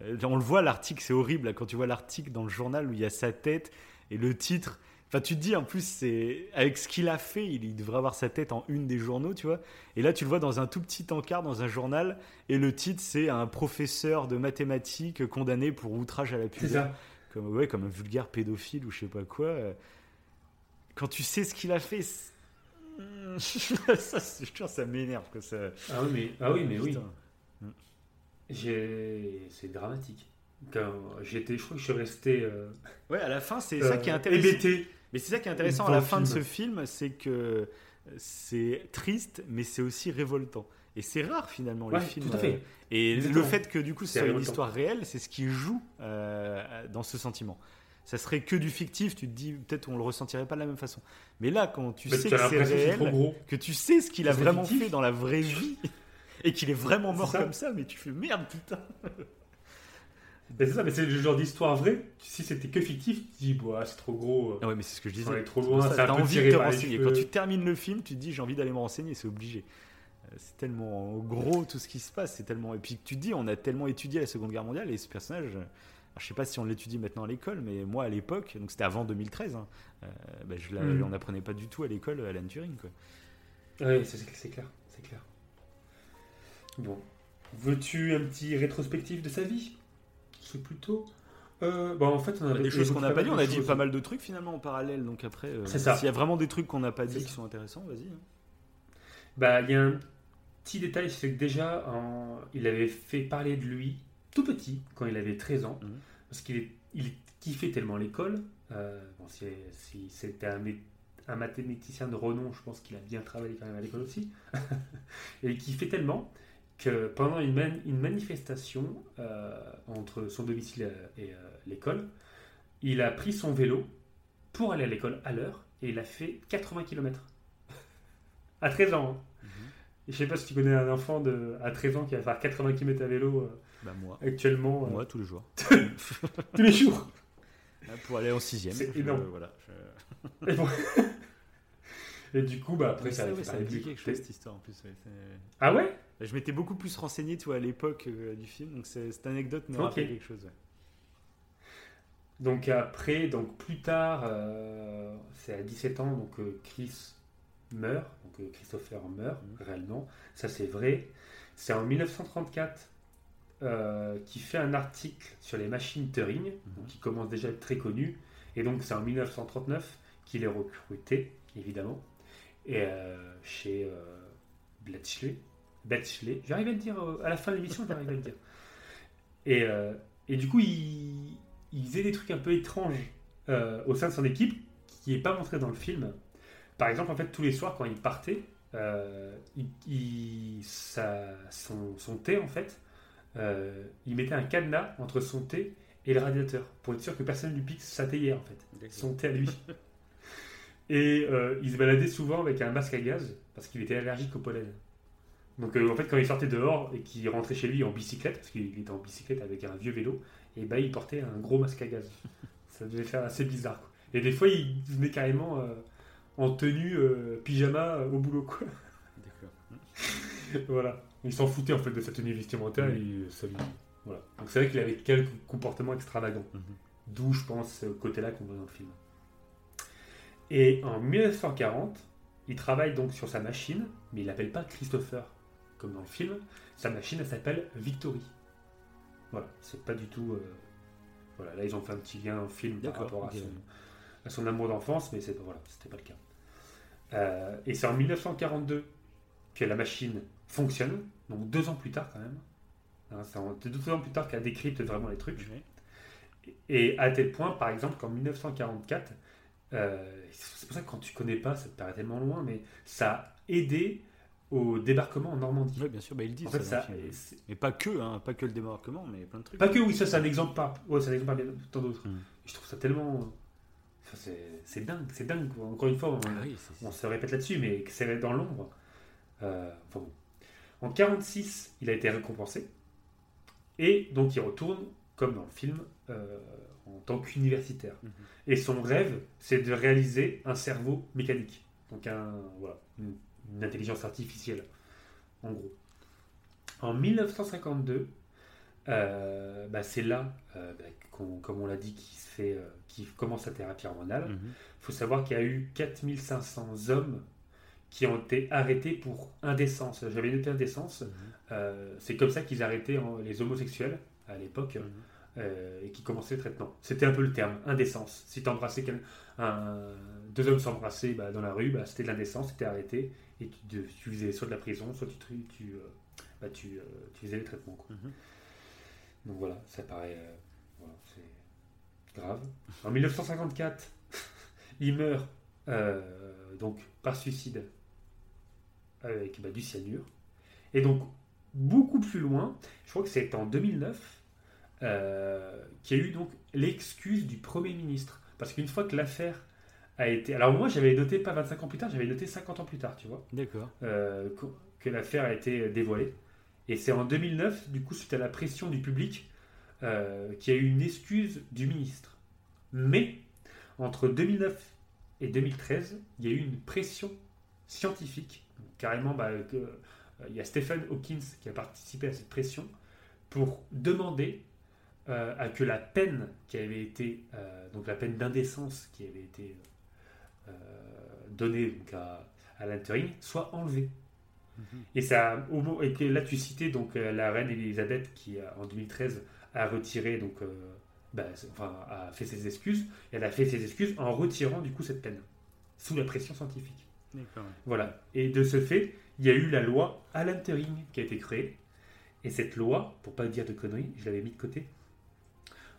on le voit, l'article, c'est horrible, là, quand tu vois l'article dans le journal où il y a sa tête et le titre. Enfin, tu te dis, en plus, c'est avec ce qu'il a fait, il, il devrait avoir sa tête en une des journaux, tu vois. Et là, tu le vois dans un tout petit encart dans un journal, et le titre, c'est un professeur de mathématiques condamné pour outrage à la pudeur, comme ouais, comme un vulgaire pédophile ou je sais pas quoi. euh. Quand tu sais ce qu'il a fait, [LAUGHS] ça, je te jure, ça m'énerve que ça. Ah oui, mais, ah oui, mais oui. Putain. C'est dramatique. Quand j'étais, je crois que je suis resté. euh, Ouais, à la fin, c'est euh, ça qui est intéressant. hébété. Mais c'est ça qui est intéressant à la fin de film. ce film, c'est que c'est triste, mais c'est aussi révoltant. Et c'est rare finalement les films. tout à fait. euh, Et Exactement. le fait que du coup ce C'est soit une histoire réelle, c'est ce qui joue euh, dans ce sentiment. Ça serait que du fictif, tu te dis peut-être on le ressentirait pas de la même façon. Mais là, quand tu Mais sais que c'est réel, que tu sais ce qu'il a vraiment fictif. fait dans la vraie vie et qu'il est vraiment mort ça. comme ça, mais tu fais merde putain. [LAUGHS] Mais c'est ça, mais c'est le genre d'histoire vraie. Si c'était que fictif, tu dis, bah, c'est trop gros. Ah ouais, mais c'est ce que je disais. On trop loin, ça, peu envie de te renseigner. Quand tu termines le film, tu te dis j'ai envie d'aller me renseigner, c'est obligé. Euh, C'est tellement gros tout ce qui se passe, c'est tellement. Et puis tu te dis, on a tellement étudié la Seconde Guerre mondiale et ce personnage. euh, alors, je sais pas si on l'étudie maintenant à l'école, mais moi à l'époque, donc c'était avant 2013, hein, euh, je la- Mhm. on n'apprenait pas du tout à l'école Alan Turing. Quoi. Oui, c'est clair, c'est clair. Bon. Veux-tu un petit rétrospectif de sa vie? C'est plutôt. Euh, bah, en fait, on a des choses qu'on n'a pas dit, on a dit pas mal. de trucs finalement en parallèle. Donc après, euh, s'il y a vraiment des trucs qu'on n'a pas dit qui ça. sont intéressants, vas-y. hein. Bah, il y a un petit détail, c'est que déjà, en- il avait fait parler de lui tout petit, quand il avait 13 ans, Mhm. parce qu'il est- il kiffait tellement l'école. Euh, bon, si, si c'était un, mé- un mathématicien de renom, je pense qu'il a bien travaillé quand même à l'école aussi. [LAUGHS] Et il kiffait tellement que pendant une, man- une manifestation euh, entre son domicile et euh, l'école, il a pris son vélo pour aller à l'école à l'heure et il a fait 80 km. à 13 ans. hein. Et je sais pas si tu connais un enfant de, à 13 ans qui va faire 80 km à vélo euh, Bah moi, actuellement euh, moi tous les jours. [LAUGHS] tous les jours. Là, pour aller en sixième. C'est je- énorme. voilà, je- Et, bon. [LAUGHS] Et du coup, bah, après, ça, ça, a ouais, ça me de dit lui. quelque chose cette histoire en plus. ouais, Ah ouais? Je m'étais beaucoup plus renseigné toi, à l'époque euh, du film, donc c'est- cette anecdote me Ok. rappelle quelque chose. ouais. Donc après, donc plus tard, euh, c'est à 17 ans, donc euh, Chris meurt, donc Christopher meurt Mhm. réellement, ça c'est vrai. C'est en 1934 euh, qu'il fait un article sur les machines Turing, Mhm. donc qui commence déjà à être très connu, et donc c'est en 1939 qu'il est recruté, évidemment, et chez Bletchley. Bletchley, j'arrive à le dire euh, à la fin de l'émission, j'arrive à le dire. Et, euh, et du coup, il, il faisait des trucs un peu étranges euh, au sein de son équipe qui n'est pas montré dans le film. Par exemple, en fait, tous les soirs, quand il partait, euh, il, il- sa- son, son thé, en fait, il mettait un cadenas entre son thé et le radiateur pour être sûr que personne ne lui pique sa théière, en fait. Son thé à lui. Et il se baladait souvent avec un masque à gaz parce qu'il était allergique au pollen. Donc euh, en fait quand il sortait dehors et qu'il rentrait chez lui en bicyclette, parce qu'il était en bicyclette avec un vieux vélo, et ben il portait un gros masque à gaz. [LAUGHS] Ça devait faire assez bizarre. quoi. Et des fois il venait carrément euh, en tenue euh, pyjama au boulot quoi. D'accord. [LAUGHS] voilà. Il s'en foutait en fait de sa tenue vestimentaire et ça lui... Voilà. Donc c'est vrai qu'il avait quelques comportements extravagants. Mhm. D'où je pense ce côté-là qu'on voit dans le film. Et en 1940, il travaille donc sur sa machine, mais il l'appelle pas Christopher, comme dans le film. Sa machine, elle s'appelle Victory. Voilà, c'est pas du tout. euh, Voilà, là ils ont fait un petit lien film par rapport à, son, à son amour d'enfance, mais c'est voilà, c'était pas le cas. Euh, et c'est en 1942 que la machine fonctionne, donc deux ans plus tard quand même. Hein, c'est en- deux ans plus tard qu'elle décrypte vraiment les trucs. Et à tel point, par exemple, qu'en 1944, euh, c'est pour ça que quand tu connais pas, ça te paraît tellement loin, mais ça a aidé au débarquement en Normandie. Oui, bien sûr, bah, il dit En ça. fait, ça, c'est- Mais pas que, hein, pas que le débarquement, mais plein de trucs. pas que oui, ça c'est un exemple pas, ouais, c'est un exemple parmi tant d'autres. Mm. Je trouve ça tellement, enfin, c'est dingue, c'est dingue. quoi. Encore une fois, on, Ah oui, on se répète là-dessus, mais que c'est dans l'ombre. Euh, enfin bon. En 46, il a été récompensé et donc il retourne, comme dans le film, euh, en tant qu'universitaire. Mhm. Et son rêve, c'est de réaliser un cerveau mécanique, donc un, voilà, une, une intelligence artificielle, en gros. En 1952, euh, bah, c'est là, euh, bah, qu'on- comme on l'a dit, qu'il fait, euh, commence sa thérapie hormonale. Mhm. Il faut savoir qu'il y a eu 4500 hommes qui ont été arrêtés pour indécence. J'avais noté indécence. Mhm. C'est comme ça qu'ils arrêtaient les homosexuels à l'époque Mhm. Et qui commençaient le traitement. C'était un peu le terme, indécence. Si t'embrassais quel- un, deux hommes s'embrassaient bah, dans la rue, bah, c'était de l'indécence, c'était arrêté et tu, tu faisais soit de la prison, soit tu, tu, tu, euh, bah, tu, euh, tu faisais les traitements. quoi. Mhm. Donc voilà, ça paraît. euh, voilà, c'est grave. En 1954, [LAUGHS] il meurt euh, donc par suicide avec du cyanure. Et donc, beaucoup plus loin, je crois que c'est en 2009, euh, qu'il y a eu donc l'excuse du Premier ministre. Parce qu'une fois que l'affaire a été. Alors, moi, j'avais noté pas 25 ans plus tard, j'avais noté 50 ans plus tard, tu vois D'accord. euh, que, que l'affaire a été dévoilée. Et c'est en 2009, du coup, suite à la pression du public, euh, qu'il y a eu une excuse du ministre. Mais, entre 2009 et 2013, il y a eu une pression scientifique. Carrément, bah, que- il y a Stephen Hawkins qui a participé à cette pression pour demander euh, à que la peine qui avait été, euh, donc la peine d'indécence qui avait été euh, donnée donc, à, à Alan Turing soit enlevée. Et, ça, au et que là, tu citais donc la reine Elisabeth qui, en 2013, a retiré, donc, bah, enfin, a fait ses excuses. Et elle a fait ses excuses en retirant du coup cette peine, sous la pression scientifique. Voilà. Et de ce fait, il y a eu la loi Alan Turing qui a été créée. Et cette loi, pour pas dire de conneries, je l'avais mis de côté.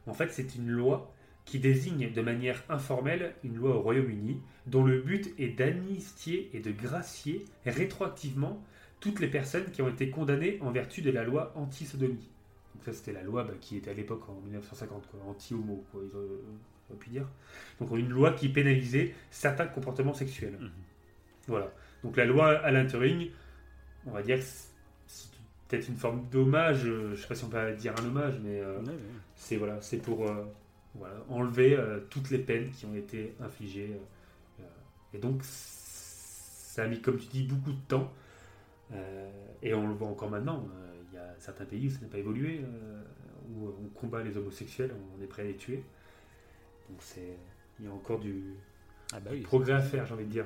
En fait, c'est une loi qui désigne de manière informelle une loi au Royaume-Uni dont le but est d'amnistier et de gracier rétroactivement toutes les personnes qui ont été condamnées en vertu de la loi anti-sodomie. Donc ça, c'était la loi bah, qui était à l'époque en 1950, quoi, anti-homo, quoi, ils auraient pu dire. Donc une loi qui pénalisait certains comportements sexuels. Mhm. Voilà. Donc la loi Alan Turing, on va dire peut-être une forme d'hommage, euh, je sais pas si on peut dire un hommage, mais euh, c'est voilà, c'est pour euh, voilà, enlever euh, toutes les peines qui ont été infligées. et donc ça a mis, comme tu dis, beaucoup de temps. et on le voit encore maintenant. Il y a certains pays où ça n'a pas évolué, où on combat les homosexuels, on est prêt à les tuer. Donc c'est, il y a encore du, Ah bah oui. progrès à faire, j'ai envie de dire.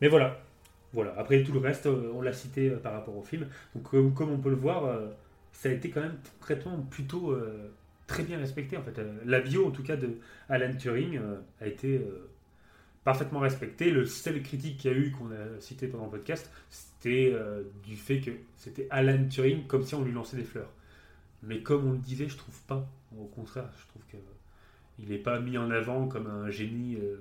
Mais voilà. Voilà. Après tout le reste, euh, on l'a cité euh, par rapport au film. Donc comme, on peut le voir, euh, ça a été quand même concrètement plutôt euh, très bien respecté en fait. Euh, la bio en tout cas de Alan Turing euh, a été euh, parfaitement respectée. Le seul critique qu'il y a eu qu'on a cité pendant le podcast, c'était euh, du fait que c'était Alan Turing comme si on lui lançait des fleurs. Mais comme on le disait, je trouve pas. Au contraire, je trouve que il n'est pas mis en avant comme un génie euh,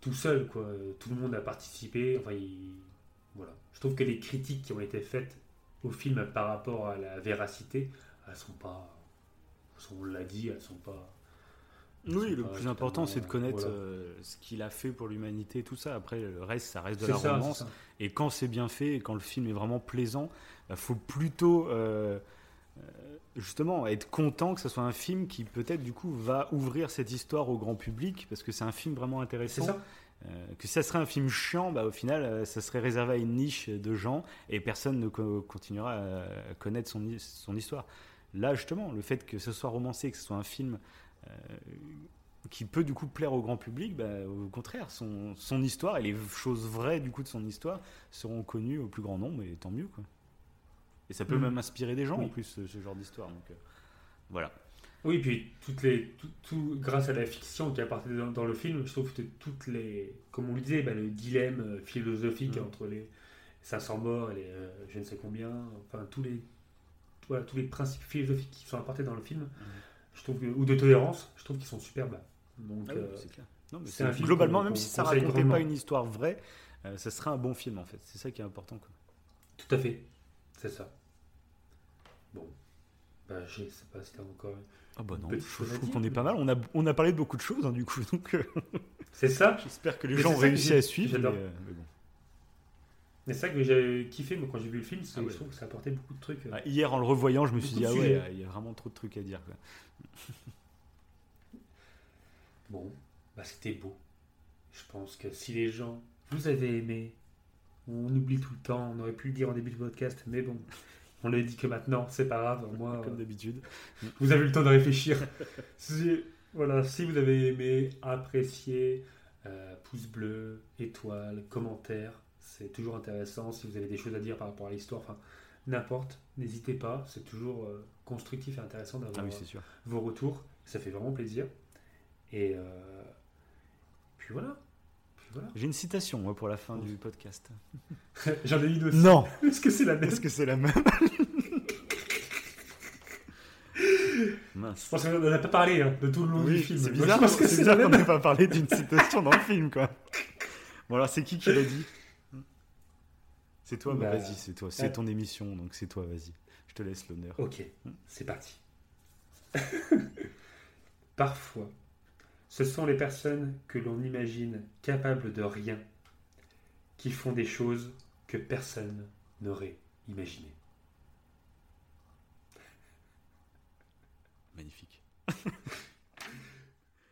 tout seul, quoi. Tout le monde a participé. Enfin, il- voilà. Je trouve que les critiques qui ont été faites au film par rapport à la véracité, elles sont pas. On l'a dit, elles sont pas. elles Oui, sont le pas plus important, c'est de connaître voilà. euh, ce qu'il a fait pour l'humanité, tout ça. Après, le reste, ça reste de la ça, romance. Et quand c'est bien fait et quand le film est vraiment plaisant, il faut plutôt euh, justement être content que ce soit un film qui peut-être du coup va ouvrir cette histoire au grand public parce que c'est un film vraiment C'est intéressant. ça. Euh, que ça serait un film chiant, bah, au final, euh, ça serait réservé à une niche de gens et personne ne co- continuera à connaître son histoire. Là, justement, le fait que ce soit romancé, que ce soit un film euh, qui peut du coup plaire au grand public, bah, au contraire, son, son histoire et les choses vraies du coup de son histoire seront connues au plus grand nombre et tant mieux. Quoi. Et ça peut Mhm. même inspirer des gens Oui. en plus, ce, ce genre d'histoire. Donc euh, voilà. Oui, puis toutes les, tout, tout- grâce à la fiction qui apparaît dans, dans le film, je trouve que toutes les, comme on le disait, bah, le dilemme euh, philosophique Mhm. entre les 500 morts et les euh, je ne sais combien, enfin tous les, voilà, tous les principes philosophiques qui sont apportés dans le film, je trouve que- ou de tolérance, je trouve qu'ils sont super bas. Donc, Ah oui, euh, c'est clair. Non, mais c'est c'est- un film globalement, même si ça racontait pas une histoire vraie, euh, ça serait un bon film en fait. C'est ça qui est important. Quoi. tout à fait, c'est ça. Bon, bah, je sais pas si t'as encore. Ah bah non, je, trouve qu'on est pas mal. On a, on a parlé de beaucoup de choses hein, du coup, [LAUGHS] donc euh, C'est ça, j'espère que les Mais gens ont réussi à suivre. mais, euh, mais bon. c'est ça que j'ai kiffé moi quand j'ai vu le film, Ah ouais. je trouve que ça apportait beaucoup de trucs. euh. Ah, hier, en le revoyant, je me suis dit, ah ouais, il y a vraiment trop de trucs à dire. Quoi. Bon, bah c'était beau. Je pense que si les gens vous avez aimé, on oublie tout le temps, on aurait pu le dire en début de podcast, mais bon, on le dit que maintenant, c'est pas grave. Moi, Comme euh, d'habitude. vous avez eu le temps de réfléchir. [LAUGHS] si, voilà, si vous avez aimé, apprécié, euh, pouce bleu, étoile, commentaire, c'est toujours intéressant. Si vous avez des choses à dire par rapport à l'histoire, enfin n'importe, n'hésitez pas. C'est toujours euh, constructif et intéressant d'avoir Ah oui, vos retours. Ça fait vraiment plaisir. Et euh, puis voilà. Voilà. J'ai une citation moi, pour la fin du podcast. [LAUGHS] J'en ai une aussi. Non [LAUGHS] Est-ce que c'est la même Est-ce que c'est la même [LAUGHS] Mince. Je pense qu'on n'en a pas parlé hein, de tout le long du film. c'est bizarre, je pense que c'est bizarre qu'on n'ait pas parlé d'une citation dans le film, quoi. Bon, alors, c'est qui qui l'a dit? C'est toi, bah, Bah, vas-y, c'est toi. C'est ouais. ton émission, donc c'est toi, vas-y. Je te laisse l'honneur. Ok, c'est parti. Parfois, ce sont les personnes que l'on imagine capables de rien qui font des choses que personne n'aurait imaginées. Magnifique. [LAUGHS]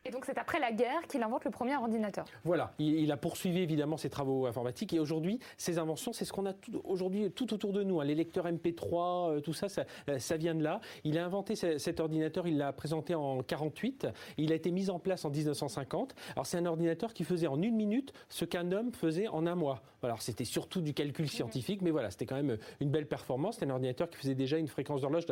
Et donc c'est après la guerre qu'il invente le premier ordinateur. Voilà, il, il a poursuivi évidemment ses travaux informatiques et aujourd'hui, ses inventions, c'est ce qu'on a tout- aujourd'hui tout autour de nous. hein. Les lecteurs MP3, euh, tout ça, ça, euh, ça vient de là. Il a inventé ce- cet ordinateur, il l'a présenté en 48. Il a été mis en place en 1950. Alors c'est un ordinateur qui faisait en une minute ce qu'un homme faisait en un mois. Alors c'était surtout du calcul scientifique, mais voilà, c'était quand même une belle performance. C'était un ordinateur qui faisait déjà une fréquence d'horloge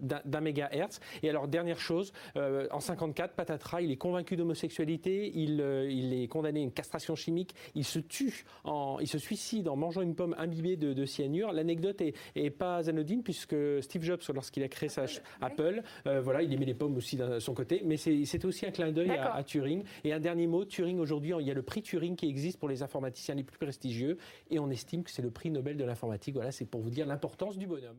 d'un mégahertz. Et alors, dernière chose, euh, en 54, Patatras, il est convaincu d'homosexualité, il, euh, il est condamné à une castration chimique, il se tue, en, il se suicide en mangeant une pomme imbibée de, de cyanure. L'anecdote est, est pas anodine puisque Steve Jobs, lorsqu'il a créé sa ch- Apple, euh, voilà, il aimait les pommes aussi de son côté, mais c'est- c'était aussi un clin d'œil à, à Turing. Et un dernier mot, Turing aujourd'hui, il y a le prix Turing qui existe pour les informaticiens les plus prestigieux, et on estime que c'est le prix Nobel de l'informatique. Voilà, c'est pour vous dire l'importance du bonhomme.